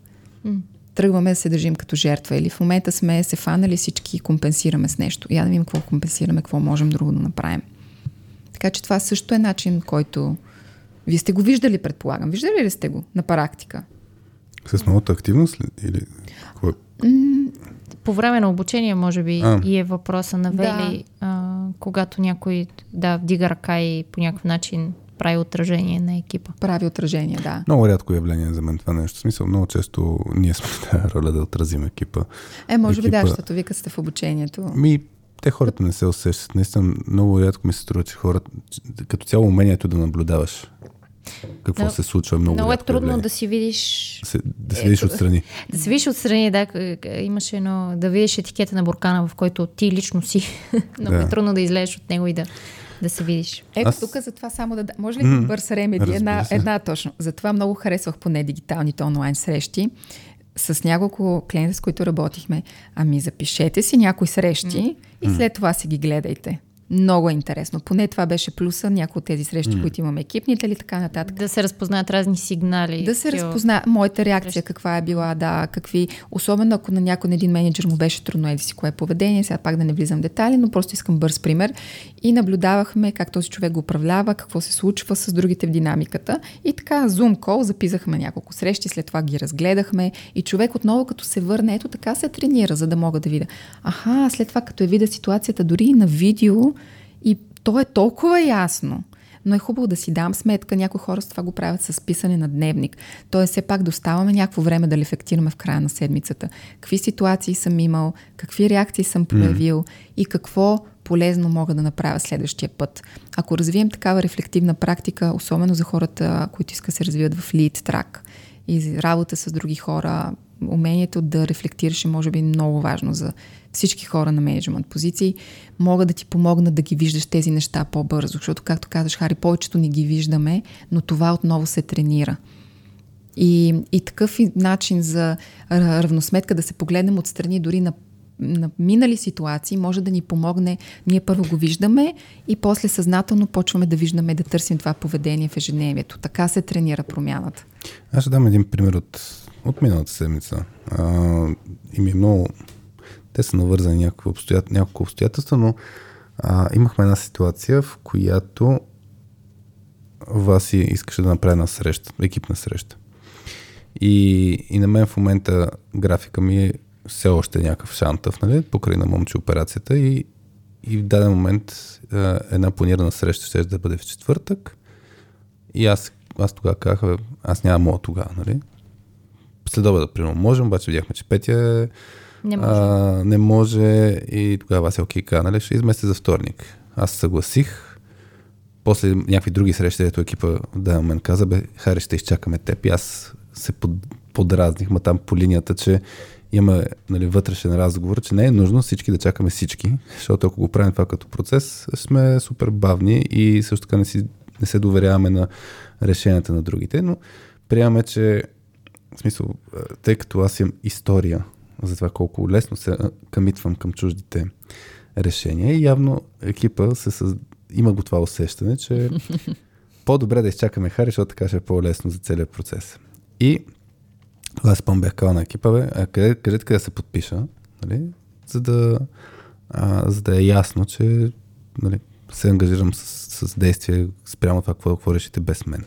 Тръгваме да се държим като жертва или в момента сме се фанали всички и компенсираме с нещо. Я да видим какво компенсираме, какво можем друго да направим. Така че това също е начин, който вие сте го виждали, предполагам. Виждали ли сте го на практика? С новата активност ли? Или какво? По време на обучение, може би, а. и е въпроса на Вели, да. а, когато някой да, вдига ръка и по някакъв начин прави отражение на екипа. Прави отражение, да. Много рядко явление за мен това нещо. В смисъл, много често ние сме в тази роля да отразим екипа. Е, може екипа... би да, защото вие като сте в обучението. Ми, те хората не се усещат. Наистина, много рядко ми се струва, че хората, като цяло умението да наблюдаваш какво Но, се случва много Много е трудно явление. да си видиш... Се, да си видиш е, отстрани. Да си видиш отстрани, да. Имаше едно... Да видиш етикета на буркана, в който ти лично си. *laughs* много е да. е трудно да излезеш от него и да да се видиш. Ето Аз... тук затова само да... Може ли mm-hmm. бърз ремеди? Една, една точно. Затова много харесвах поне дигиталните онлайн срещи с няколко клиента, с които работихме. Ами запишете си някои срещи mm. и след това си ги гледайте. Много е интересно. Поне това беше плюса, някои от тези срещи, mm. които имаме екипните или така нататък. Да се разпознаят разни сигнали. Да се разпозна моята реакция каква е била, да, какви. Особено ако на някой на един менеджер му беше трудно еди си кое е поведение, сега пак да не влизам в детайли, но просто искам бърз пример. И наблюдавахме как този човек го управлява, какво се случва с другите в динамиката. И така, Zoom call, записахме няколко срещи, след това ги разгледахме и човек отново като се върне, ето така се тренира, за да мога да видя. Аха, след това като е видя ситуацията дори и на видео, и то е толкова ясно. Но е хубаво да си дам сметка. Някои хора с това го правят с писане на дневник. Тоест, все пак доставаме някакво време да рефлектираме в края на седмицата. Какви ситуации съм имал, какви реакции съм проявил mm. и какво полезно мога да направя следващия път. Ако развием такава рефлективна практика, особено за хората, които искат да се развиват в lead track и работа с други хора, умението да рефлектираш е може би много важно за всички хора на менеджмент позиции, могат да ти помогнат да ги виждаш тези неща по-бързо, защото, както казваш, Хари, повечето не ги виждаме, но това отново се тренира. И, и такъв начин за равносметка да се погледнем отстрани дори на на минали ситуации може да ни помогне. Ние първо го виждаме и после съзнателно почваме да виждаме, да търсим това поведение в ежедневието. Така се тренира промяната. Аз ще дам един пример от, от миналата седмица. А, и ми е много те са навързани някакви обстоят, няколко обстоятелства, но а, имахме една ситуация, в която Васи искаше да направи една среща, екипна среща. И, и на мен в момента графика ми е все още някакъв шантъв, нали, покрай на момче операцията и, и в даден момент а, една планирана среща ще да бъде в четвъртък и аз, аз тогава казах, аз нямам мога тогава, нали. След обеда, примерно, можем, обаче видяхме, че Петя е не може. А, не може и тогава аз е окей, okay, нали, ще измести за вторник. Аз съгласих. После някакви други срещи, ето екипа да мен каза, бе, Хари, ще изчакаме теб. И аз се под, подразних, ма там по линията, че има нали, вътрешен разговор, че не е нужно всички да чакаме всички, защото ако го правим това като процес, сме супер бавни и също така не, си, не се доверяваме на решенията на другите, но приемаме, че в смисъл, тъй като аз имам история за това колко лесно се камитвам към чуждите решения. И явно екипа се съз... има го това усещане, че *laughs* по-добре да изчакаме Хари, защото така ще е по-лесно за целият процес. И аз спомням бях на екипа, бе, а къде, кажете къде се подпиша, нали? за, да, а, за да е ясно, че нали, се ангажирам с, с действие спрямо това, какво, какво решите без мен.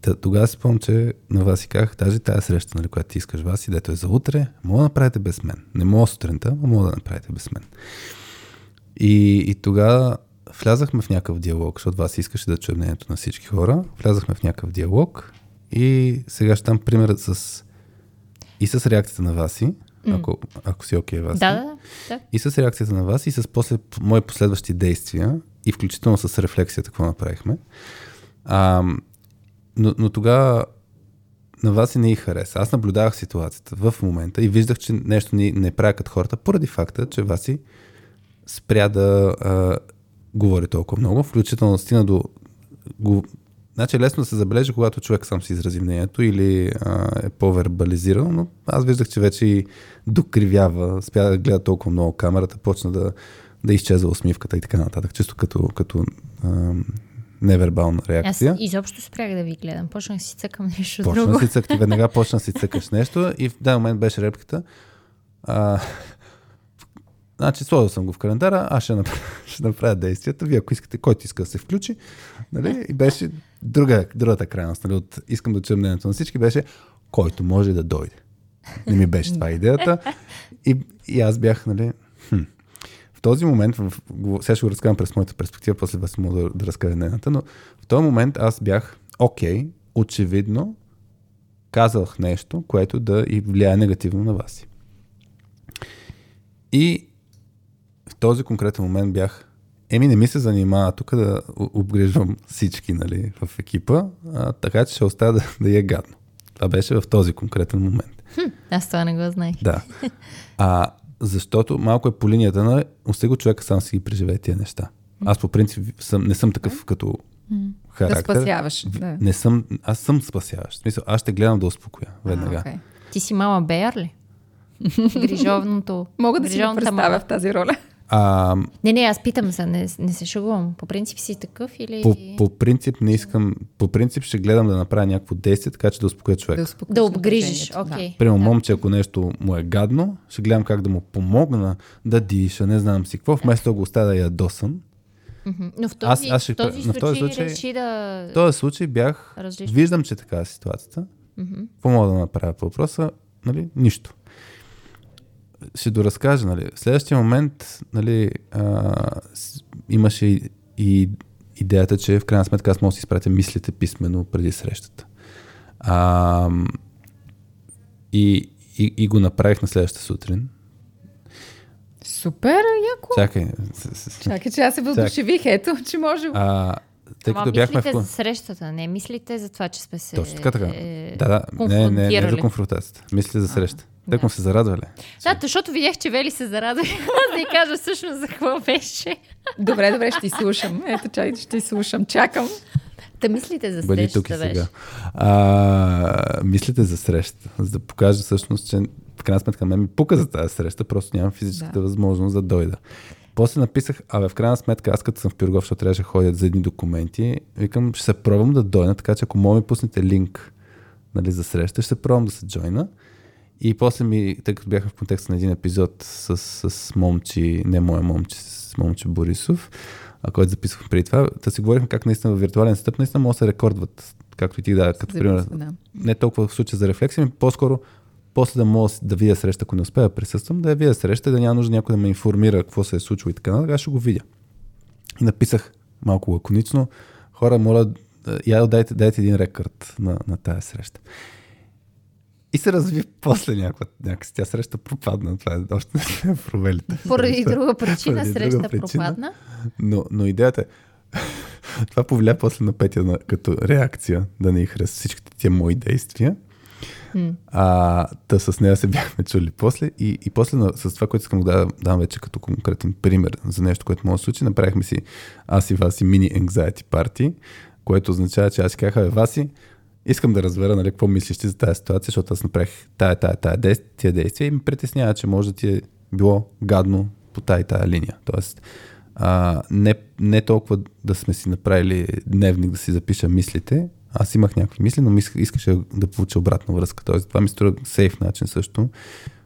Та, тогава си спомням, че на вас си казах, даже тази среща, нали, която ти искаш вас и дето е за утре, мога да направите без мен. Не мога сутринта, но мога да направите без мен. И, и тогава влязахме в някакъв диалог, защото вас искаше да чуе мнението на всички хора. Влязахме в някакъв диалог и сега ще там пример с и с реакцията на Васи, ако, ако си окей, okay, Васи. Да, да, да. И с реакцията на Васи, и с после мои последващи действия, и включително с рефлексията, какво направихме. А, но, но тогава на вас и не и хареса. Аз наблюдавах ситуацията в момента и виждах, че нещо не, не прави като хората, поради факта, че Васи спря да а, говори толкова много, включително стигна до... Го, значи лесно да се забележи, когато човек сам си изрази мнението или а, е по-вербализирал, но аз виждах, че вече и докривява, спя да гледа толкова много камерата, почна да, да изчезва усмивката и така нататък, чисто като, като а, невербална реакция. Аз изобщо спрях да ви гледам. Почнах си цъкам нещо почна друго. Си цък, ти *laughs* веднага почна си цъкаш нещо и в даден момент беше репликата. А, значи, сложил съм го в календара, аз ще направя, *laughs* ще направя действията. Вие, ако искате, който иска да се включи. Нали? И беше друга, другата крайност. Нали? От, искам да чуя мнението на всички, беше който може да дойде. Не ми беше това идеята. *laughs* И, и аз бях, нали, хм, в този момент, в, сега ще го разказвам през моята перспектива, после вас мога да, да разкажа нейната, но в този момент аз бях окей, okay, очевидно казах нещо, което да и влияе негативно на вас. И в този конкретен момент бях Еми, не ми се занимава тук да обгрижвам всички нали, в екипа, а, така че ще оставя да, да е гадно. Това беше в този конкретен момент. Хм, аз това не го знаех. Да. А, защото малко е по линията на го човека сам си ги преживее тия неща. Аз по принцип съм, не съм такъв като характер. Да спасяваш. Да. Не съм, аз съм спасяващ. В смисъл, аз ще гледам да успокоя веднага. А, okay. Ти си мала Беяр ли? *laughs* Грижовното. Мога да си го представя в тази роля. А, не, не, аз питам се, не, не се шегувам. По принцип си такъв или... По, по принцип не искам, по принцип ще гледам да направя някакво действие, така че да успокоя човек. Да, успокоиш да обгрижиш, окей. Okay. Да. Примерно да. момче, ако нещо му е гадно, ще гледам как да му помогна да диша, не знам си какво, вместо да го оставя да ядосан. Но в този, аз, аз ще, този, но в този случай, реши да... В този случай бях... Различно. Виждам, че така е ситуацията. Mm-hmm. Какво мога да направя по въпроса? Нали? Нищо ще доразкажа, нали, в следващия момент, нали, а, имаше и, и идеята, че в крайна сметка аз мога да си изпратя мислите писменно преди срещата. А, и, и, и го направих на следващата сутрин. Супер, яко. Чакай. Чакай, че аз се въздушевих. Ето, че може. А, тъй като бяхме мислите в... за срещата, не мислите за това, че сме се Точно така, така. Е... Да, да, не, не, не за конфронтацията. Мислите за среща. Так му се зарадвали. Да, защото видях, че Вели се зарадва. *laughs* Да й кажа всъщност за какво беше. Добре, добре, ще слушам. Ето, чай, ще слушам. Чакам. Да мислите за срещата, тук и сега. А, мислите за среща, за да покажа всъщност, че в крайна сметка мен ми пука за тази среща, просто нямам физическата да. възможност да дойда. После написах, абе в крайна сметка, аз като съм в Пирогов, защото трябваше да ходят за едни документи, викам, ще се пробвам да дойна, така че ако мога ми пуснете линк нали, за среща, ще се пробвам да се джойна. И после ми, тъй като бяхме в контекста на един епизод с, с момчи, не моя момче, с момче Борисов, а който записвах преди това, да си говорихме как наистина в виртуален стъп наистина могат да се рекордват, както и ти да, като пример, да. не толкова в случая за рефлексия, ми по-скоро после да мога да видя среща, ако не успея да присъствам, да я видя среща, да няма нужда някой да ме информира какво се е случило и така нататък, ще го видя. И написах малко лаконично, хора, моля, я дайте, дайте един рекорд на, на тая среща. И се разви после някаква, някакси тя среща пропадна. Това е още не сме провели. Поради друга причина Поради среща друга причина, пропадна. Но, но идеята е, *laughs* това повлия после на Петя на, като реакция да не хареса всичките тия мои действия. Hmm. А, та с нея се *laughs* бяхме чули после и, и после на, с това, което искам да дам вече като конкретен пример за нещо, което може да случи, направихме си аз и вас и мини anxiety party, което означава, че аз си казах, Васи, искам да разбера нали, какво мислиш ти за тази ситуация, защото аз направих тая, тая, тая, тия действия и ме притеснява, че може да ти е било гадно по тая тая линия. Тоест, а, не, не толкова да сме си направили дневник да си запиша мислите, аз имах някакви мисли, но искаше да получа обратна връзка. Тоест, това ми струва сейф начин също.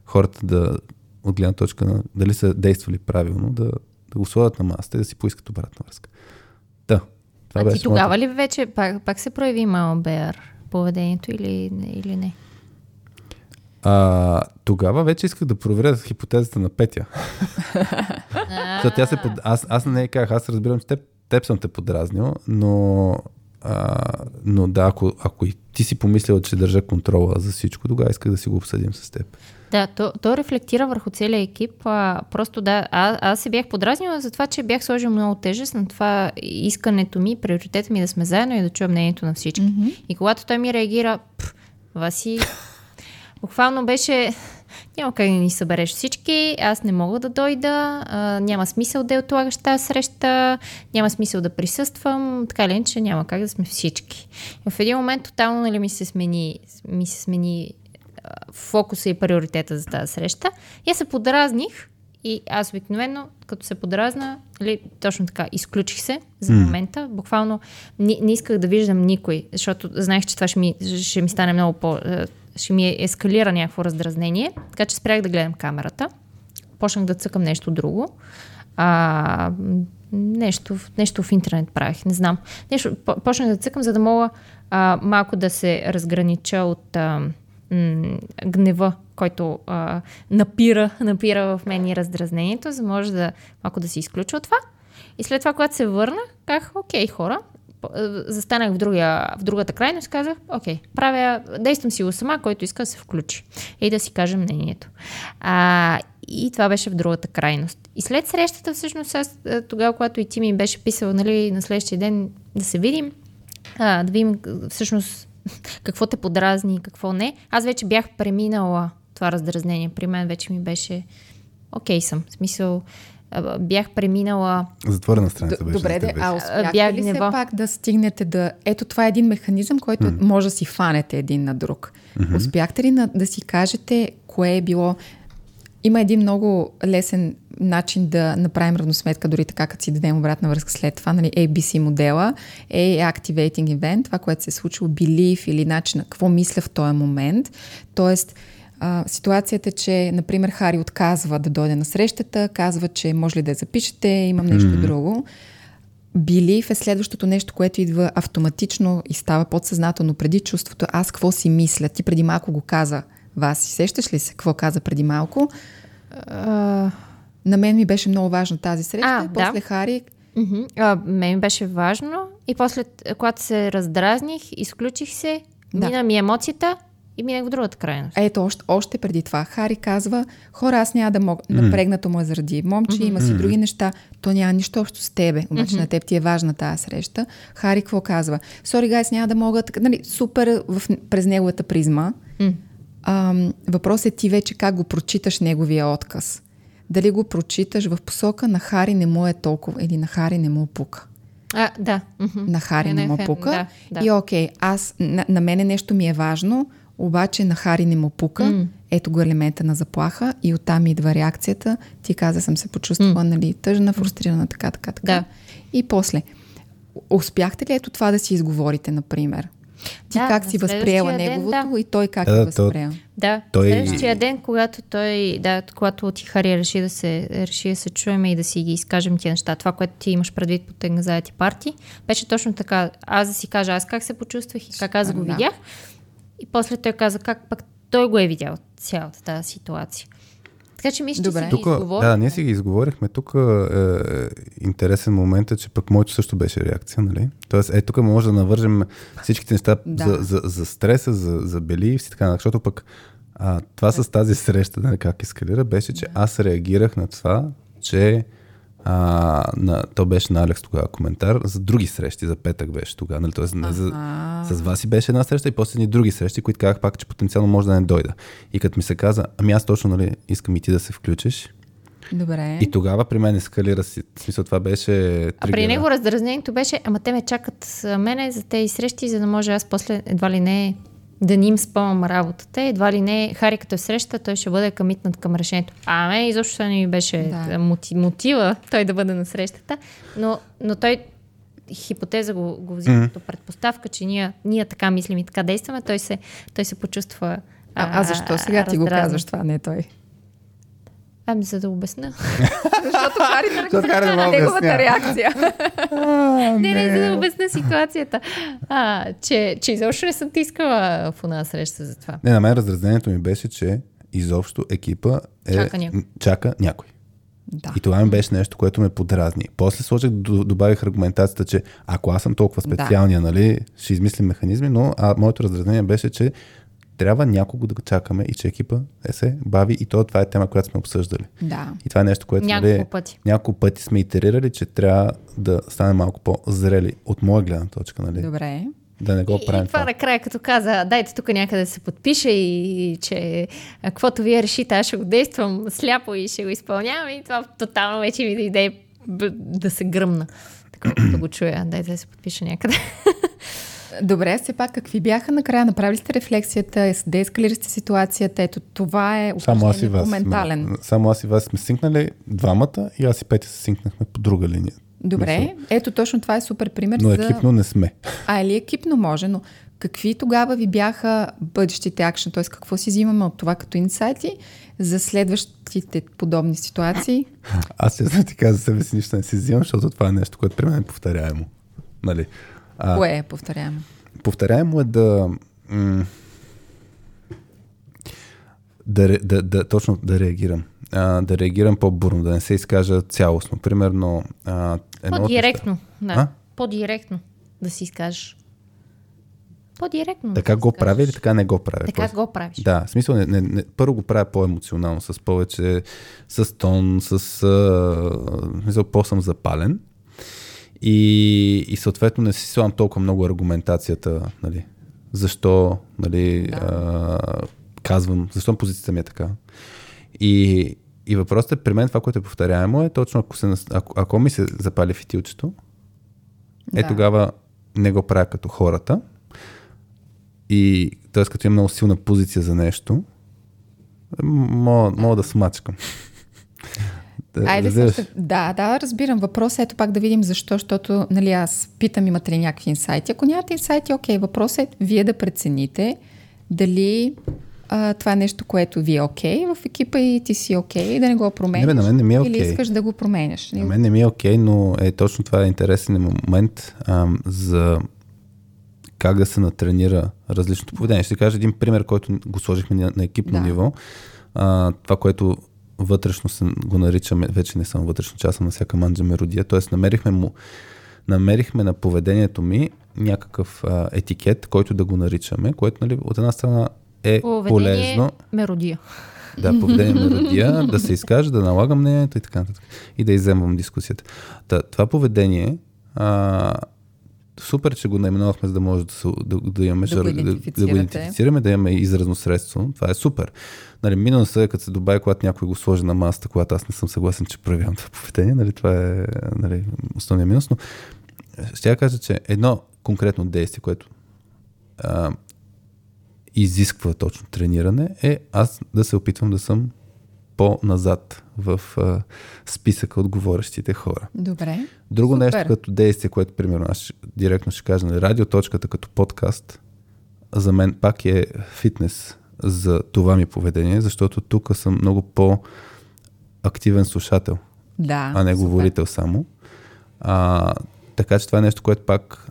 Хората да, от гледна точка на дали са действали правилно, да, да го сложат на масата и да си поискат обратна връзка. Да, Това а ти тогава ли вече пак, пак се прояви малбер поведението или, или не? А, тогава вече исках да проверя хипотезата на Петя. *laughs* Защото тя се под... аз, аз нея казах, аз разбирам, че теб, теб съм те подразнил, но, а, но да, ако, ако и ти си помислила, че държа контрола за всичко, тогава исках да си го обсъдим с теб. Да, то, то рефлектира върху целия екип. А, просто да, а, аз се бях подразнила за това, че бях сложил много тежест на това искането ми, приоритета ми да сме заедно и да чуя мнението на всички. Mm-hmm. И когато той ми реагира, «Пф, Васи, буквално беше, няма как да ни събереш всички, аз не мога да дойда, а, няма смисъл да отлагаш тази среща, няма смисъл да присъствам, така или иначе няма как да сме всички. В един момент тотално нали, ми се смени, ми се смени фокуса и приоритета за тази среща. Аз се подразних и аз обикновено, като се подразна, нали, точно така, изключих се за момента. Буквално не, не исках да виждам никой, защото знаех, че това ще ми, ще ми стане много по... е, ще ми ескалира някакво раздразнение. Така че спрях да гледам камерата. Почнах да цъкам нещо друго. А, нещо, нещо в интернет правих, не знам. Нещо, по- почнах да цъкам, за да мога а, малко да се разгранича от а, гнева, който а, напира, *laughs* напира в мен и раздразнението, за може да малко да се изключа от това. И след това, когато се върнах, казах, окей, хора, застанах в, другия, в другата крайност казах, окей, правя, действам си го сама, който иска да се включи и да си каже мнението. А, и това беше в другата крайност. И след срещата, всъщност, аз тогава, когато и ти ми беше писал, нали, на следващия ден да се видим, а, да видим всъщност какво те подразни и какво не. Аз вече бях преминала това раздразнение. При мен вече ми беше окей съм. В смисъл, бях преминала Затворена страница беше. Добре, де, а успяхте Бях ли все пак да стигнете да... Ето това е един механизъм, който mm. може да си фанете един на друг. Mm-hmm. Успяхте ли на, да си кажете кое е било... Има един много лесен начин да направим равносметка, дори така, като си дадем обратна връзка след това, нали, ABC модела, A е Activating Event, това, което се е случило, Belief или начин на какво мисля в този момент. Тоест, а, ситуацията е, че, например, Хари отказва да дойде на срещата, казва, че може ли да я запишете, имам нещо mm-hmm. друго. Belief е следващото нещо, което идва автоматично и става подсъзнателно преди чувството аз какво си мисля. Ти преди малко го каза. Вас сещаш ли се какво каза преди малко? а, На мен ми беше много важно тази среща. А, и после да. Хари Мгм. А, мен ми беше важно и после, т- когато се раздразних, изключих се, Да. мина ми емоцията и минах в другата крайност. Ето, още, още преди това. Хари казва, хора, аз няма да мога. Mm. Напрегнато му е заради момче, има си други неща. То няма нищо общо с тебе. Обаче на теб ти е важна тази среща. Хари какво казва? Сори, гайс, няма да мога. Така, нали, супер в, през неговата призма. Ам, въпросът е ти вече как го прочиташ неговия отказ. Дали го прочиташ в посока на Хари не му е толкова или на Хари не му пука. А, да. На Хари не, Не, му пука. да, да. И окей, аз, на, на мене нещо ми е важно, обаче на Хари не му пука. М. Ето го елемента на заплаха и оттам идва реакцията. Ти каза, съм се почувствала нали, тъжна, фрустрирана, така, така, така. Да. И после, успяхте ли ето това да си изговорите, например? Ти Да, как си възприела ден, неговото да. и той как Да, е да, то- възприел? Да, Той- следващия ден, когато той, да, когато ти Хари реши да се, реши да се чуем и да си ги изкажем тия неща, това, което ти имаш предвид по Тенгазаяти парти, беше точно така. Аз да си кажа аз как се почувствах и как аз го да. видях. И после той каза как пък той го е видял цялата тази ситуация. Така че мисля, че Добре. си ги Тук, изговорихме. да, ние си ги изговорихме. Тук е, интересен момент е, че пък моето също беше реакция, нали? Тоест, е, тук може да навържем всичките неща Да. за, за, за стреса, за, за бели и така, нататък, защото пък а, това с тази среща, нали, как ескалира, беше, че аз реагирах на това, че а, на, то беше на Алекс тогава коментар за други срещи, за петък беше тогава, нали? Тоест, не за, с вас и беше една среща и после ни други срещи, които казах пак, че потенциално може да не дойда. И като ми се каза, ами аз точно, нали, искам и ти да се включиш, Добре. и тогава при мен ескалира си. В смисъл това беше А при тригера. него раздразнението беше, ама те ме чакат мене за тези срещи, за да може аз после едва ли не да ни им спъвам работата. Едва ли не, Хари като е среща, той ще бъде къмитнат към решението. А мен изобщо не ми беше Да. да. мотив, мотива той да бъде на срещата, но, но той хипотеза го, го взима mm-hmm. като предпоставка, че ние, ние така мислим и така действаме, той се, той се почувства а, а защо сега ти го казваш това, не той? Ами, за да обясна. *laughs* Защото Хари да мога да неговата реакция. не, не, за да обясня ситуацията. А, че, че изобщо не съм ти искала в една среща за това. Не, на мен разразнението ми беше, че изобщо екипа е, Чака някой. чака някой. Да. И това ми беше нещо, което ме подразни. После сложих, добавих аргументацията, че ако аз съм толкова специалния, нали, ще измислим механизми, но а, моето раздразнение беше, че трябва някого да чакаме и че екипа е се бави и то това е тема, която сме обсъждали. Да. И това е нещо, което Няколко нали, пъти. няколко пъти сме итерирали, че трябва да стане малко по-зрели от моя гледна точка, нали? Добре. Да не го И, правим и това това. накрая, като каза, дайте тук някъде да се подпише и, и че каквото вие решите, аз ще го действам сляпо и ще го изпълнявам и това тотално вече ми дойде да се гръмна. Така, като го чуя, дайте да се подпише някъде. *laughs* Добре, все пак какви бяха накрая? Направили сте рефлексията, деескалирали сте ситуацията. Ето това е Само аз и вас. Сме, само аз и вас сме синкнали двамата и аз и Петя се синкнахме по друга линия. Добре, ето точно това е супер пример Но за... екипно не сме. *laughs* А, или екипно може, но какви тогава ви бяха бъдещите акшен, т.е. какво си взимаме от това като инсайти за следващите подобни ситуации? *laughs* Аз честно ти каза за себе си нищо не си взимам, защото това е нещо, което при мен е повторяемо. Нали? А, Кое е, повторявам? повторяемо е да... М- да, да, да, точно да реагирам. А, да реагирам по-бурно, да не се изкажа цялостно. Примерно, а, едно По-директно. Да. А? По-директно да си изкажеш. По-директно. да Така си го правя или така не го правя? Така Просто? го правиш. Да, в смисъл, не, не, не, първо го правя по-емоционално, с повече, с тон, с а, смисъл, по-съм запален. И, и съответно не си слагам толкова много аргументацията, нали, защо, нали, Да. а, казвам, защо позицията ми е така. И, и въпросът е, при мен това, което е повторяемо е точно ако, се, ако, ако ми се запали фитилчето, е Да. тогава не го правя като хората. И т.е. като имам много силна позиция за нещо, мога, мога да смачкам. Айде разбираш? също. Да, да, разбирам. Въпросът е ето пак да видим защо, защото нали, аз питам имате ли някакви инсайти. Ако нямате инсайти, окей. Въпросът е вие да прецените дали а, това е нещо, което ви е окей в екипа и ти си окей, да не го променяш. Не, бе, на мен не ми е Или окей. искаш да го променяш. На мен не ми е окей, но е точно това е интересен момент ам, за как да се натренира различното поведение. Ще кажа един пример, който го сложихме на, на екипно Да. ниво. А, това, което вътрешно се, го наричаме, вече не съм вътрешно, че аз съм на всяка манджа меродия, т.е. намерихме му намерихме на поведението ми някакъв а, етикет, който да го наричаме, което нали, от една страна е Поведение, полезно. меродия. Да, поведение меродия, *laughs* да се изкаже, да налагам мнението и така нататък. И да иземвам дискусията. Та, това поведение, а, супер, че го наименувахме, за да може да, се, да, да имаме Да го жар- да, да го идентифицираме, да имаме изразно средство. Това е супер. Нали, минало се, като се добави, когато някой го сложи на масата, когато аз не съм съгласен, че проявявам това поведение. Нали, това е нали, основният минус. Но ще я кажа, че едно конкретно действие, което а, изисква точно трениране, е аз да се опитвам да съм по-назад в а, списъка от говорещите хора. Добре. Друго Супер. нещо като действие, което примерно аз директно ще кажа, нали, радиоточката като подкаст, за мен пак е фитнес за това ми поведение, защото тук съм много по-активен слушател, Да. а не супер. говорител само. А, така че това е нещо, което пак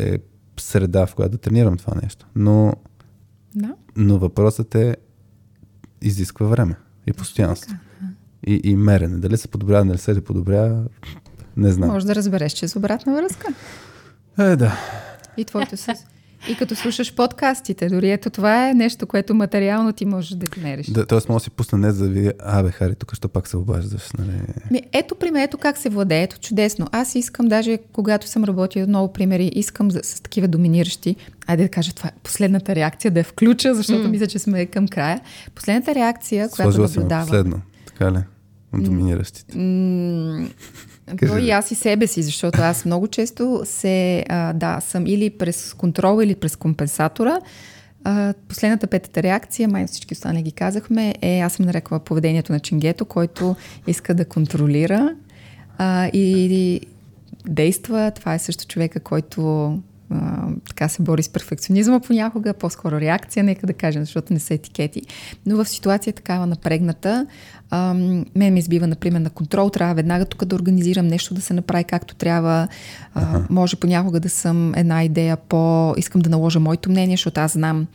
е, е среда, в която да тренирам това нещо. Но, Да. но въпросът е изисква време и постоянство. И, и мерене. Дали се подобрява, дали се ли подобрява, не знам. Може да разбереш, че е с обратна връзка. Е, да. И твоето с... И като слушаш подкастите, дори ето това е нещо, което материално ти можеш да измериш. да тоест, мога да си пусна днес да видя, абе, Хари, тук ще пак се обаждаш. Нали? Ми, ето пример, ето как се владее, ето чудесно. Аз искам, даже когато съм работила много примери, искам за, с такива доминиращи, айде да кажа това, последната реакция да я включа, защото мисля, че сме към края. Последната реакция, която Сложила наблюдавам. последно. Така ли? Доминиращите. М, То и аз и себе си, защото аз много често се, а, да, съм или през контрол, или през компенсатора. А, последната петата реакция, май всички останали ги казахме, е, аз съм нарекла поведението на Чингето, който иска да контролира а, и действа. Това е също човека, който а, така се бори с перфекционизма понякога, по-скоро реакция, нека да кажем, защото не са етикети. Но в ситуация такава напрегната, а, мен ми избива, например, на контрол, трябва веднага тук да организирам нещо да се направи както трябва. А. Може понякога да съм една идея по... Искам да наложа моето мнение, защото аз знам,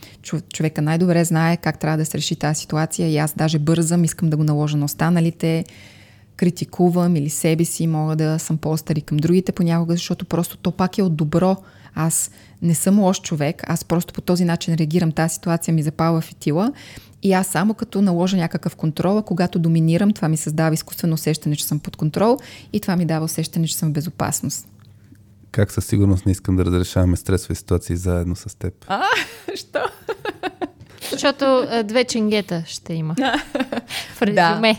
човека най-добре знае как трябва да се реши тази ситуация и аз даже бързам, искам да го наложа на останалите критикувам или себе си, мога да съм по-стари към другите понякога, защото просто то пак е от добро. Аз не съм лош човек, аз просто по този начин реагирам, тази ситуация ми запава фитила и аз само като наложа някакъв контрол, а когато доминирам, това ми създава изкуствено усещане, че съм под контрол и това ми дава усещане, че съм в безопасност. Как със сигурност не искам да разрешаваме стресови ситуации заедно с теб? А, *laughs* що? Защото две ченгета ще има. В резюме,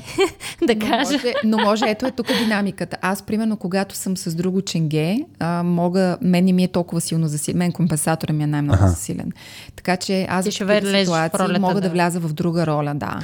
да, да кажа. Но може, но може, ето е тук динамиката. Аз, примерно, когато съм с друго ченге, а, мога, мен не ми е толкова силно засилен. Мен компенсатора ми е най-много засилен. Така че аз в ситуации ролята, мога да. да вляза в друга роля, да.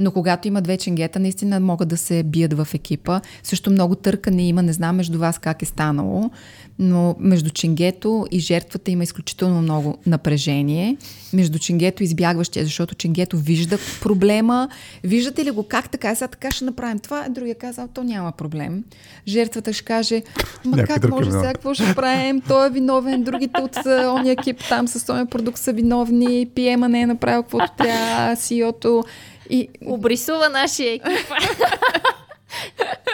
Но когато има две ченгета, наистина могат да се бият в екипа. Също много търкане има, не знам между вас как е станало, но между ченгето и жертвата има изключително много напрежение. Между ченгето избягващия, защото ченгето вижда проблема. Виждате ли го как така? Сега така ще направим това. Другия казал, то няма проблем. Жертвата ще каже, ма как може е сега, какво ще правим? Той е виновен, другите от ония екип там с този продукт са виновни, пиема не е направил каквото трябва, сиото. И... Обрисува нашия *laughs*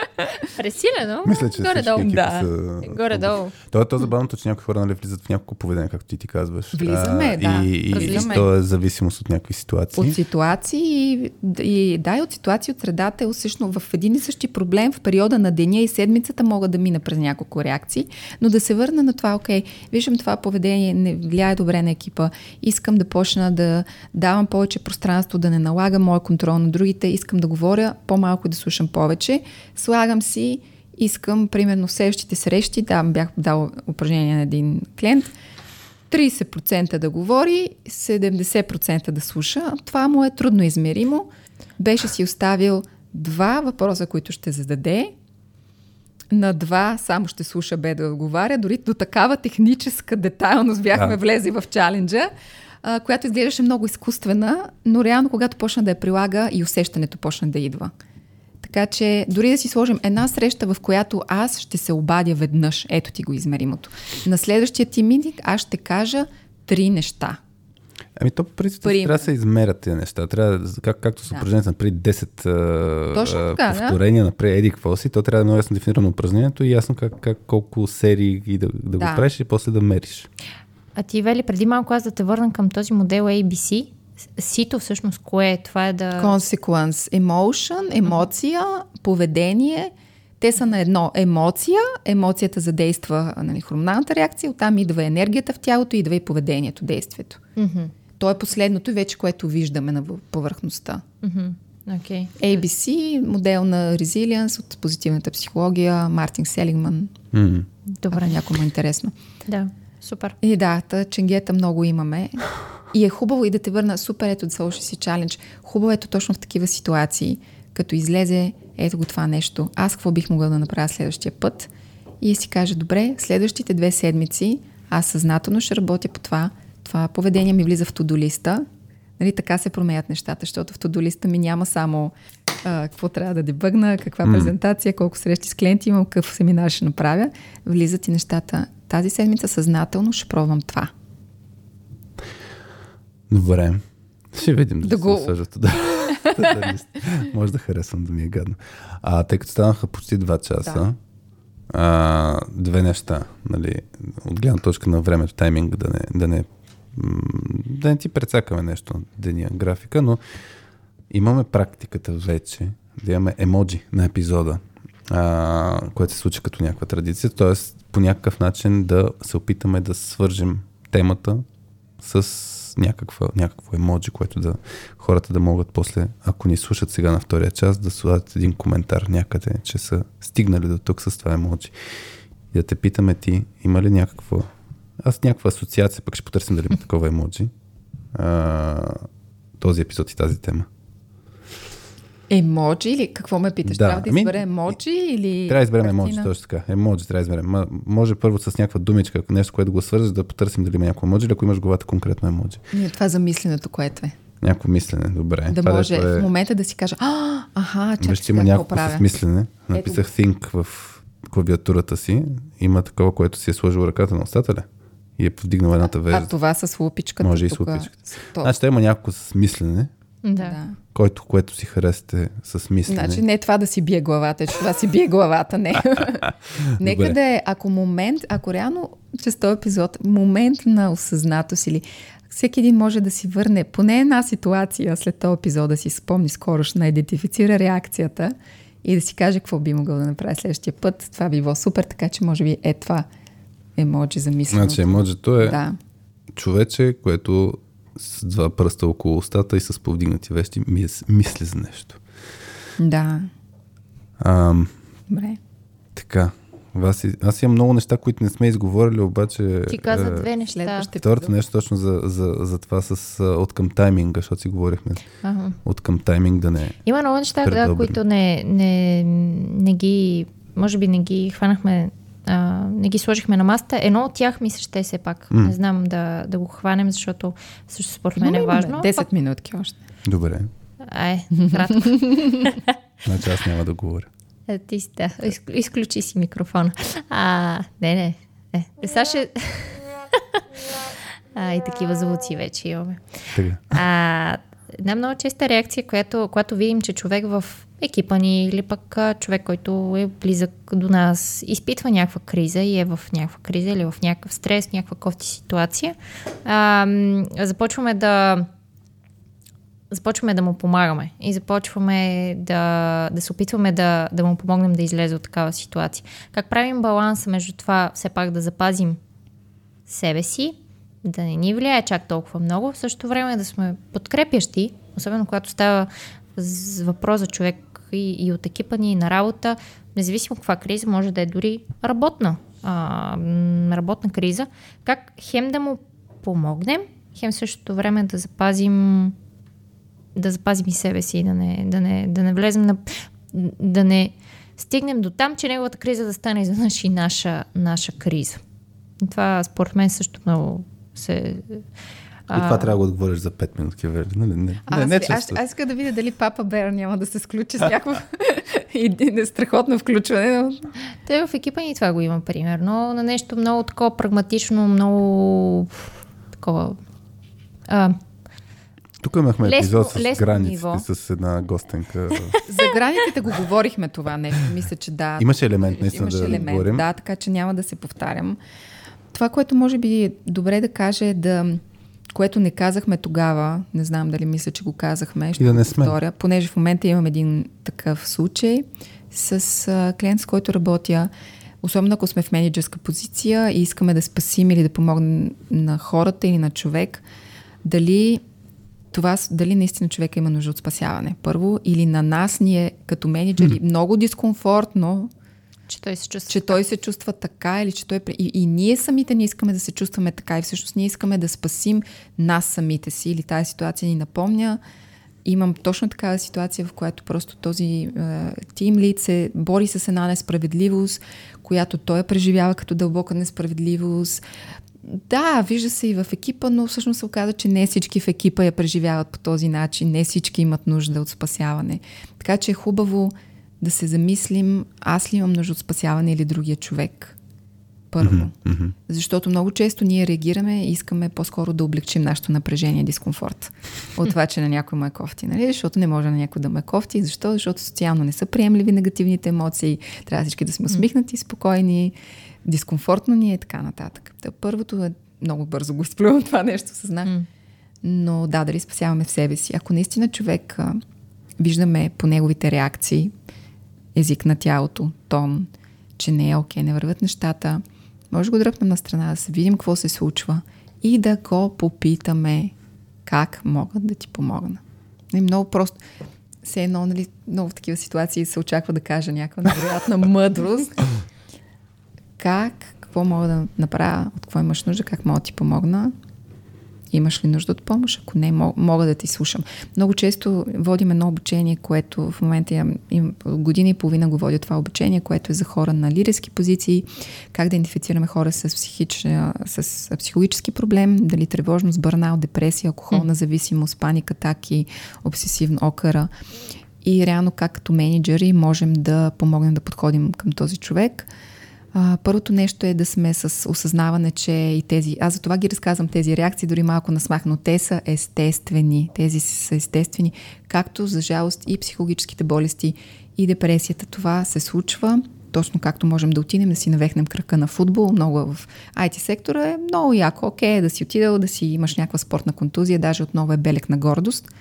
*laughs* Пресилено. Мисля, че горе-долу. Да. Са... Горе-долу. То е то забавното, че някои хора нали, влизат в някакво поведение, както ти ти казваш. Влизаме, а, да. И, и, и то е зависимост от някакви ситуации. От ситуации и, и да, и от ситуации от средата е усъщно в един и същи проблем в периода на деня и седмицата мога да мина през няколко реакции, но да се върна на това, окей, виждам това поведение не влияе добре на екипа, искам да почна да давам повече пространство, да не налагам моя контрол на другите, искам да говоря по-малко и да слушам повече, слагам си искам, примерно, следващите срещи, да, бях дал упражнение на един клиент, 30% да говори, 70% да слуша. Това му е трудно измеримо. Беше си оставил два въпроса, които ще зададе. На два само ще слуша, бе да отговаря. Дори до такава техническа детайлност бяхме да. влезли в чаленджа, която изглеждаше много изкуствена, но реално, когато почна да я прилага и усещането почна да идва. Така че дори да си сложим една среща, в която аз ще се обадя веднъж, ето ти го измеримото. На следващия ти митинг аз ще кажа три неща. Ами то по принцип трябва да се измерят тези неща. Трябва, как, както с упражнението да. на 10 Точно така, повторения, да? напред еди какво си, то трябва да е много ясно дефинирано упражнението и ясно как, как колко серии да, да, да. го правиш и после да мериш. А ти, Вели, преди малко аз да те върна към този модел ABC, Сито всъщност кое е? Това е да... Consequence. Emotion, емоция, поведение. Те са на едно емоция. Емоцията задейства нали, хормоналната реакция. Оттам идва енергията в тялото, идва и поведението, действието. Mm-hmm. То е последното и вече, което виждаме на повърхността. Mm-hmm. Okay. ABC, модел на резилиенс от позитивната психология, Мартин Селингман. Mm-hmm. Добре. Някому е интересно. Да, супер. И да, та, ченгета много имаме. И е хубаво и да те върна супер, ето да си чалендж. Хубаво ето точно в такива ситуации, като излезе ето го това нещо. Аз какво бих могъл да направя следващия път? И си каже, добре, следващите две седмици аз съзнателно ще работя по това. Това поведение ми влиза в тудолиста. Нали, така се променят нещата, защото в тудолиста ми няма само а, какво трябва да дебъгна, каква mm. презентация, колко срещи с клиенти имам, какъв семинар ще направя. Влизат и нещата. Тази седмица съзнателно ще пробвам това. Добре. Ще видим да, да го... *laughs* съжато. Да. Може да харесвам да ми е гадно. А, тъй като станаха почти два часа, да. а, две неща, нали, от гледна точка на времето, тайминг, да не, да не, да не ти прецакаме нещо на деня графика, но имаме практиката вече да имаме емоджи на епизода, а, което се случи като някаква традиция, т.е. по някакъв начин да се опитаме да свържем темата с някаква, някакво емоджи, което да хората да могат после, ако ни слушат сега на втория час, да слагат един коментар някъде, че са стигнали до тук с това емоджи. И да те питаме ти, има ли някаква аз някаква асоциация, пък ще потърсим дали има такова емоджи. А, този епизод и тази тема. Емоджи или какво ме питаш? Да, Трябва да ами, избере емоджи или Трябва да изберем емоджи, точно така. Емоджи трябва да изберем. Ма, може първо с някаква думичка, нещо, което го свърза, да потърсим дали има някакво емоджи, или ако имаш главата конкретно емоджи. Не, това за мисленето, което е. Някакво мислене, добре. Да Това може дето в момента да си кажа, а, аха, чакай Виж, сега има какво някакво правя. с мислене. Написах think в клавиатурата си. Има такова, което си е сложил ръката на устата ли? И е повдигнал едната А вежда. това с лупичката Може и с лупичката. Значи, да има някакво с мислене, Да. който, което си харесате с мислене. Значи не това да си бие главата, че това си бие главата, не. *laughs* Нека Добре. да е, ако момент, ако реално чрез този епизод, момент на осъзнатост или всеки един може да си върне поне една ситуация след този епизод, да си спомни скорошна, идентифицира реакцията и да си каже какво би могъл да направи следващия път. Това би било супер, така че може би е това емоджи за мисленето. Значи, емоджито е Да. човече, което с два пръста около устата и с повдигнати вещи мис, мисли за нещо. Да. Ам, Добре. така. Васи, аз имам много неща, които не сме изговорили, обаче... Ти каза е, две неща. Следващия Второто нещо точно за, за, за това с а, от към тайминга, защото си говорихме Ага. от към тайминг да не Има много неща, да, които не, не, не ги, може би не ги хванахме, а, не ги сложихме на масата. Едно от тях ми се ще все пак. М. Не знам да, да го хванем, защото също според мен е важно. 10 минутки още. Добре. Ай, кратко. *laughs* Значи аз няма да говоря. Е, Ти си, да, изк- изключи си микрофона. А, не, не. Е, сега ще... *laughs* а, и такива звуци вече имаме. Така. А, една много честа реакция, която, когато видим, че човек в екипа ни или пък човек, който е близък до нас, изпитва някаква криза и е в някаква криза или в някакъв стрес, някаква кофти ситуация, а, започваме да започваме да му помагаме и започваме да, да се опитваме да, да му помогнем да излезе от такава ситуация. Как правим баланса между това все пак да запазим себе си, да не ни влияе чак толкова много, в същото време да сме подкрепящи, особено когато става въпрос за човек и, и от екипа ни и на работа, независимо каква криза, може да е дори работна, а, работна криза, как хем да му помогнем, хем същото време да запазим да запазим и себе си, да не, да не, да не влезем на... да не стигнем до там, че неговата криза да стане изведнъж и наша, наша криза. Това според мен също много се... И това трябва да го отговориш за 5 минутки, верно? Нали? Не, не, Аз, не, аз, често. аз иска да видя дали Папа Бер няма да се сключи с някакво *laughs* страхотно включване. но- Те в екипа ни това го има, примерно, на нещо много такова прагматично, много такова... А, Тук имахме Лесно- епизод с лесно границите, ниво. с една гостенка. За границите го говорихме това нещо. Мисля, че да. Имаше елемент наистина Имаше да елемент, говорим. да, така че няма да се повтарям. Това, което може би е добре да каже е да което не казахме тогава, не знам дали мисля, че го казахме, ще да не сме. повторя, понеже в момента имам един такъв случай с а, клиент, с който работя, особено ако сме в менеджерска позиция и искаме да спасим или да помогнем на хората или на човек, дали това, дали наистина човека има нужда от спасяване. Първо, или на нас ние като менеджери много дискомфортно, че той се чувства... че той се чувства така или че той... И, и ние самите не искаме да се чувстваме така и всъщност ние искаме да спасим нас самите си или тази ситуация ни напомня. Имам точно такава ситуация, в която просто този тим лид се бори с една несправедливост, която той преживява като дълбока несправедливост. Да, вижда се и в екипа, но всъщност се оказа, че не всички в екипа я преживяват по този начин, не всички имат нужда от спасяване. Така че е хубаво да се замислим, аз ли имам нужда от спасяване или другия човек. Първо. Мгм. Защото много често ние реагираме и искаме по-скоро да облегчим нашето напрежение и дискомфорт. От това, че на някой му е кофти. Нали? Защото не може на някой да му е кофти. Защо? Защото социално не са приемливи негативните емоции. Трябва всички да сме усмихнати, спокойни, дискомфортно ни е и така нататък. Та първото е много бързо го изплювам това нещо, съзнах. М. Но да, дали спасяваме в себе си. Ако наистина човек а, виждаме по неговите реакции, език на тялото, тон, че не е окей, не върват нещата, може да го дръпнем на страна, да се видим какво се случва и да го попитаме как могат да ти помогна. И много просто. Все едно, нали, много в такива ситуации се очаква да кажа някаква невероятна *laughs* мъдрост. Как, какво мога да направя, от какво имаш нужда, как мога да ти помогна. Имаш ли нужда от помощ? Ако не, мога да ти слушам. Много често водим едно обучение, което в момента им, им, година и половина го водя това обучение, което е за хора на лидерски позиции, как да идентифицираме хора с, психич, с психологически проблем, дали тревожност, бърнал, депресия, алкохолна зависимост, паника, атаки, обсесивно окъра и реално как като менеджери можем да помогнем да подходим към този човек. А, първото нещо е да сме с осъзнаване, че и тези, аз за това ги разказвам тези реакции, дори малко насмах, но те са естествени. Тези са естествени, както за жалост и психологическите болести и депресията. Това се случва точно както можем да отидем да си навехнем кръка на футбол. Много в IT сектора е много яко. Окей, да си отидал, да си имаш някаква спортна контузия, даже отново е белек на гордост –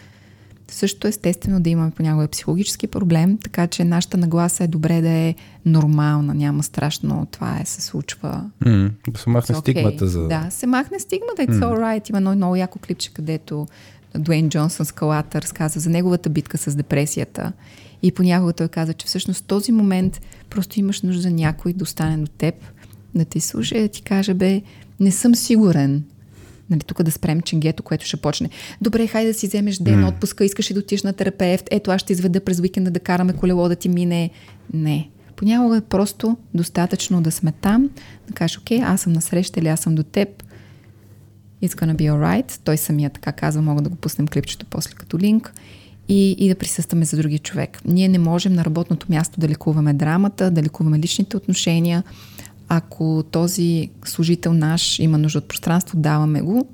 също естествено да имаме понякога психологически проблем, така че нашата нагласа е добре да е нормална, няма страшно, това е, се случва. Mm, да се махне okay. стигмата за... Да, се махне стигмата, it's mm. alright. Има много, много яко клипче, където Дуейн Джонсън, скалата, разказа за неговата битка с депресията. И понякога той каза, че всъщност в този момент просто имаш нужда някой да остане до теб, да ти слуша и да ти каже, бе, не съм сигурен, Нали, тук да спрем ченгето, което ще почне. Добре, хайде да си вземеш ден mm. отпуска, искаш и да отиш на терапевт, ето аз ще изведа през уикенда да караме колело да ти мине. Не. Понякога е просто достатъчно да сме там, да кажеш, окей, аз съм на среща или аз съм до теб, it's gonna be alright. Той самия така казва, мога да го пуснем клипчето после като линк и, и да присъстваме за другия човек. Ние не можем на работното място да лекуваме драмата, да лекуваме личните отношения, ако този служител наш има нужда от пространство, даваме го.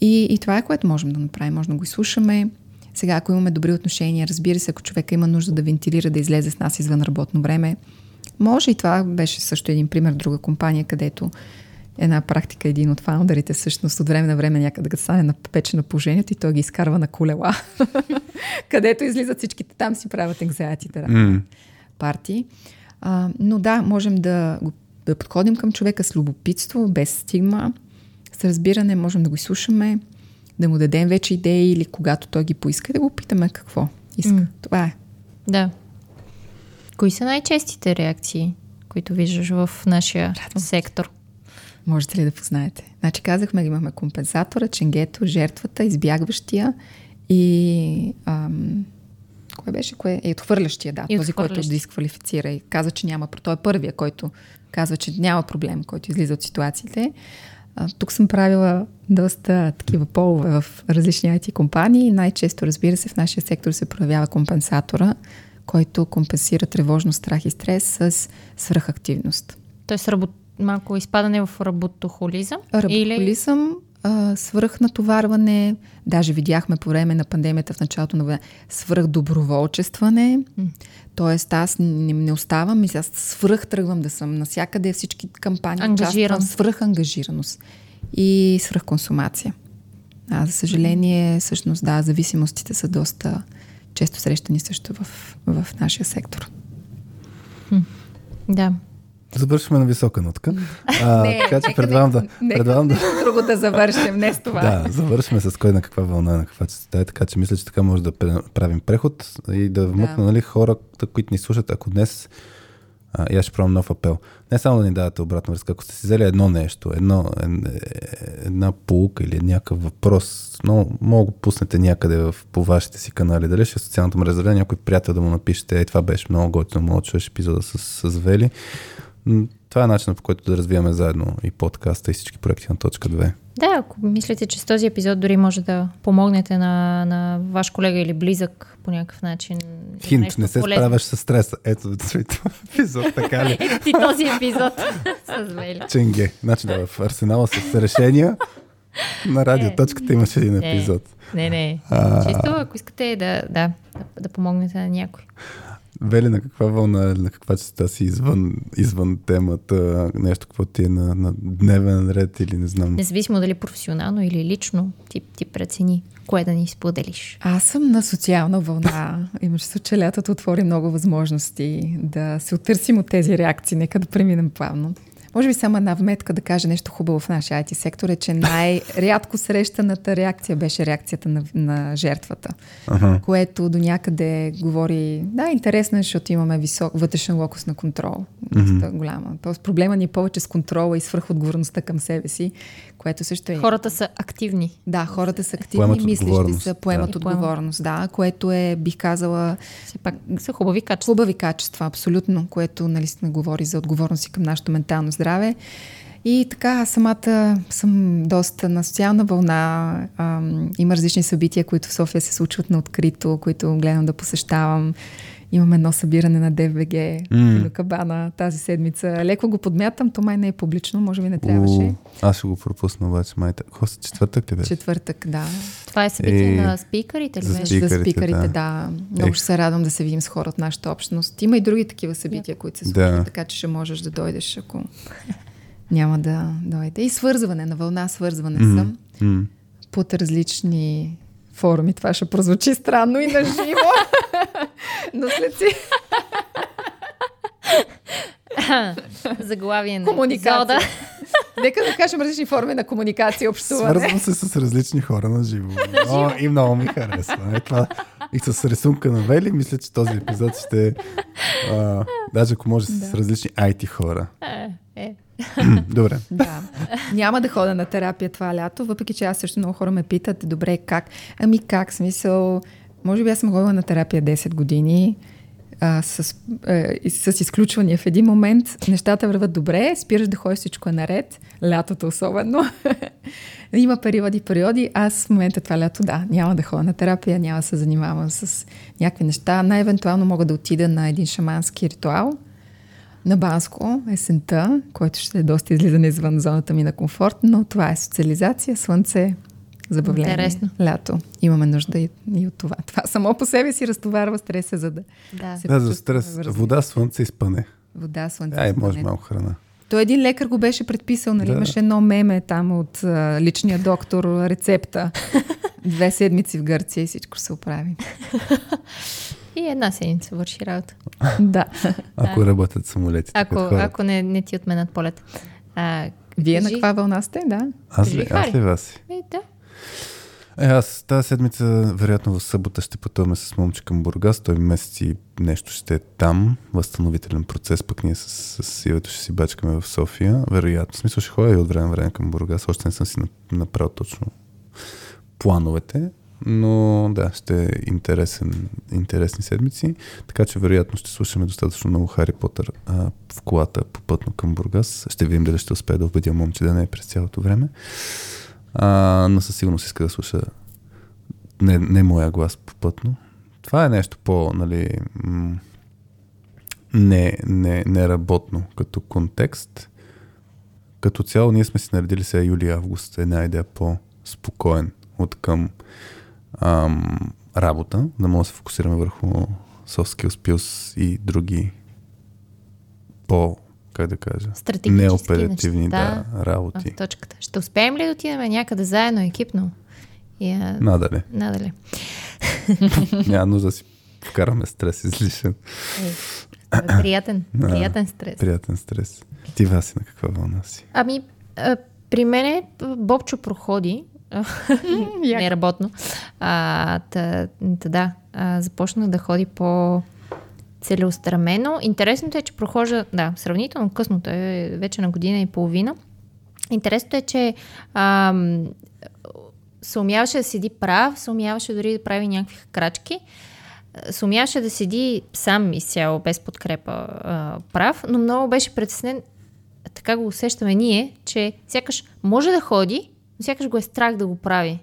И, и това е което можем да направим. Може да го изслушаме. Сега, ако имаме добри отношения, разбира се, ако човека има нужда да вентилира, да излезе с нас извън работно време, може и това беше също един пример друга компания, където една практика, един от фаундерите всъщност от време на време някъде да стане на пече на положението и той ги изкарва на колела, *laughs* където излизат всичките там си правят екзеатите mm. партии. А, но да, можем да го да подходим към човека с любопитство, без стигма, с разбиране, можем да го изслушаме, да му дадем вече идеи или когато той ги поиска, да го питаме какво иска. Mm. Това е. Да. Кои са най-честите реакции, които виждаш в нашия Радвам. сектор? Можете ли да познаете? Значи казахме, имаме компенсатора, ченгето, жертвата, избягващия и ам, кое беше? Кое? Е, отхвърлящия, да. И този, който дисквалифицира и каза, че няма. Той е първия, който казва, че няма проблем, който излиза от ситуациите. А, тук съм правила доста такива полове в различни IT компании. Най-често, разбира се, в нашия сектор се проявява компенсатора, който компенсира тревожност, страх и стрес с свръхактивност. Тоест работ... малко изпадане в работохолизъм? Работохолизъм, или свръхнатоварване, даже видяхме по време на пандемията в началото на война, свръхдоброволчестване, т.е. аз не, не оставам и аз свръх тръгвам да съм навсякъде, всички кампании Ангажиран. свръхангажираност и свръхконсумация. А за съжаление, всъщност, да, зависимостите са доста често срещани също в, в нашия сектор. Да, Завършваме на висока нотка. А, *laughs* не, така че предлагам да... Предлагам *laughs* да... Друго да завършим, не с това. Да, завършваме с кой на каква вълна, на каква частота е, така че мисля, че така може да правим преход и да вмъкна да. нали, хора, които ни слушат, ако днес а, и аз ще пробвам нов апел. Не само да ни давате обратна връзка, ако сте си взели едно нещо, едно, една полука или някакъв въпрос, но мога го пуснете някъде в, по вашите си канали, дали ще е социалната мрежа, дали някой приятел да му напишете, е, това беше много готино, мога да чуеш епизода с, с Вели това е начинът по който да развиваме заедно и подкаста и всички проекти на точка 2. Да, ако мислите, че с този епизод дори може да помогнете на, на ваш колега или близък по някакъв начин. Хинт, не се полезно. справяш с стреса. Ето този епизод, така ли? *laughs* Ето ти този епизод *laughs* с Вели. Ченге. Значи да, в арсенала с решения на радиоточката имаше един епизод. Не, не. А... Чисто, ако искате да, да, да помогнете на някой. Вели, на каква вълна, на каква частота си извън, извън темата, нещо, какво ти е на, на дневен ред или не знам. Независимо дали професионално или лично, ти, ти прецени кое да ни споделиш. Аз съм на социална вълна. Имаш се, че лятото отвори много възможности да се отърсим от тези реакции. Нека да преминем плавно. Може би само една вметка да кажа нещо хубаво в нашия IT сектор е, че най-рядко срещаната реакция беше реакцията на, на жертвата, Ага. което до някъде говори, да, интересно е, защото имаме висок вътрешен локус на контрол, доста голяма. Тоест проблема ни е повече с контрола и свръхотговорността към себе си, което също е... Хората са активни. Да, хората са активни, Поемат мислещи са, поемат да. отговорност, да, което е, бих казала, Все пак са хубави качества. хубави качества, абсолютно, което нали сме говори за отговорност и към нашето ментално здраве. И така, самата съм доста на социална вълна. Ам, има различни събития, които в София се случват на открито, които гледам да посещавам. Имаме едно събиране на ДВГ, mm. Кабана тази седмица. Леко го подмятам, то май не е публично, може би не трябваше. У, аз ще го пропусна обаче, майта. Хост, четвъртък ли беше? Четвъртък, да. Това е събитие Е, на спикърите ли за беше? спикърите, за спикърите, да. да. Много Ех. ще се радвам да се видим с хора от нашата общност. Има и други такива събития, които се Да. случват, така че ще можеш да дойдеш, ако *laughs* няма да дойде. И свързване, на вълна свързване Мгм. съм М. под различни форуми. Това ще прозвучи странно и на живо. *laughs* Но след си *laughs* Заглавие на комуникация. *laughs* Нека да кажем различни форми на комуникация и общуване. Свързвам се с различни хора *laughs* на живо. О, и много ми харесва. Е, това. И с рисунка на Вели, мисля, че този епизод ще... А, даже ако може с различни IT хора. Е, е. *clears throat* Добре. Да. Няма да хода на терапия това лято, въпреки че аз също много хора ме питат, добре, как? Ами как? Смисъл, може би аз съм ходила на терапия 10 години, а, с, е, и с изключвания в един момент. Нещата върват добре, спираш да ходиш, всичко е наред, лятото особено. *laughs* Има периоди, периоди. Аз в момента това лято, да, няма да ходя на терапия, няма да се занимавам с някакви неща. Най-евентуално мога да отида на един шамански ритуал, на Банско, есента, който ще е доста излизане извън зоната ми на комфорт, но това е социализация, слънце, забавление, Интересно. лято. Имаме нужда и, и от това. Това само по себе си разтоварва стреса, за да Да. се Да, за стрес. Вода, слънце и спане. Вода, слънце. Ай, спане. може малко храна. Той един лекар го беше предписал, нали? Да. Имаше едно меме там от а, личния доктор, рецепта. *laughs* Две седмици в Гърция и всичко се оправи. И една седмица върши работа. да. *laughs* Ако работят самолетите. Ако, ако не, не ти отменят полет. А, Вие на кажи- каква вълна сте, да? Аз ли, аз ли вас? Е, да. Е, аз тази седмица, вероятно в събота ще пътуваме с момче към Бургас. Той месец и нещо ще е там. Възстановителен процес, пък ние с, с Ивето ще си бачкаме в София. Вероятно. В смисъл ще ходя и от време време към Бургас. Още не съм си нап- направил точно плановете. Но да, ще е интересен, интересни седмици. Така че вероятно ще слушаме достатъчно много Хари Потър а, в колата попътно към Бургас. Ще видим дали ще успея да убедя момче да не е през цялото време. А, но със сигурност иска да слуша не, не моя глас попътно. Това е нещо по, нали, не, не, неработно като контекст. Като цяло ние сме си наредили сега юли-август една идея по-спокоен от към ам, работа, да може да се фокусираме върху soft skills, skills и други по, как да кажа, Стратегически неоперативни неща да, работи. точката. Ще успеем ли да отидем някъде заедно, екипно? И, а, Надале. надале. *laughs* Няма нужда да си вкараме стрес излишен. Е, приятен, *laughs* приятен стрес. Приятен стрес. Ти Васи на каква вълна си? Ами, а, при мене а, Бобчо проходи. *laughs* Неработно. А, та, та, да, а, започнах да ходи по целеустремено. Интересното е, че прохожда, да, сравнително късно, той е вече на година и половина. Интересното е, че ам, се умяваше да седи прав, се умяваше дори да прави някакви крачки, се да седи сам изцяло, без подкрепа а, прав, но много беше притеснен, така го усещаме ние, че сякаш може да ходи, но сякаш го е страх да го прави.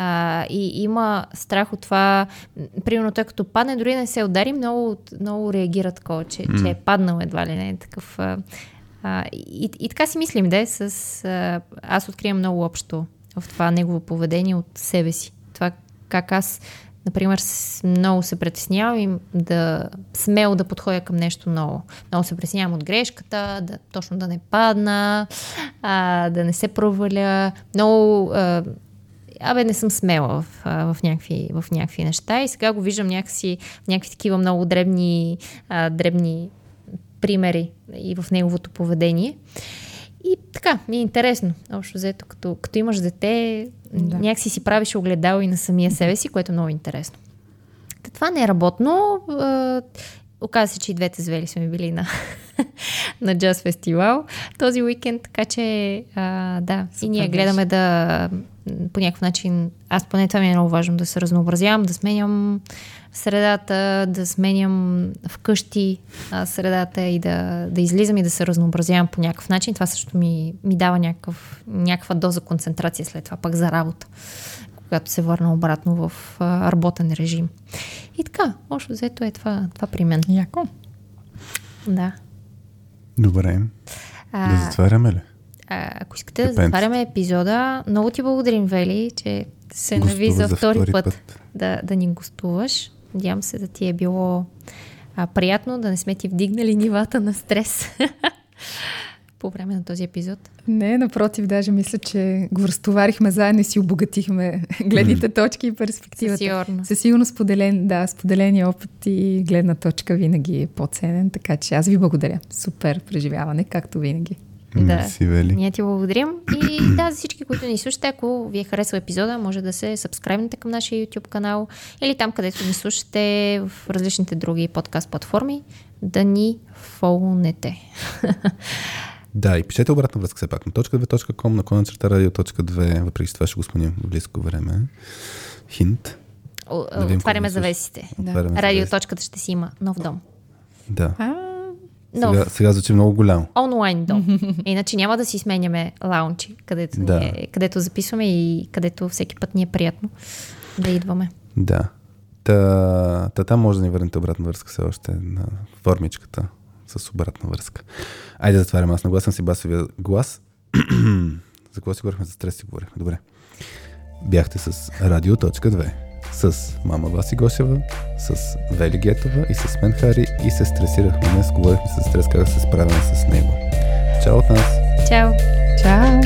А, и има страх от това, примерно той като падне, дори не се удари, много, много реагира такова, че, mm. че е паднал едва ли не такъв. А, а, и, и така си мислим, да, с, а, аз откривам много общо в това негово поведение от себе си. Това как аз, например, много се притеснявам да смело да подходя към нещо ново. Много се притеснявам от грешката, да, точно да не падна, а, да не се проваля. Много а, абе, не съм смела в, в, някакви, в някакви неща и сега го виждам някакси в някакви такива много дребни, а, дребни примери и в неговото поведение. и така, ми е интересно. Общо взето, като, като имаш дете, да. някакси си правиш огледало и на самия себе си, което е много интересно. Това не е работно. Оказва се, че и двете звели сме били на, *laughs* на Jazz фестивал този уикенд, така че а, да, Супер и ние гледаме да по някакъв начин, аз поне това ми е много важно, да се разнообразявам, да сменям средата, да сменям вкъщи а, средата и да, да излизам и да се разнообразявам по някакъв начин. Това също ми, ми дава някакъв, някаква доза концентрация след това пък за работа, когато се върна обратно в а, работен режим. И така, общо взето е това, това при мен. Яко. Да. Добре. А, да затваряме ли? А, ако искате Depends. да затваряме епизода, много ти благодарим, Вели, че се нави за втори, втори път, път. Да, да ни гостуваш. Надявам се да ти е било а, приятно, да не сме ти вдигнали нивата на стрес *laughs* по време на този епизод. Не, напротив, даже мисля, че го разтоварихме заедно и си обогатихме *laughs* гледните точки и перспективата. Сигурно. Със сигурност споделен, да, споделения опит и гледна точка винаги е по-ценен, така че аз ви благодаря. Супер преживяване, както винаги. Да. Вели. Ние ти благодарим. И да, за всички, които ни слушате, ако ви е харесал епизода, може да се сабскрайбнете към нашия YouTube канал или там, където ни слушате в различните други подкаст платформи, да ни фолнете. *laughs* Да, и пишете обратна връзка все пак на .2.com, на клона черта радио.2, въпреки че това ще го спомним в близко време. Хинт. Да Отваряме завесите. Да. Радиоточката ще си има нов дом. Да. А, но, сега, сега звучи много голямо. Онлайн дом. *laughs* Иначе няма да си сменяме лаунчи, където, да. е, където записваме и където всеки път ни е приятно да идваме. Да. Та, та там може да ни върнете обратна връзка все още на формичката с обратна връзка. Айде затварям. Аз нагласям си басовия глас. *clears throat* за какво си говорихме? За стрес си говорихме. Добре. Бяхте с Радио.2 с мама Васи Гошева, с Вели Гетова и с мен Хари и се стресирахме днес. Говорихме с стрес как да се справяме с него. Чао от нас! Чао! Чао!